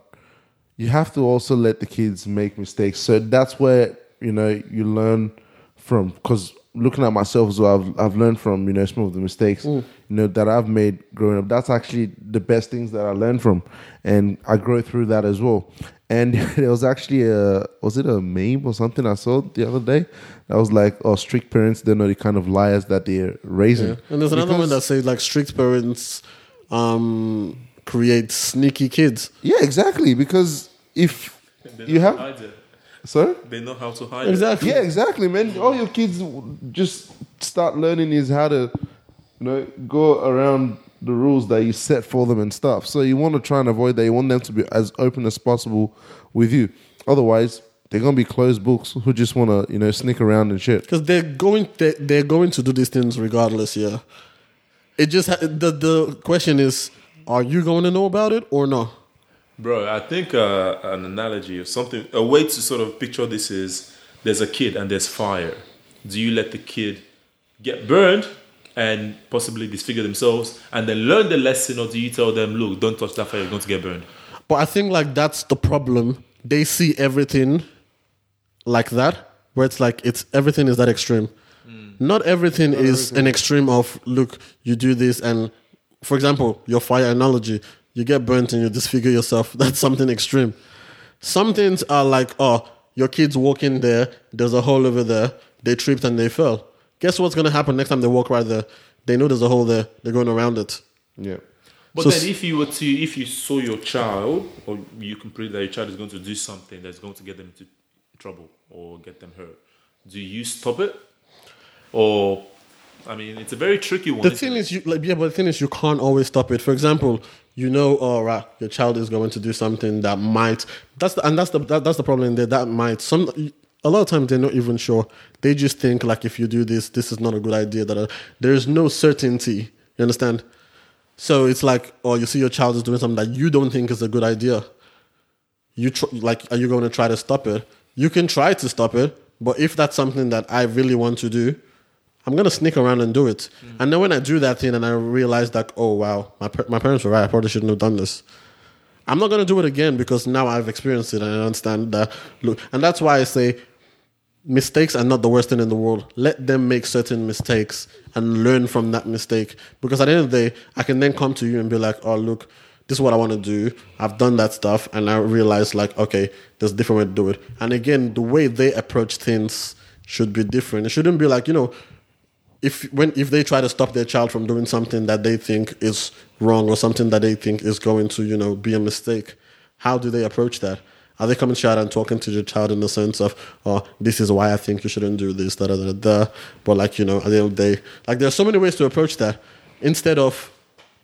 you have to also let the kids make mistakes. So that's where you know you learn from. Because looking at myself as well, I've I've learned from you know some of the mistakes you know that I've made growing up. That's actually the best things that I learned from, and I grow through that as well. And there was actually a was it a meme or something I saw the other day that was like, oh, strict parents they're not the kind of liars that they're raising. Yeah. And there's another one that says like strict parents um, create sneaky kids. yeah, exactly. Because if you know how to have hide it. sorry. They know how to hide it. Exactly. Yeah, exactly, man. All your kids just start learning is how to, you know, go around the rules that you set for them and stuff. So you want to try and avoid that. You want them to be as open as possible with you. Otherwise, they're gonna be closed books who just want to, you know, sneak around and shit. Because they're going they, they're going to do these things regardless. Yeah. It just the the question is, are you going to know about it or no? Bro, I think uh, an analogy or something, a way to sort of picture this is there's a kid and there's fire. Do you let the kid get burned and possibly disfigure themselves and then learn the lesson, or do you tell them, look, don't touch that fire, you're going to get burned? But I think like that's the problem. They see everything like that, where it's like it's everything is that extreme. Not everything is an extreme of look, you do this and for example, your fire analogy, you get burnt and you disfigure yourself. That's something extreme. Some things are like, oh, your kids walking there, there's a hole over there, they tripped and they fell. Guess what's gonna happen next time they walk right there? They know there's a hole there, they're going around it. Yeah. But So then, if you were to, if you saw your child, or you can predict that your child is going to do something that's going to get them into trouble or get them hurt, do you stop it? Or, I mean, it's a very tricky one. The thing it? is, you like yeah, but the thing is, you can't always stop it. For example, you know, oh right, your child is going to do something that might. That's the, and that's the that, that's the problem there. That might some. A lot of times they're not even sure. They just think like if you do this, this is not a good idea. That there is no certainty. You understand? So it's like, oh, you see your child is doing something that you don't think is a good idea. You tr- like, are you going to try to stop it? You can try to stop it, but if that's something that I really want to do, I'm gonna sneak around and do it. And then when I do that thing and I realize that, oh wow, my my parents were right. I probably shouldn't have done this. I'm not gonna do it again because now I've experienced it and I understand that. Look, and that's why I say, mistakes are not the worst thing in the world. Let them make certain mistakes and learn from that mistake. Because at the end of the day, I can then come to you and be like, oh, look, this is what I want to do. I've done that stuff. And I realize, like, okay, there's a different way to do it. And again, the way they approach things should be different. It shouldn't be like, you know, if when if they try to stop their child from doing something that they think is wrong or something that they think is going to you know be a mistake how do they approach that? Are they coming to out and talking to the child in the sense of oh this is why i think you shouldn't do this da da da da. But like you know at the end of the day like there's so many ways to approach that. Instead of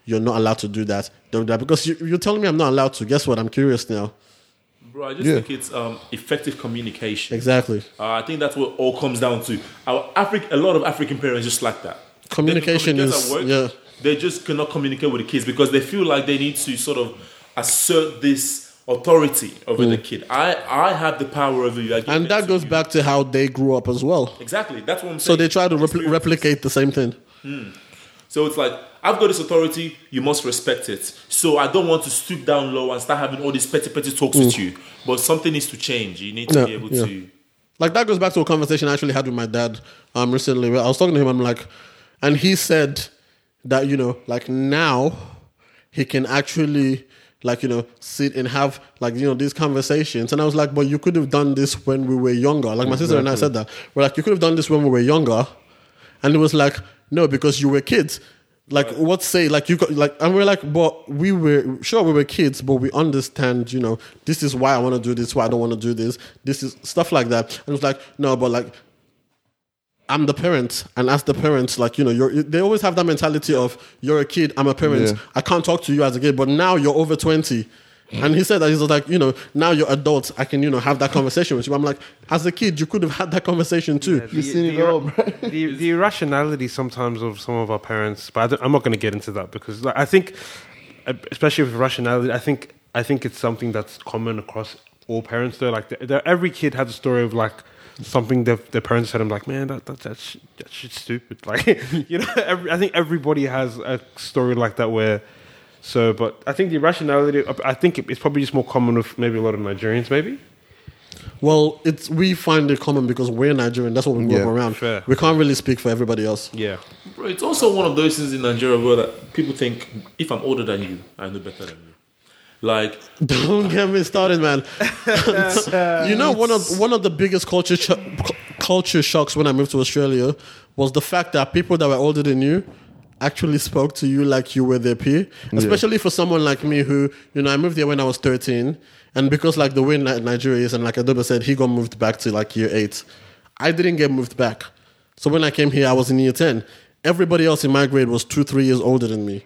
you're not allowed to do that do that. Because you, you're telling me i'm not allowed to guess what? I'm curious now Bro, I just Yeah. think it's um, effective communication. exactly Uh, I think that's what all comes down to. Our Afri- a lot of African parents just like that. Communication They can communicate is- at They just cannot communicate with the kids because they feel like they need to sort of assert this authority over the kid. I I have the power over you. Mm. and that goes you. back to how they grew up as well exactly. That's what I'm saying. so they try to Experiences. replicate the same thing So it's like I've got this authority, you must respect it. So I don't want to stoop down low and start having all these petty petty talks with you. But something needs to change. You need to Mm. Yeah, be able yeah. to. Like that goes back to a conversation I actually had with my dad um recently. I was talking to him. I'm like, and he said that you know, like now he can actually like you know sit and have like you know these conversations. And I was like, but you could have done this when we were younger. Like my sister and I said that. We're like, you could have done this when we were younger. And it was like, no, because you were kids. Like what say like you got like and we're like but we were sure we were kids but we understand you know this is why I want to do this why I don't want to do this this is stuff like that. And it's like no but like I'm the parent and as the parents like you know you're they always have that mentality of you're a kid I'm a parent Yeah. I can't talk to you as a kid but now you're over 20 and he said that he's like you know now you're adults I can you know have that conversation with you I'm like as a kid you could have had that conversation too You've seen it all, bro. the, the irrationality sometimes of some of our parents, but I don't, I'm not going to get into that because like, I think, uh, especially with rationality, I think I think it's something that's common across all parents. Though, like the, the, every kid has a story of like something their, their parents said. I'm like, man, that that that, shit, that shit's stupid. Like, you know, every, I think everybody has a story like that where. So, but I think the irrationality. I think it's probably just more common with maybe a lot of Nigerians, maybe. Well, it's we find it common because we're Nigerian. That's what we grew Yeah, up around. fair. We can't really speak for everybody else. Yeah. Bro, it's also one of those things in Nigeria where that people think if I'm older than you, I know better than you. Like Don't get me started, man. you know, one of one of the biggest culture cho- culture shocks when I moved to Australia was the fact that people that were older than you actually spoke to you like you were their peer. Especially for someone like me who, you know, I moved here when I was 13. And because like the way Nigeria is, and like Edoba said, he got moved back to like year eight. I didn't get moved back. So when I came here, I was in year 10. Everybody else in my grade was two, three years older than me.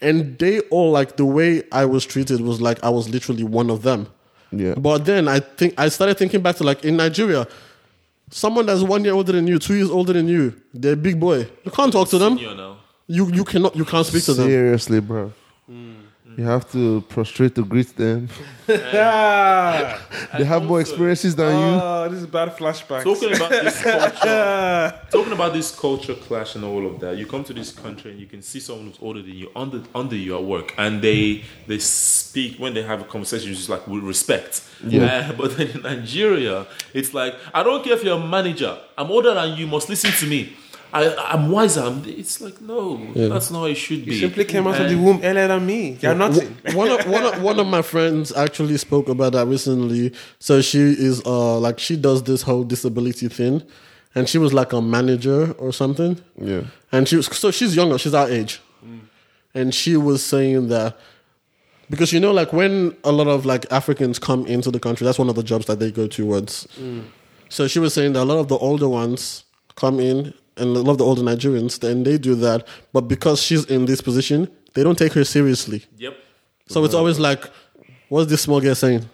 And they all like the way I was treated was like I was literally one of them. Yeah. But then I think I started thinking back to like in Nigeria, someone that's one year older than you, two years older than you, they're a big boy. You can't talk to them. Senior now. You you cannot you can't speak to them. Seriously, bro. You have to prostrate to greet them. Ah, They have more experiences than you. oh, this is bad flashbacks. Talking about this culture, talking about this culture clash and all of that. You come to this country and you can see someone who's older than you under under you at work, and they they speak when they have a conversation, it's just like with respect. Yeah. Uh, but then in Nigeria, it's like I don't care if you're a manager. I'm older than you. Must listen to me. I, I'm wiser. I'm, it's like no, that's not how it should be. You simply came out of the womb earlier than me. You're nothing. one of one of, one of my friends actually spoke about that recently. So she is uh like she does this whole disability thing, and she was like a manager or something. Yeah. And she was so she's younger, she's our age. And she was saying that because you know, like when a lot of like Africans come into the country, that's one of the jobs that they go towards. So she was saying that a lot of the older ones come in and a lot of the older Nigerians, then they do that. But because she's in this position, they don't take her seriously. Yep. So it's always like, what's this small girl saying?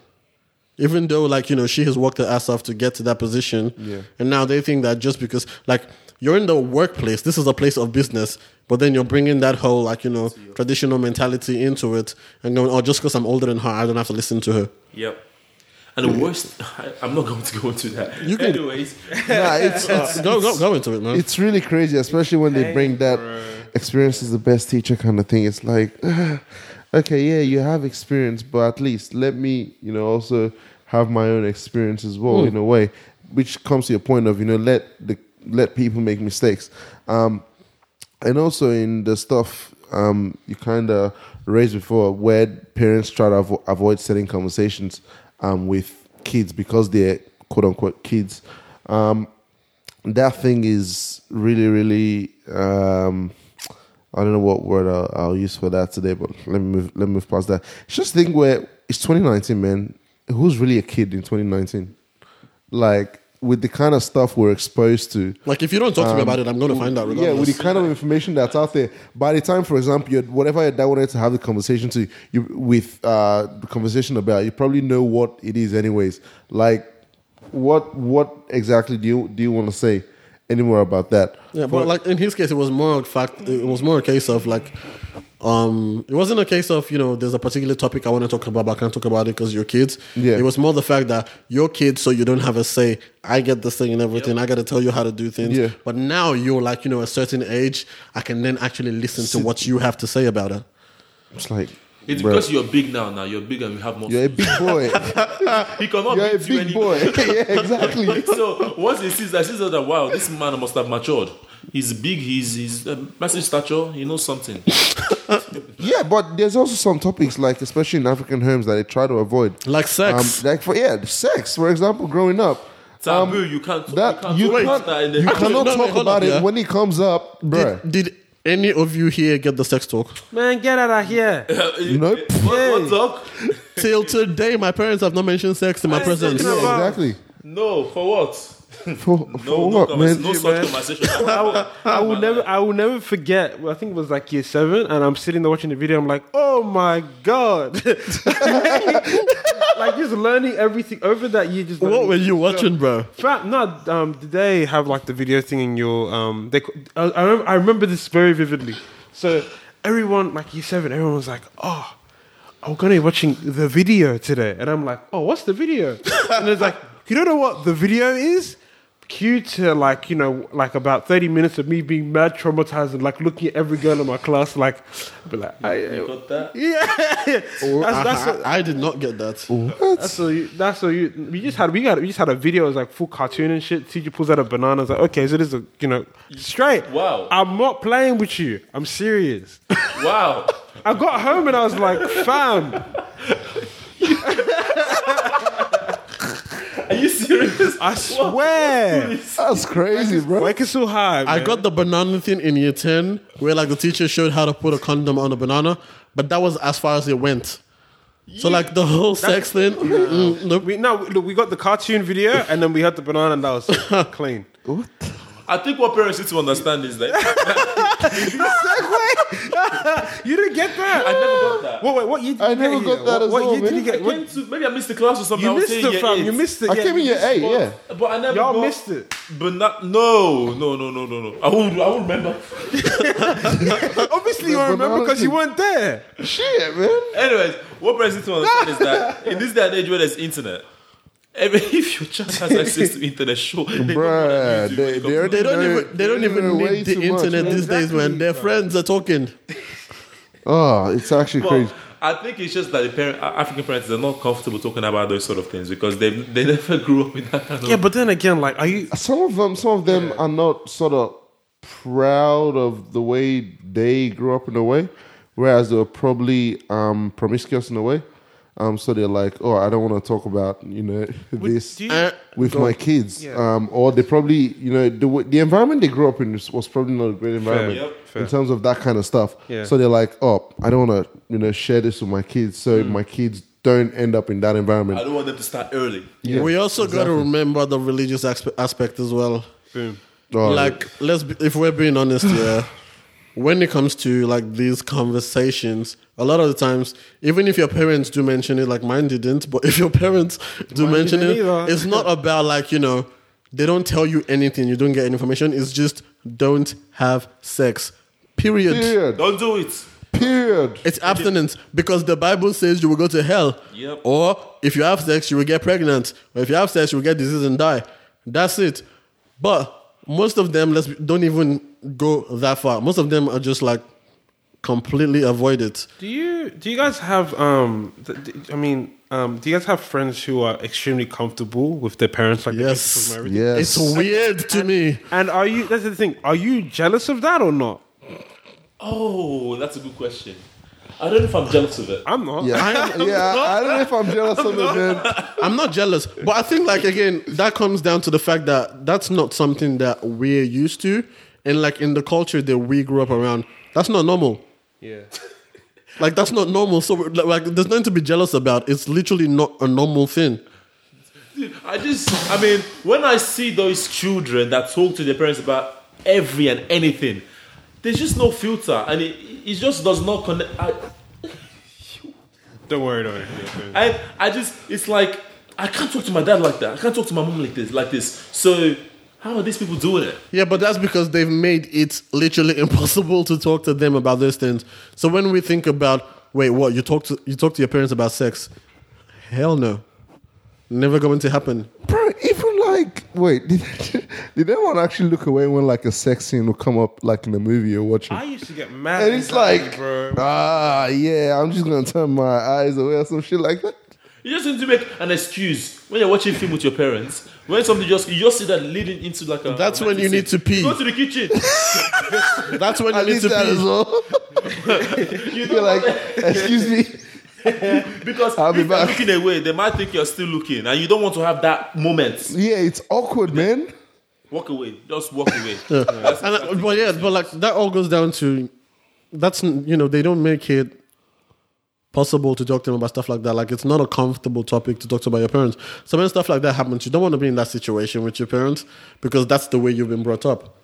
Even though, like, you know, she has worked her ass off to get to that position. Yeah. And now they think that just because, like, you're in the workplace, this is a place of business, but then you're bringing that whole, like, you know, traditional mentality into it and going, oh, just because I'm older than her, I don't have to listen to her. Yep. And the worst, I, I'm not going to go into that. You can- Anyways, Nah, it's, it's, Go, go, go into it, man. it's really crazy, especially when they bring that experience is the best teacher kind of thing. It's like, okay, yeah, you have experience, but at least let me, you know, also have my own experience as well in a way. which comes to your point of you know let the let people make mistakes, um, and also in the stuff um, you kind of raised before, where parents try to avo- avoid setting conversations um, with kids because they're quote unquote kids. Um, that thing is really, really. Um, I don't know what word I'll, I'll use for that today, but let me move. Let me move past that. It's just thing where it's 2019, man. Who's really a kid in 2019? Like with the kind of stuff we're exposed to. Like if you don't talk to me about it, I'm going to find out. Um, Yeah, with the kind of information that's out there. By the time, for example, you whatever your dad wanted to have the conversation to you with uh, the conversation about, you probably know what it is, anyways. Like, what what exactly do you do you want to say anymore about that? Yeah, but like in his case, it was more a fact. It was more a case of like, um, it wasn't a case of you know there's a particular topic I want to talk about, but I can't talk about it because you're kids. Yeah. it was more the fact that you're kids, so you don't have a say. I get this thing and everything. I got to tell you how to do things. Yeah. But now you're like you know a certain age. I can then actually listen to what you have to say about it. It's like, It's bruh, because you're big now. Now you're big and you have more. you're a big boy. he cannot you're a beat you big any- boy. yeah, exactly. so once he sees that, he says that wow, this man must have matured. He's big. He's he's a massive stature. He knows something. Yeah, but there's also some topics, like especially in African homes, that they try to avoid. Like Um, sex. like for yeah, sex, for example, growing up. Taboo. Um, you can't. That you you can't. can't, talk about that in the- you cannot No, talk hold about up, it yeah. when it comes up, bruh. did, did any of you here get the sex talk? Man, get out of here. Nope. What, what talk? Till today, my parents have not mentioned sex in my What is it? presence. No. Yeah, exactly. No, for what? For, for No, no, what, convers- man? no such conversation. I will, I will never, I will never forget. I think it was like year seven, and I'm sitting there watching the video. I'm like, oh my god! like just learning everything over that year. Just What were you watching, bro? Fat, no, um, did they have like the video thing in your um? They, I, I, remember, I remember this very vividly. So everyone, like year seven, everyone was like, "Oh, I'm gonna be watching the video today," and I'm like, "Oh, what's the video?" and it's like, "You don't know what the video is?" Cue to like you know like about thirty minutes of me being mad traumatized and like looking at every girl in my class like, be like, I, You got uh, that? yeah, that's, that's, I, I, I did not get that. that's so you, that's so you we just had we got we just had a video it was like full cartoon and shit. Teacher pulls out a banana. It's like okay, so this is a you know straight. Wow. I'm not playing with you. I'm serious. Wow. I got home and I was like, fam, Are you serious? I swear, That's crazy, bro. working so hard. I man. got the banana thing in year 10, where like the teacher showed how to put a condom on a banana, but that was as far as it went. So like the whole sex thing, mm, nope. We no, look, we got the cartoon video and then we had the banana and that was clean. I think what parents need to understand is that You didn't get that. I never got that. What, wait, what year did I never got here? that what, as what well, year did man. you get? I came to, maybe I missed the class or something. I you was missed saying it, year fam. eight. You missed it. I yeah, came in year eight, yeah. But I never Y'all got, missed it. But not no no no no no no. I won't I won't remember. Obviously, you won't remember because you weren't there. Shit, man. Anyways, what parents need to understand is that in this day and age where there's internet, every, if your child has access to internet, sure, they know what Bruh, YouTube they, they They don't know- even they don't know even way need the too much, internet man. these days, man. Their friends are talking. Oh, it's actually But crazy. I think it's just that the parent, African parents they're not comfortable talking about those sort of things because they they never grew up with that kind of. Yeah, but then again, like, are you? Some of them, some of them are not sort of proud of the way they grew up in a way, whereas they were probably um, promiscuous in a way. Um, so they're like, oh, I don't want to talk about you know this you- Uh, with my kids. Um, or they probably you know the the environment they grew up in was, was probably not a great environment Yep, fair. in terms of that kind of stuff. Yeah. So they're like, oh, I don't want to you know share this with my kids, so my kids don't end up in that environment. I don't want them to start early. Yeah, we also got to remember the religious aspe- aspect as well. Boom. Oh, like let's be, if we're being honest yeah when it comes to like these conversations a lot of the times even if your parents do mention it like mine didn't but if your parents do Mine mention it either. it's not about like you know they don't tell you anything you don't get any information it's just don't have sex period period, Don't do it. period. it's abstinence because the Bible says you will go to hell. Yep. Or if you have sex, you will get pregnant. Or if you have sex, you will get disease and die. That's it. But most of them, let's don't even go that far. Most of them are just like completely avoid it. Do you do you guys have um? th- th- I mean, Um, do you guys have friends who are extremely comfortable with their parents? Like, they Yes. can talk about everything? Yes. It's weird to me. And are you? That's the thing. Are you jealous of that or not? Oh, that's a good question. I don't know if I'm jealous of it. I'm not. Yeah, yeah. I, I don't know if I'm jealous of it, man. I'm not jealous, but I think like again that comes down to the fact that that's not something that we're used to, and like in the culture that we grew up around, that's not normal. Yeah. Like that's not normal. So like, there's nothing to be jealous about. It's literally not a normal thing. I just, I mean, when I see those children that talk to their parents about every and anything, there's just no filter, and it, it just does not connect. I, Don't worry, don't worry. Yeah, don't worry. I, I just, it's like I can't talk to my dad like that. I can't talk to my mom like this, like this. So how are these people doing it? Yeah, but that's because they've made it literally impossible to talk to them about those things. So when we think about, wait, what you talk to you talk to your parents about sex? Hell no, never going to happen. Bro, even like, wait, did, did anyone actually look away when like a sex scene will come up like in a movie you're watching? I used to get mad. and it's anxiety, like, bro. ah, yeah, I'm just gonna turn my eyes away or some shit like that. You just need to make an excuse when you're watching film with your parents. When something just you just see that leading into like a. That's a when you need to pee. Go to the kitchen. That's when I you need need to that pee. as well. you You're like, excuse me. because I'll be you're back. looking away, they might think you're still looking, and you don't want to have that moment. Yeah, it's awkward, man. Walk away. Just walk away. That's- And, uh, but yeah, but like that all goes down to that's you know they don't make it possible to talk to them about stuff like that. Like it's not a comfortable topic to talk to about your parents. So when stuff like that happens, you don't want to be in that situation with your parents because that's the way you've been brought up.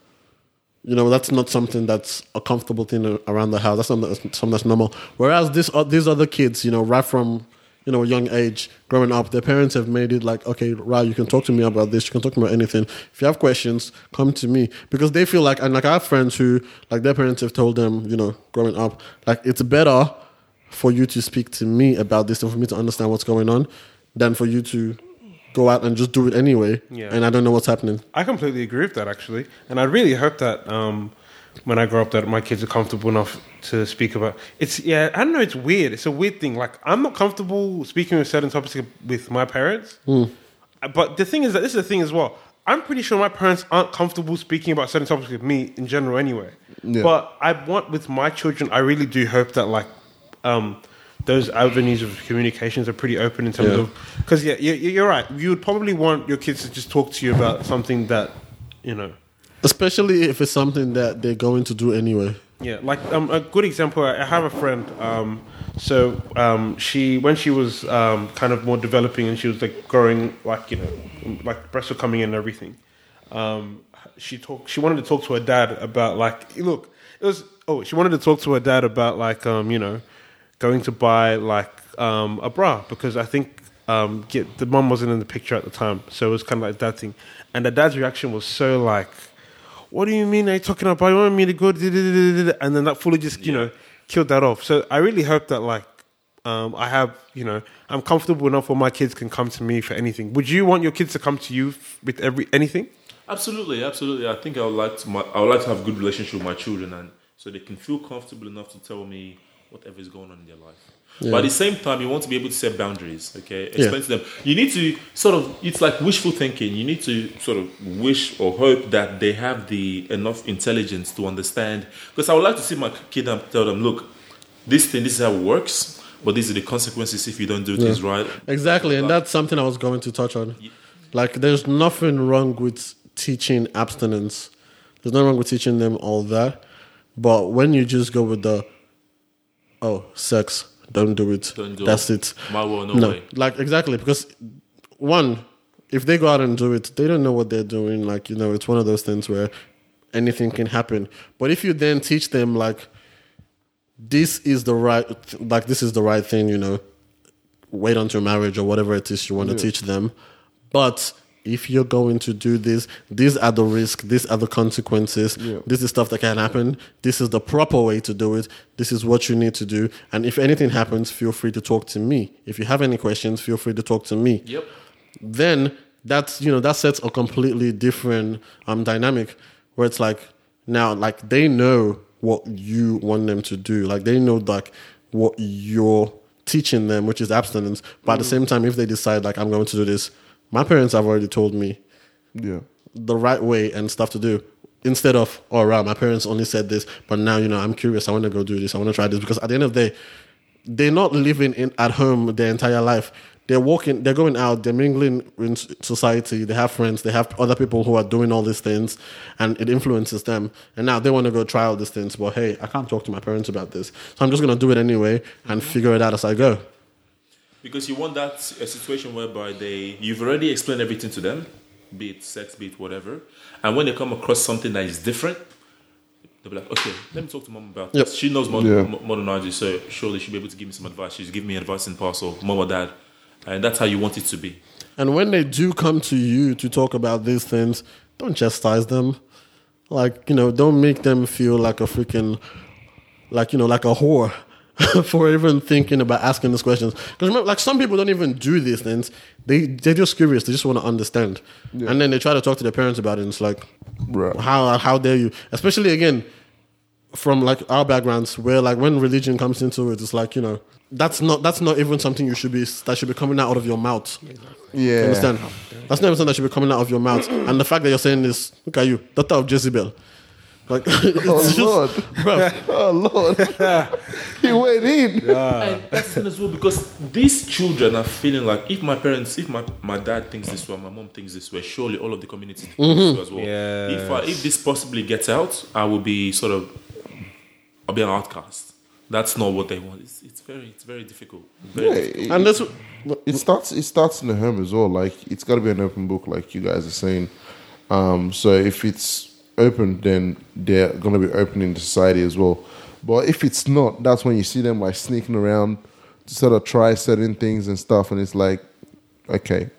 You know, that's not something that's a comfortable thing around the house. That's something that's, something that's normal. Whereas this, uh, these other kids, you know, right from you know a young age, growing up, their parents have made it like, okay, right, you can talk to me about this. You can talk about anything. If you have questions, come to me because they feel like, and like I have friends who, like their parents have told them, you know, growing up, like it's better for you to speak to me about this and for me to understand what's going on than for you to go out and just do it anyway. Yeah. And I don't know what's happening. I completely agree with that actually, and I really hope that um, when I grow up, that my kids are comfortable enough to speak about. It's yeah, I don't know. It's weird. It's a weird thing. Like I'm not comfortable speaking with certain topics with my parents, but the thing is that this is the thing as well. I'm pretty sure my parents aren't comfortable speaking about certain topics with me in general anyway. Yeah. But I want with my children, I really do hope that like um, those avenues of communications are pretty open in terms Yeah. of because yeah, you, you're right. You would probably want your kids to just talk to you about something that you know. Especially if it's something that they're going to do anyway. Yeah, like um, a good example. I I have a friend. Um, so um, she, when she was um, kind of more developing and she was like growing, like you know, like breasts were coming in and everything. Um, she talked. She wanted to talk to her dad about like, look, it was. Oh, she wanted to talk to her dad about like, um, you know, going to buy like um, a bra because I think um, get, the mom wasn't in the picture at the time, so it was kind of like that thing. And the dad's reaction was so like, "What do you mean? Are you talking about? You want me to go?" And then that fully just you know killed that off. So I really hope that like um, I have you know I'm comfortable enough where my kids can come to me for anything. Would you want your kids to come to you with every anything? Absolutely, absolutely. I think I would like to. My, I would like to have a good relationship with my children, and so they can feel comfortable enough to tell me whatever is going on in their life. But at the same time, you want to be able to set boundaries. Okay, explain to them. You need to sort of. It's like wishful thinking. You need to sort of wish or hope that they have the enough intelligence to understand. Because I would like to see my kid and tell them, look, this thing, this is how it works. But these are the consequences if you don't do things right. Exactly, and that's something I was going to touch on. Like, there's nothing wrong with teaching abstinence. There's nothing wrong with teaching them all that. But when you just go with the, oh, sex, don't do it. Don't do that's it. it. My will, no, No, way. like exactly because one, if they go out and do it, they don't know what they're doing. Like you know, it's one of those things where anything can happen. But if you then teach them like this is the right, like this is the right thing, you know, wait until marriage or whatever it is you want to teach them. But if you're going to do this, these are the risks, these are the consequences, this is stuff that can happen. This is the proper way to do it. This is what you need to do. And if anything happens, feel free to talk to me. If you have any questions, feel free to talk to me Yep. then that's you know that sets a completely different um dynamic where it's like now like they know what you want them to do like they know like what you're teaching them, which is abstinence. But at the same time, if they decide like I'm going to do this, my parents have already told me Yeah. the right way and stuff to do. Instead of, oh, right, my parents only said this, but now, you know, I'm curious. I want to go do this. I want to try this. Because at the end of the day, they're not living in at home their entire life. They're walking, they're going out, they're mingling in society. They have friends, they have other people who are doing all these things, and it influences them. And now they want to go try all these things. But hey, I can't talk to my parents about this. So I'm just going to do it anyway and figure it out as I go. Because you want that a situation whereby they you've already explained everything to them, be it sex, be it whatever, and when they come across something that is different, they'll be like, okay, let me talk to mom about Yep. this. She knows more, Yeah. more than I do, so surely she'll be able to give me some advice. She's giving me advice in past of mom or dad, and that's how you want it to be. And when they do come to you to talk about these things, don't chastise them. Like, you know, don't make them feel like a freaking, like, you know, like a whore for even thinking about asking these questions. Because remember, like, some people don't even do these things. They, they're just curious. They just want to understand. And then they try to talk to their parents about it. And it's like, Right. how, how dare you? Especially, again, from like our backgrounds where like when religion comes into it, it's like, you know, that's not that's not even something you should be that should be coming out of your mouth. Yeah. You understand? That's never something that should be coming out of your mouth. And the fact that you're saying this, look at you, daughter of Jezebel. Like, Oh just, Lord. bruv, Oh Lord. he went in. and that's the thing as well because these children are feeling like if my parents, if my, my dad thinks this way, my mom thinks this way, surely all of the community thinks this way as well. If I, if this possibly gets out, I will be sort of, I'll be an outcast. That's not what they want. It's, it's very, it's very difficult. Very Yeah, difficult. it, and this, it starts. It starts in the home as well. Like it's got to be an open book, like you guys are saying. Um, so if it's open, then they're going to be open in society as well. But if it's not, that's when you see them like sneaking around to sort of try certain things and stuff, and it's like, okay,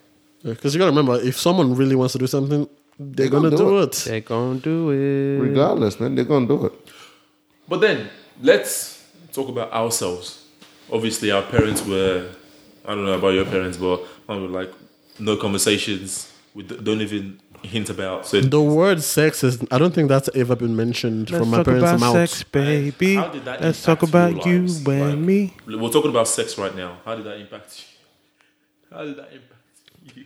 because you gotta remember, if someone really wants to do something, they're, They're gonna, gonna do, do it. They're gonna do it. regardless, man, they're going to do it. But then let's talk about ourselves. Obviously, our parents were. I don't know about your parents, but mine were like no conversations. We don't even hint about. So The word sex is, I don't think that's ever been mentioned Let's from my talk parents' about mouth. sex, baby. How did that Let's talk about you lives? and Like, me. We're talking about sex right now. How did that impact you? How did that impact you?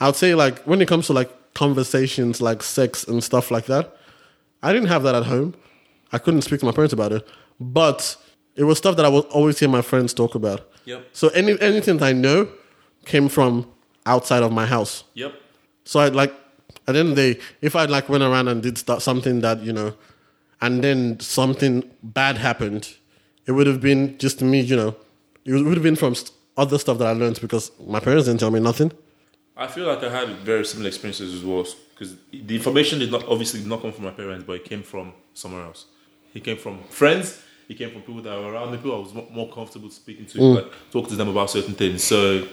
I'd say like when it comes to like conversations like sex and stuff like that, I didn't have that at home. I couldn't speak to my parents about it, but it was stuff that I would always hear my friends talk about. Yep. So any anything that I know came from outside of my house. Yep. So I like at the end of the day, if I like went around and did stuff, something that you know, and then something bad happened, it would have been just me, you know, it would have been from other stuff that I learned because my parents didn't tell me nothing. I feel like I had very similar experiences as well because the information did not obviously did not come from my parents, but it came from somewhere else. It came from friends. It came from people that were around me, people I was more comfortable speaking to, mm. like talk to them about certain things. So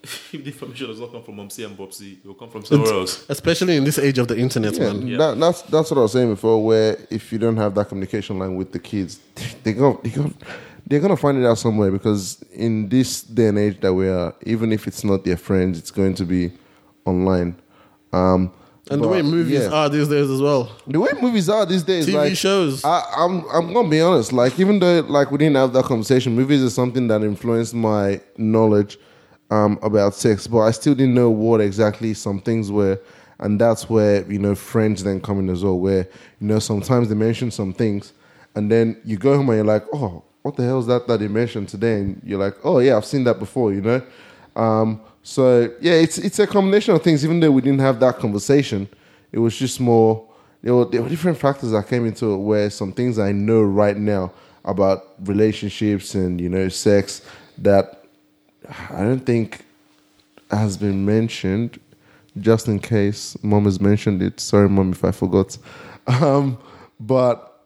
if the information does not come from Mumsy and Bobsy, it will come from somewhere else. Especially in this age of the internet, Yeah, man. That, that's that's what I was saying before. Where if you don't have that communication line with the kids, they go, they go, they're gonna find it out somewhere. Because in this day and age that we are, even if it's not their friends, it's going to be online. Um, And the way movies yeah. are these days as well. the way movies are these days, TV like, shows. I, I'm I'm gonna be honest. Like even though like we didn't have that conversation, movies is something that influenced my knowledge um, about sex, but I still didn't know what exactly some things were, and that's where you know friends then come in as well. Where you know sometimes they mention some things, and then you go home and you're like, oh, what the hell is that that they mentioned today? And you're like, oh yeah, I've seen that before, you know. Um, so yeah, it's it's a combination of things. Even though we didn't have that conversation, it was just more. There were, there were different factors that came into it. Where some things I know right now about relationships and you know sex that I don't think has been mentioned. Just in case mom has mentioned it. Sorry, mom, if I forgot. Um, but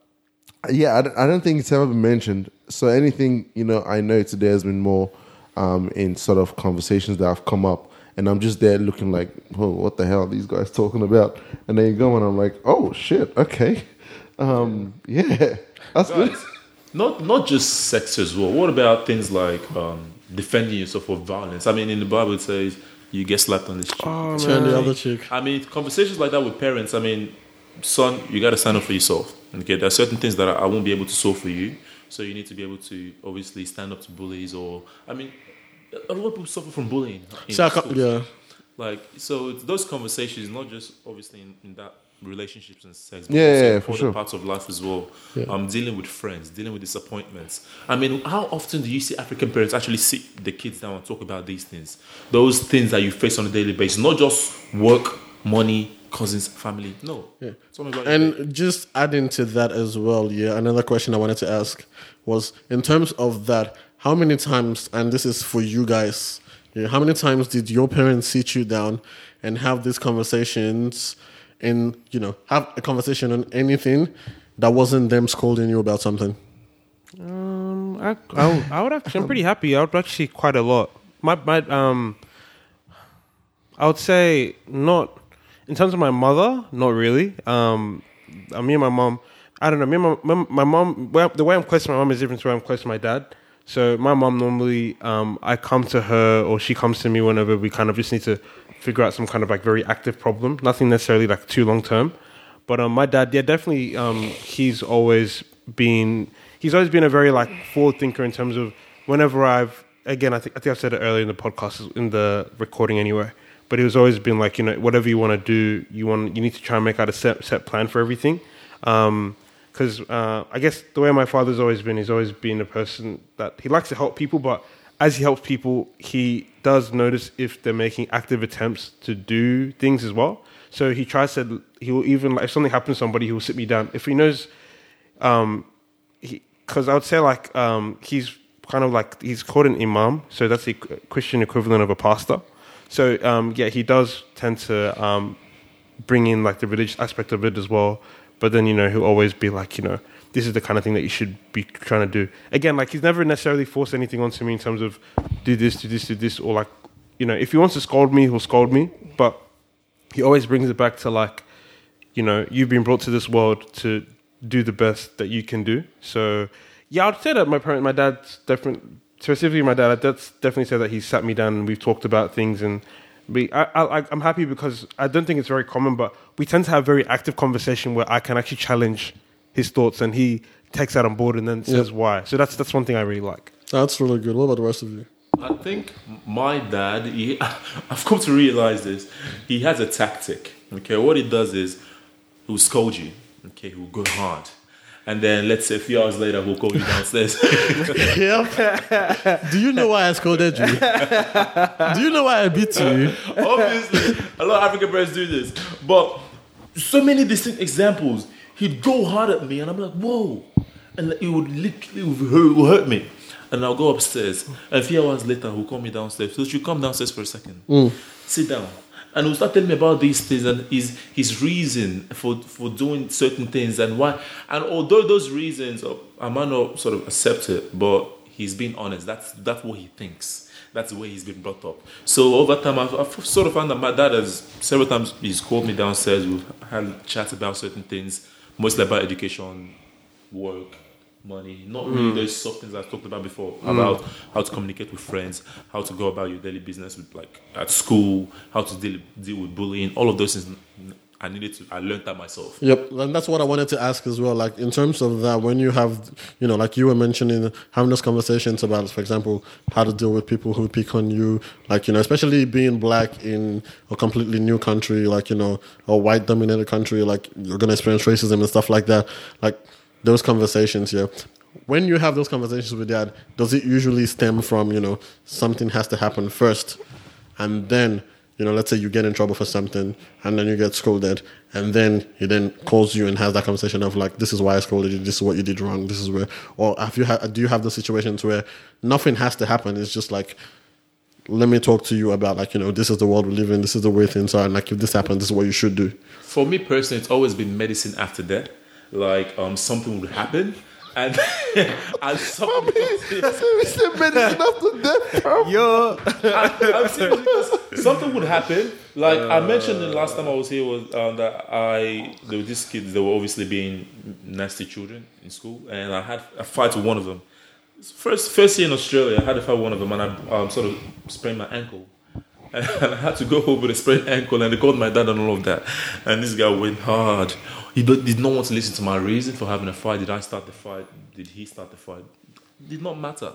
yeah, I don't, I don't think it's ever been mentioned. So anything you know, I know today has been more um, in sort of conversations that have come up, and I'm just there looking like, oh, what the hell are these guys talking about? And then you go and I'm like, oh shit, okay, um, yeah, that's good. Not not just sex as well. What about things like um, defending yourself from violence? I mean, in the Bible it says you get slapped on the cheek. Oh, turn the other cheek. I mean, conversations like that with parents. I mean, son, you got to stand up for yourself. Okay, there are certain things that I, I won't be able to solve for you. So you need to be able to obviously stand up to bullies, or I mean, a lot of people suffer from bullying. in So I ca- schools. yeah. Like so, those conversations, not just obviously in, in that relationships and sex, but Yeah, yeah, for other sure. parts of life as well. Yeah. Um, dealing with friends, dealing with disappointments. I mean, how often do you see African parents actually sit the kids down and talk about these things? Those things that you face on a daily basis, not just work, money, cousins, family. No. Yeah. About your day. And just adding to that as well, yeah, another question I wanted to ask was in terms of that, how many times, and this is for you guys, yeah, how many times did your parents sit you down and have these conversations and, you know, have a conversation on anything that wasn't them scolding you about something? Um, I, I, would- I would actually, I'm pretty happy. I would actually quite a lot. My, my, um, I would say not in terms of my mother, not really. Um, uh, me and my mom, I don't know. Me and my, my, my mom, well, the way I'm close to my mom is different to the way I'm close to my dad. So my mom normally, um, I come to her or she comes to me whenever we kind of just need to figure out some kind of like very active problem. Nothing necessarily like too long term. But um, my dad, yeah, definitely, um, he's always been he's always been a very like forward thinker in terms of whenever I've again I think I think I said it earlier in the podcast in the recording anyway. But he was always been like you know whatever you want to do, you want you need to try and make out a set set plan for everything. Um, Because uh, I guess the way my father's always been, he's always been a person that he likes to help people, but as he helps people, he does notice if they're making active attempts to do things as well. So he tries to, he will even, like, if something happens to somebody, he will sit me down. If he knows, um, because I would say like um, he's kind of like he's called an imam, so that's the Christian equivalent of a pastor. So um, yeah, he does tend to um, bring in like the religious aspect of it as well. But then you know he'll always be like you know this is the kind of thing that you should be trying to do. Again, like he's never necessarily forced anything onto me in terms of do this, do this, do this, or like you know if he wants to scold me, he'll scold me. But he always brings it back to like you know you've been brought to this world to do the best that you can do. So yeah, I'd say that my parent, my dad's different. Specifically, my dad. That's definitely said that he sat me down and we've talked about things and. We, I, I, I'm happy because I don't think it's very common, but we tend to have very active conversation where I can actually challenge his thoughts and he takes that on board and then says why. So that's that's one thing I really like. That's really good. What about the rest of you? I think my dad, he, I've come to realize this. He has a tactic. Okay, what he does is he'll scold you. Okay, he'll go hard. And then let's say a few hours later, he'll call you downstairs. Yeah. Do you know why I scolded you? Do you know why I beat you? Obviously, a lot of African parents do this. But so many distinct examples. He'd go hard at me, and I'm like, whoa. And it would literally hurt, would hurt me. And I'll go upstairs. And a few hours later, he'll call me downstairs. So you come downstairs for a second. Sit down. And he'll start telling me about these things and his his reason for, for doing certain things and why. And although those reasons, uh, I might not sort of accept it, but he's being honest. That's that's what he thinks. That's the way he's been brought up. So over time, I've, I've sort of found that my dad has several times he's called me downstairs. We've had chats about certain things, mostly about education, work, money. Not really hmm. those soft things I've talked about before hmm. about how to communicate with friends, how to go about your daily business with like at school, how to deal deal with bullying. All of those things I needed to. I learned that myself. Yep, and that's what I wanted to ask as well. Like in terms of that, when you have, you know, like you were mentioning, having those conversations about, for example, how to deal with people who pick on you, like you know, especially being black in a completely new country, like you know, a white dominated country, like you're gonna experience racism and stuff like that. Like those conversations, yeah. When you have those conversations with dad, does it usually stem from you know something has to happen first, and then you know, let's say you get in trouble for something and then you get scolded, and then he then calls you and has that conversation of like, this is why I scolded you, this is what you did wrong, this is where, or have you ha- do you have the situations where nothing has to happen? It's just like, let me talk to you about like, you know, this is the world we live in, this is the way things are, and like if this happens, this is what you should do. For me personally, it's always been medicine after death. Like um, something would happen, and and something. It's the medicine after death, bro. Yo, I'm serious because something would happen. Like I mentioned the last time I was here was um, that I there were these kids that were obviously being nasty children in school, and I had a fight with one of them. First first year in Australia, I had a fight with one of them, and I um, sort of sprained my ankle. And I had to go home with a sprained ankle, and they called my dad and all of that. And this guy went hard. He did not want to listen to my reason for having a fight. Did I start the fight? Did he start the fight? Did not matter.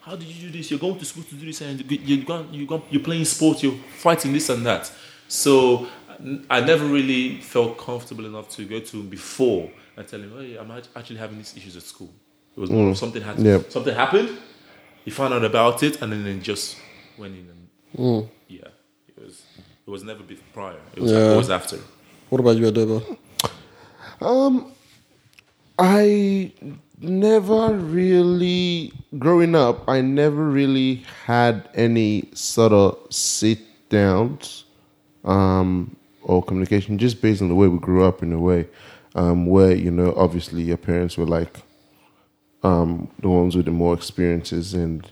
How did you do this? You're going to school to do this, and you- you're going, you're, going, you're playing sports, you're fighting this and that. So I never really felt comfortable enough to go to him before and tell him, "Hey, I'm actually having these issues at school." It was of something had Yeah. something happened. He found out about it, and then it just went in. And was it was never before prior. It was, Yeah. it was after. What about you, Edoba? I never really, growing up, I never really had any sort of sit downs um, or communication, just based on the way we grew up in a way, um, where, you know, obviously your parents were like um, the ones with the more experiences and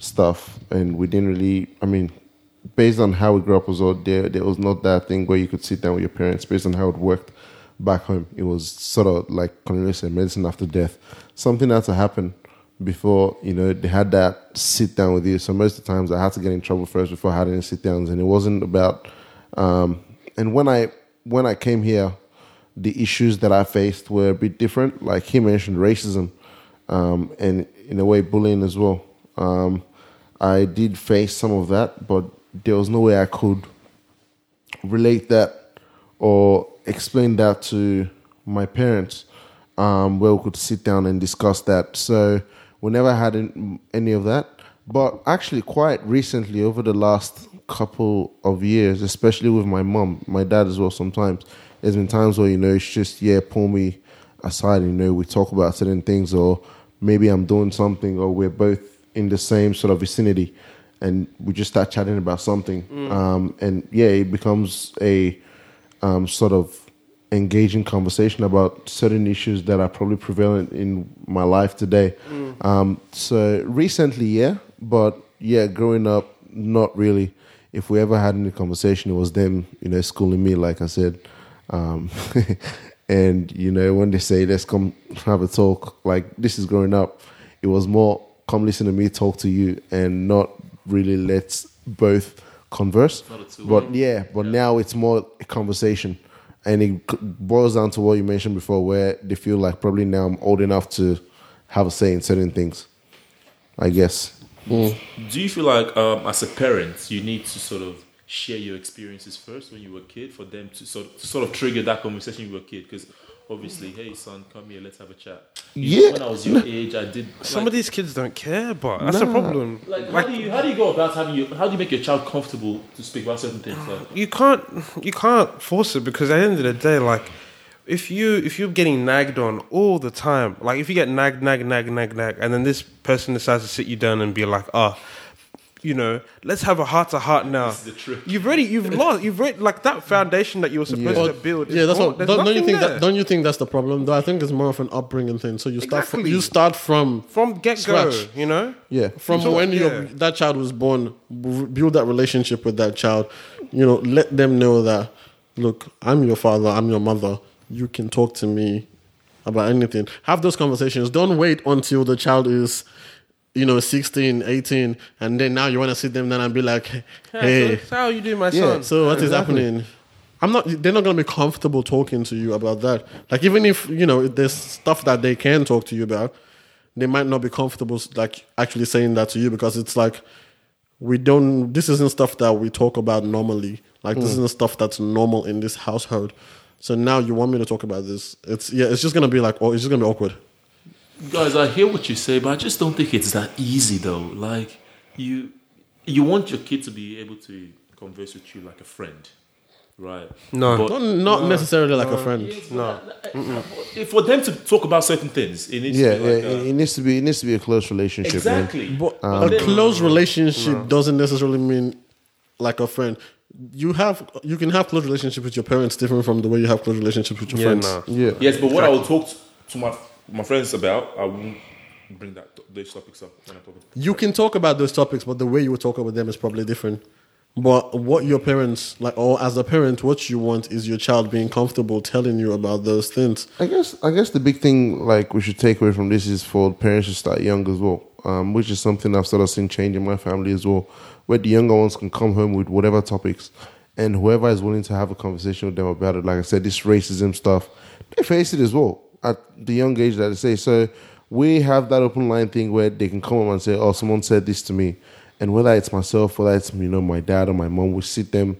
stuff. And we didn't really, I mean, based on how we grew up as well, there, there was not that thing where you could sit down with your parents based on how it worked back home. It was sort of like Cornelius said, medicine after death. Something had to happen before, you know, they had that sit down with you. So most of the times I had to get in trouble first before I had any sit downs. And it wasn't about, um, and when I, when I came here, the issues that I faced were a bit different. Like he mentioned racism, um, and in a way bullying as well. Um, I did face some of that, but there was no way I could relate that or explain that to my parents, um, where we could sit down and discuss that. So we never had any of that. But actually, quite recently, over the last couple of years, especially with my mom, my dad as well, sometimes, there's been times where, you know, it's just, yeah, pull me aside, you know, we talk about certain things, or maybe I'm doing something, or we're both in the same sort of vicinity, and we just start chatting about something. Um, and yeah, it becomes a um, sort of engaging conversation about certain issues that are probably prevalent in my life today. Um, so recently, yeah, but yeah, growing up, not really. If we ever had any conversation, it was them, you know, schooling me, like I said. Um, and you know, when they say let's come have a talk, like this is growing up, it was more come listen to me talk to you, and not really let's both converse. Not a two-way. But yeah, but now it's more a conversation, and it boils down to what you mentioned before, where they feel like probably now I'm old enough to have a say in certain things. I guess. Do you feel like, um, as a parent, you need to sort of share your experiences first when you were a kid for them to sort to sort of trigger that conversation when you were a kid? Because obviously, hey son, come here, let's have a chat. You know, Yeah. when I was your age, I did. Some like, of these kids don't care, but that's the Nah. problem. Like, how do you how do you go about having your how do you make your child comfortable to speak about certain things? Like, you can't you can't force it because at the end of the day, like if you if you're getting nagged on all the time, like if you get nagged, nag, nag, nag, nag, and then this person decides to sit you down and be like, ah, you know, let's have a heart to heart now. This is the trick. You've already you've lost you've already, like that foundation that you were supposed to build. Yeah, that's gone. what. Don't, don't you think there. that? Don't you think that's the problem? Though I think it's more of an upbringing thing. So you start. From, you start from from get go, you know. Yeah. from So, when yeah. your that child was born. Build that relationship with that child. You know, let them know that. Look, I'm your father. I'm your mother. You can talk to me about anything. Have those conversations. Don't wait until the child is. You know, 16, 18, and then now you want to sit them down and be like, Yeah, "Hey, so, so how you doing, my Yeah. son? so what is Exactly. happening? I'm not. They're not gonna be comfortable talking to you about that. Like even if you know there's stuff that they can talk to you about, they might not be comfortable like actually saying that to you because it's like we don't. This isn't stuff that we talk about normally. Like this hmm. isn't stuff that's normal in this household. So now you want me to talk about this? It's yeah. It's just gonna be like oh, it's just gonna be awkward. Guys, I hear what you say, but I just don't think it's that easy though. Like you, you want your kid to be able to converse with you like a friend, right? No. But- Not, not necessarily like a friend. no. Uh, for them to talk about certain things, it needs Yeah, to be yeah. a- it, it needs to be. It needs to be a close relationship. man. exactly. But um, But a close relationship doesn't necessarily mean like a friend. You have you can have close relationship with your parents different from the way you have close relationship with your Yeah, friends. no. Yeah. Yes, but what I will talk to my my friends about, I won't bring that those topics up when I talk. To You can talk about those topics, but the way you will talk about them is probably different. But what your parents like, or as a parent, what you want is your child being comfortable telling you about those things. I guess I guess the big thing like we should take away from this is for parents to start young as well. um, which is something I've sort of seen change in my family as well, where the younger ones can come home with whatever topics, and whoever is willing to have a conversation with them about it. Like I said, this racism stuff, they face it as well at the young age that they say. So we have that open line thing where they can come up and say, "Oh, someone said this to me," and whether it's myself, whether it's you know my dad or my mom, we sit them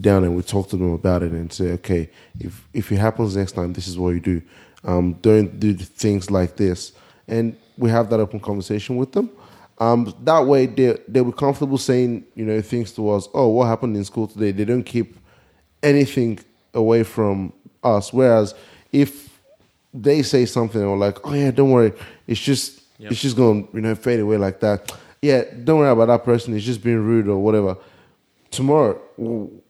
down and we talk to them about it and say, "Okay, if if it happens next time, this is what you do. Um, don't do things like this." And we have that open conversation with them. Um, that way, they they were comfortable saying you know things to us. Oh, what happened in school today? They don't keep anything away from us. Whereas if they say something or like, oh yeah, don't worry, it's just it's just gonna you know fade away like that. Yeah, don't worry about that person. It's just being rude or whatever. Tomorrow,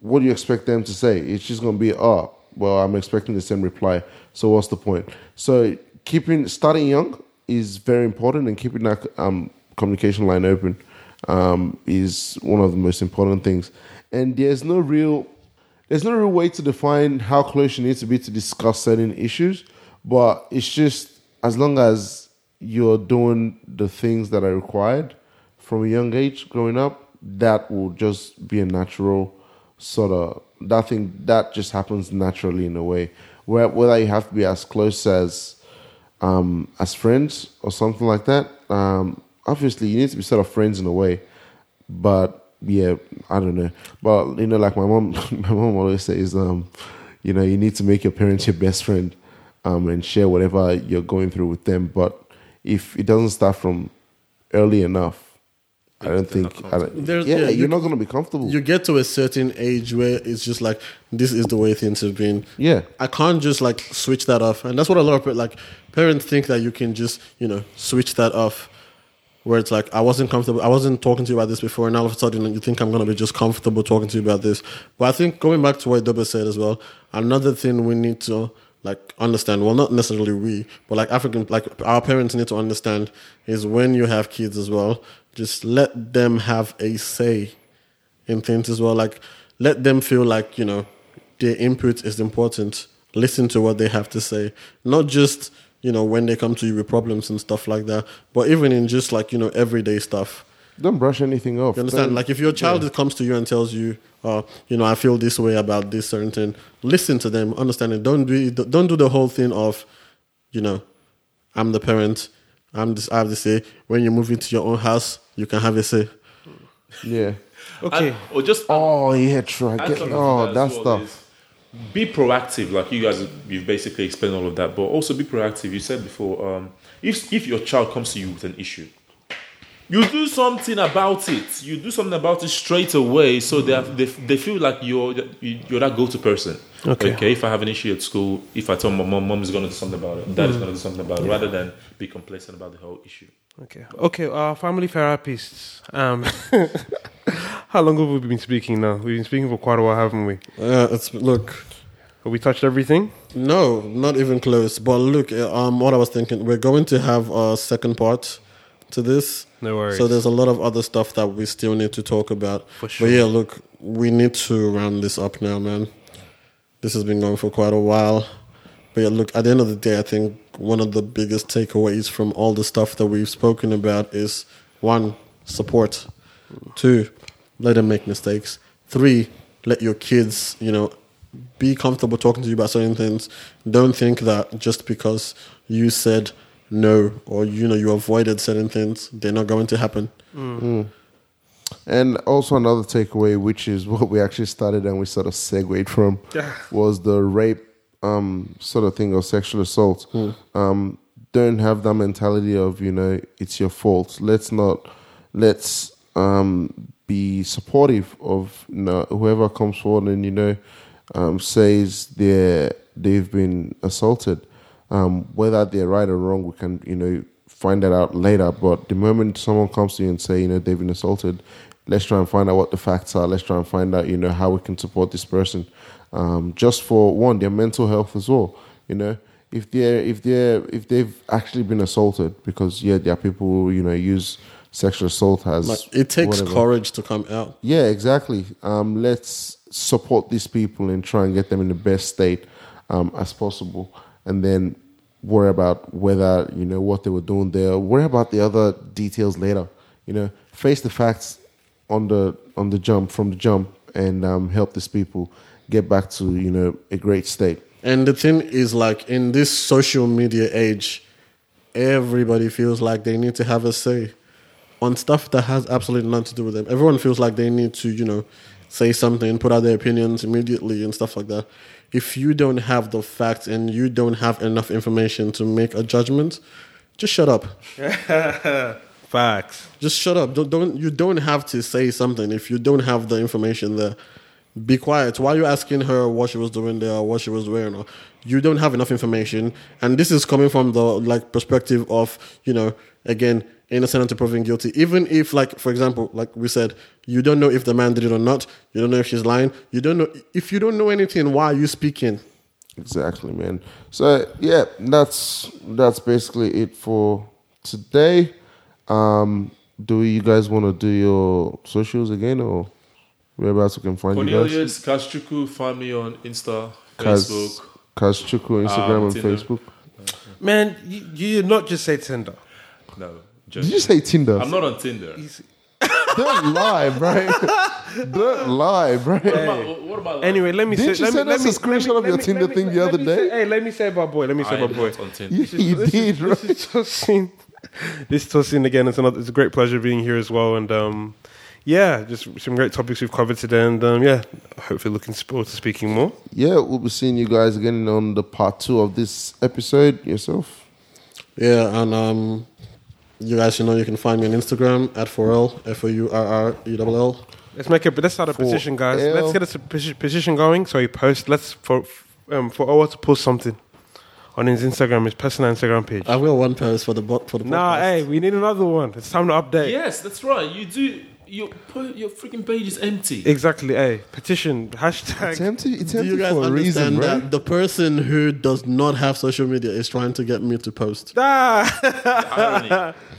what do you expect them to say? It's just gonna be, oh, well, I'm expecting the same reply. So what's the point? So keeping starting young is very important, and keeping that um, communication line open um, is one of the most important things. And there's no real there's no real way to define how close you need to be to discuss certain issues, but it's just as long as you're doing the things that are required from a young age growing up, that will just be a natural sort of that thing that just happens naturally in a way. Where whether you have to be as close as um, as friends or something like that. Um, obviously, you need to be sort of friends in a way, but yeah, I don't know. But you know, like my mom, my mom always says, um, you know, you need to make your parents your best friend, um, and share whatever you're going through with them. But if it doesn't start from early enough, I don't think. I don't, yeah, yeah, you're you- not going to be comfortable. You get to a certain age where it's just like this is the way things have been. yeah, I can't just like switch that off, and that's what a lot of like parents think that you can just you know switch that off. Where it's like I wasn't comfortable, I wasn't talking to you about this before, and all of a sudden you think I'm gonna be just comfortable talking to you about this. But I think going back to what Doba said as well, another thing we need to like understand. Well, not necessarily we, but like African, like our parents need to understand is when you have kids as well, just let them have a say in things as well. Like, let them feel like, you know, their input is important. Listen to what they have to say. Not just, you know, when they come to you with problems and stuff like that, but even in just like, you know, everyday stuff. don't brush anything off. You understand? Don't- Like, if your child comes to you and tells you, uh, you know, I feel this way about this certain thing, listen to them, understand it. Don't do, don't do the whole thing of, you know, I'm the parent. I'm this, I have to say, when you move into your own house, you can have a say. yeah. Okay. And- or just Oh yeah, try. add Get, oh, as that stuff. is Be proactive, like you guys. You've basically explained all of that, but also be proactive. You said before, um, if if your child comes to you with an issue, you do something about it. You do something about it straight away, so they have, they, they feel like you're you're that go to person. Okay. Okay. If I have an issue at school, if I tell my mom, mom is going to do something about it, dad is going to do something about it, rather than be complacent about the whole issue. Okay. Okay. Uh, family therapists. Um, how long have we been speaking now? We've been speaking for quite a while, haven't we? Uh, it's look, Have we touched everything? No, not even close. But look, uh, um, what I was thinking, we're going to have a second part to this. No worries. So there's a lot of other stuff that we still need to talk about. For sure. But yeah, look, we need to round this up now, man. This has been going for quite a while. But yeah, look, at the end of the day, I think one of the biggest takeaways from all the stuff that we've spoken about is one, support. Two, let them make mistakes. Three, let your kids, you know, be comfortable talking to you about certain things. Don't think that just because you said no or you know you avoided certain things, they're not going to happen. And also another takeaway, which is what we actually started and we sort of segued from, Yeah. was the rape um, sort of thing or sexual assault. Um, don't have that mentality of you know it's your fault. Let's not. Let's um, be supportive of you know, whoever comes forward and you know um, says they they've been assaulted. Um, whether they're right or wrong, we can you know find that out later. But the moment someone comes to you and say you know they've been assaulted, let's try and find out what the facts are. Let's try and find out you know how we can support this person, um, just for one their mental health as well. You know if they're if they're if they've actually been assaulted because yeah there are people who you know use sexual assault as Like, it takes whatever. courage to come out. Yeah, exactly. Um, let's support these people and try and get them in the best state um, as possible. And then worry about whether you know what they were doing there. Worry about the other details later. You know, face the facts on the on the jump from the jump, and um, help these people get back to you know a great state. And the thing is, like in this social media age, everybody feels like they need to have a say on stuff that has absolutely nothing to do with them. Everyone feels like they need to, you know, say something, put out their opinions immediately and stuff like that. If you don't have the facts and you don't have enough information to make a judgment, just shut up. Facts. Just shut up. Don't, don't you don't have to say something if you don't have the information there. Be quiet. Why are you asking her what she was doing there or what she was wearing? Or you don't have enough information, and this is coming from the like perspective of you know again innocent until proven guilty. Even if like for example, like we said, you don't know if the man did it or not. You don't know if she's lying. You don't know if you don't know anything. Why are you speaking? Exactly, man. So yeah, that's that's basically it for today. Um, do you guys want to do your socials again, or whereabouts we can find you guys? Cornelius Kastruku, find me on Insta, Kaz, Facebook. Kaz Instagram Um, and Facebook. Man, you, you not just say Tinder. No, Did you say Tinder? I'm not on Tinder. Don't lie, bro. Don't lie, bro. What about, what about Anyway, let me Didn't say. you let me, send us me, a screenshot let of your me- Tinder me- thing the let other me day? say- hey, let me say about boy. Let me I say am about boy. not on Tinder. You, you This is- did, This right? is Tosin. This is Tosin again. It's another. It's a great pleasure being here as well. And um, yeah, just some great topics we've covered today. And um, yeah, hopefully looking forward to speaking more. Yeah, we'll be seeing you guys again on the part two of this episode. Yourself. Yeah, and um, you guys, you know, you can find me on Instagram at 4L, F O U R R E L L. Let's make it. Let's start a For petition, guys. L. Let's get a peti- petition going. So he posts. Let's for um, for Owa to post something on his Instagram, his personal Instagram page. I will one post for the bot for the Nah, podcast. hey, we need another one. It's time to update. Yes, that's right. You do. Your your freaking page is empty. Exactly. Hey, petition hashtag. It's empty. It's Do you guys for a reason, understand right? that the person who does not have social media is trying to get me to post? Ah, Irony.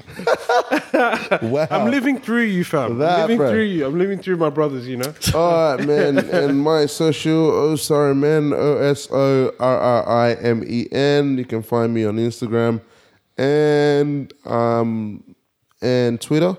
Wow. I'm living through you, fam. That, I'm living bro. through you. I'm living through my brothers. You know. All right, man. and my social, oh, sorry, man. O S O R R I M E N. You can find me on Instagram and um and Twitter.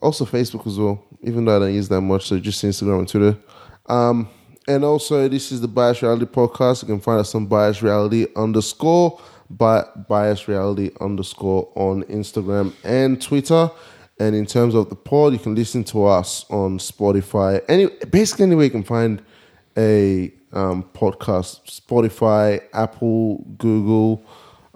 Also Facebook as well, even though I don't use that much. So just Instagram and Twitter. Um, and also, this is the Bias Reality Podcast. You can find us on Bias Reality underscore by Bias Reality underscore on Instagram and Twitter. And in terms of the pod, you can listen to us on Spotify. Any basically anywhere you can find a um, podcast: Spotify, Apple, Google,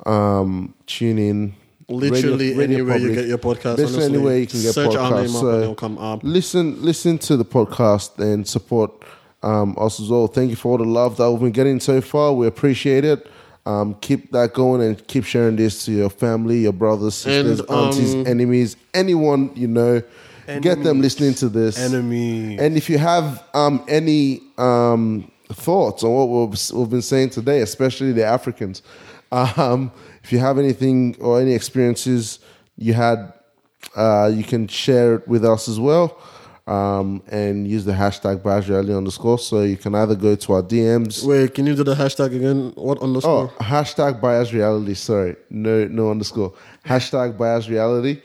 um, TuneIn. Literally Radio- Radio anywhere you get your podcast. Basically honestly. anywhere you can get Search our podcasts. name up So and it'll come up. Listen, listen to the podcast and support um, us as well. Thank you for all the love that we've been getting so far. We appreciate it. Um, keep that going and keep sharing this to your family, your brothers, sisters, And, aunties, um, enemies, anyone you know. Get them listening to this. Enemy. And if you have um, any um, thoughts on what we've, we've been saying today, especially the Africans, um, if you have anything or any experiences you had, uh, you can share it with us as well. Um, and use the hashtag Bias Reality underscore. So you can either go to our DMs. Wait, can you do the hashtag again? What underscore? Oh, hashtag bias reality. Sorry, no, no underscore. Hashtag bias reality.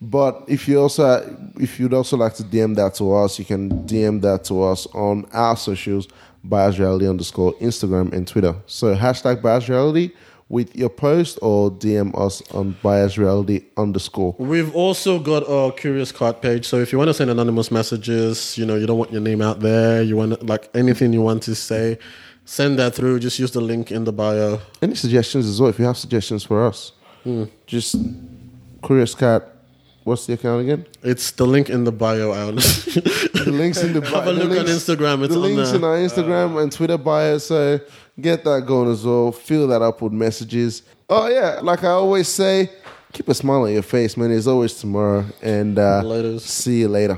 But if you also, if you'd also like to DM that to us, you can DM that to us on our socials, bias reality underscore Instagram and Twitter. So hashtag bias reality with your post or DM us on bias reality underscore. We've also got a curious cat page. So if you want to send anonymous messages, you know, you don't want your name out there, you want like anything you want to say, send that through. Just use the link in the bio. Any suggestions as well? If you have suggestions for us, hmm. just curious cat. What's the account again? It's the link in the bio. I honestly. The links in the bio. Have a the look on links- Instagram. It's the on links there. in our Instagram and Twitter bio. So get that going as well. Fill that up with messages. Oh yeah, like I always say, keep a smile on your face, man. There's always tomorrow, and uh, Laters. see you later.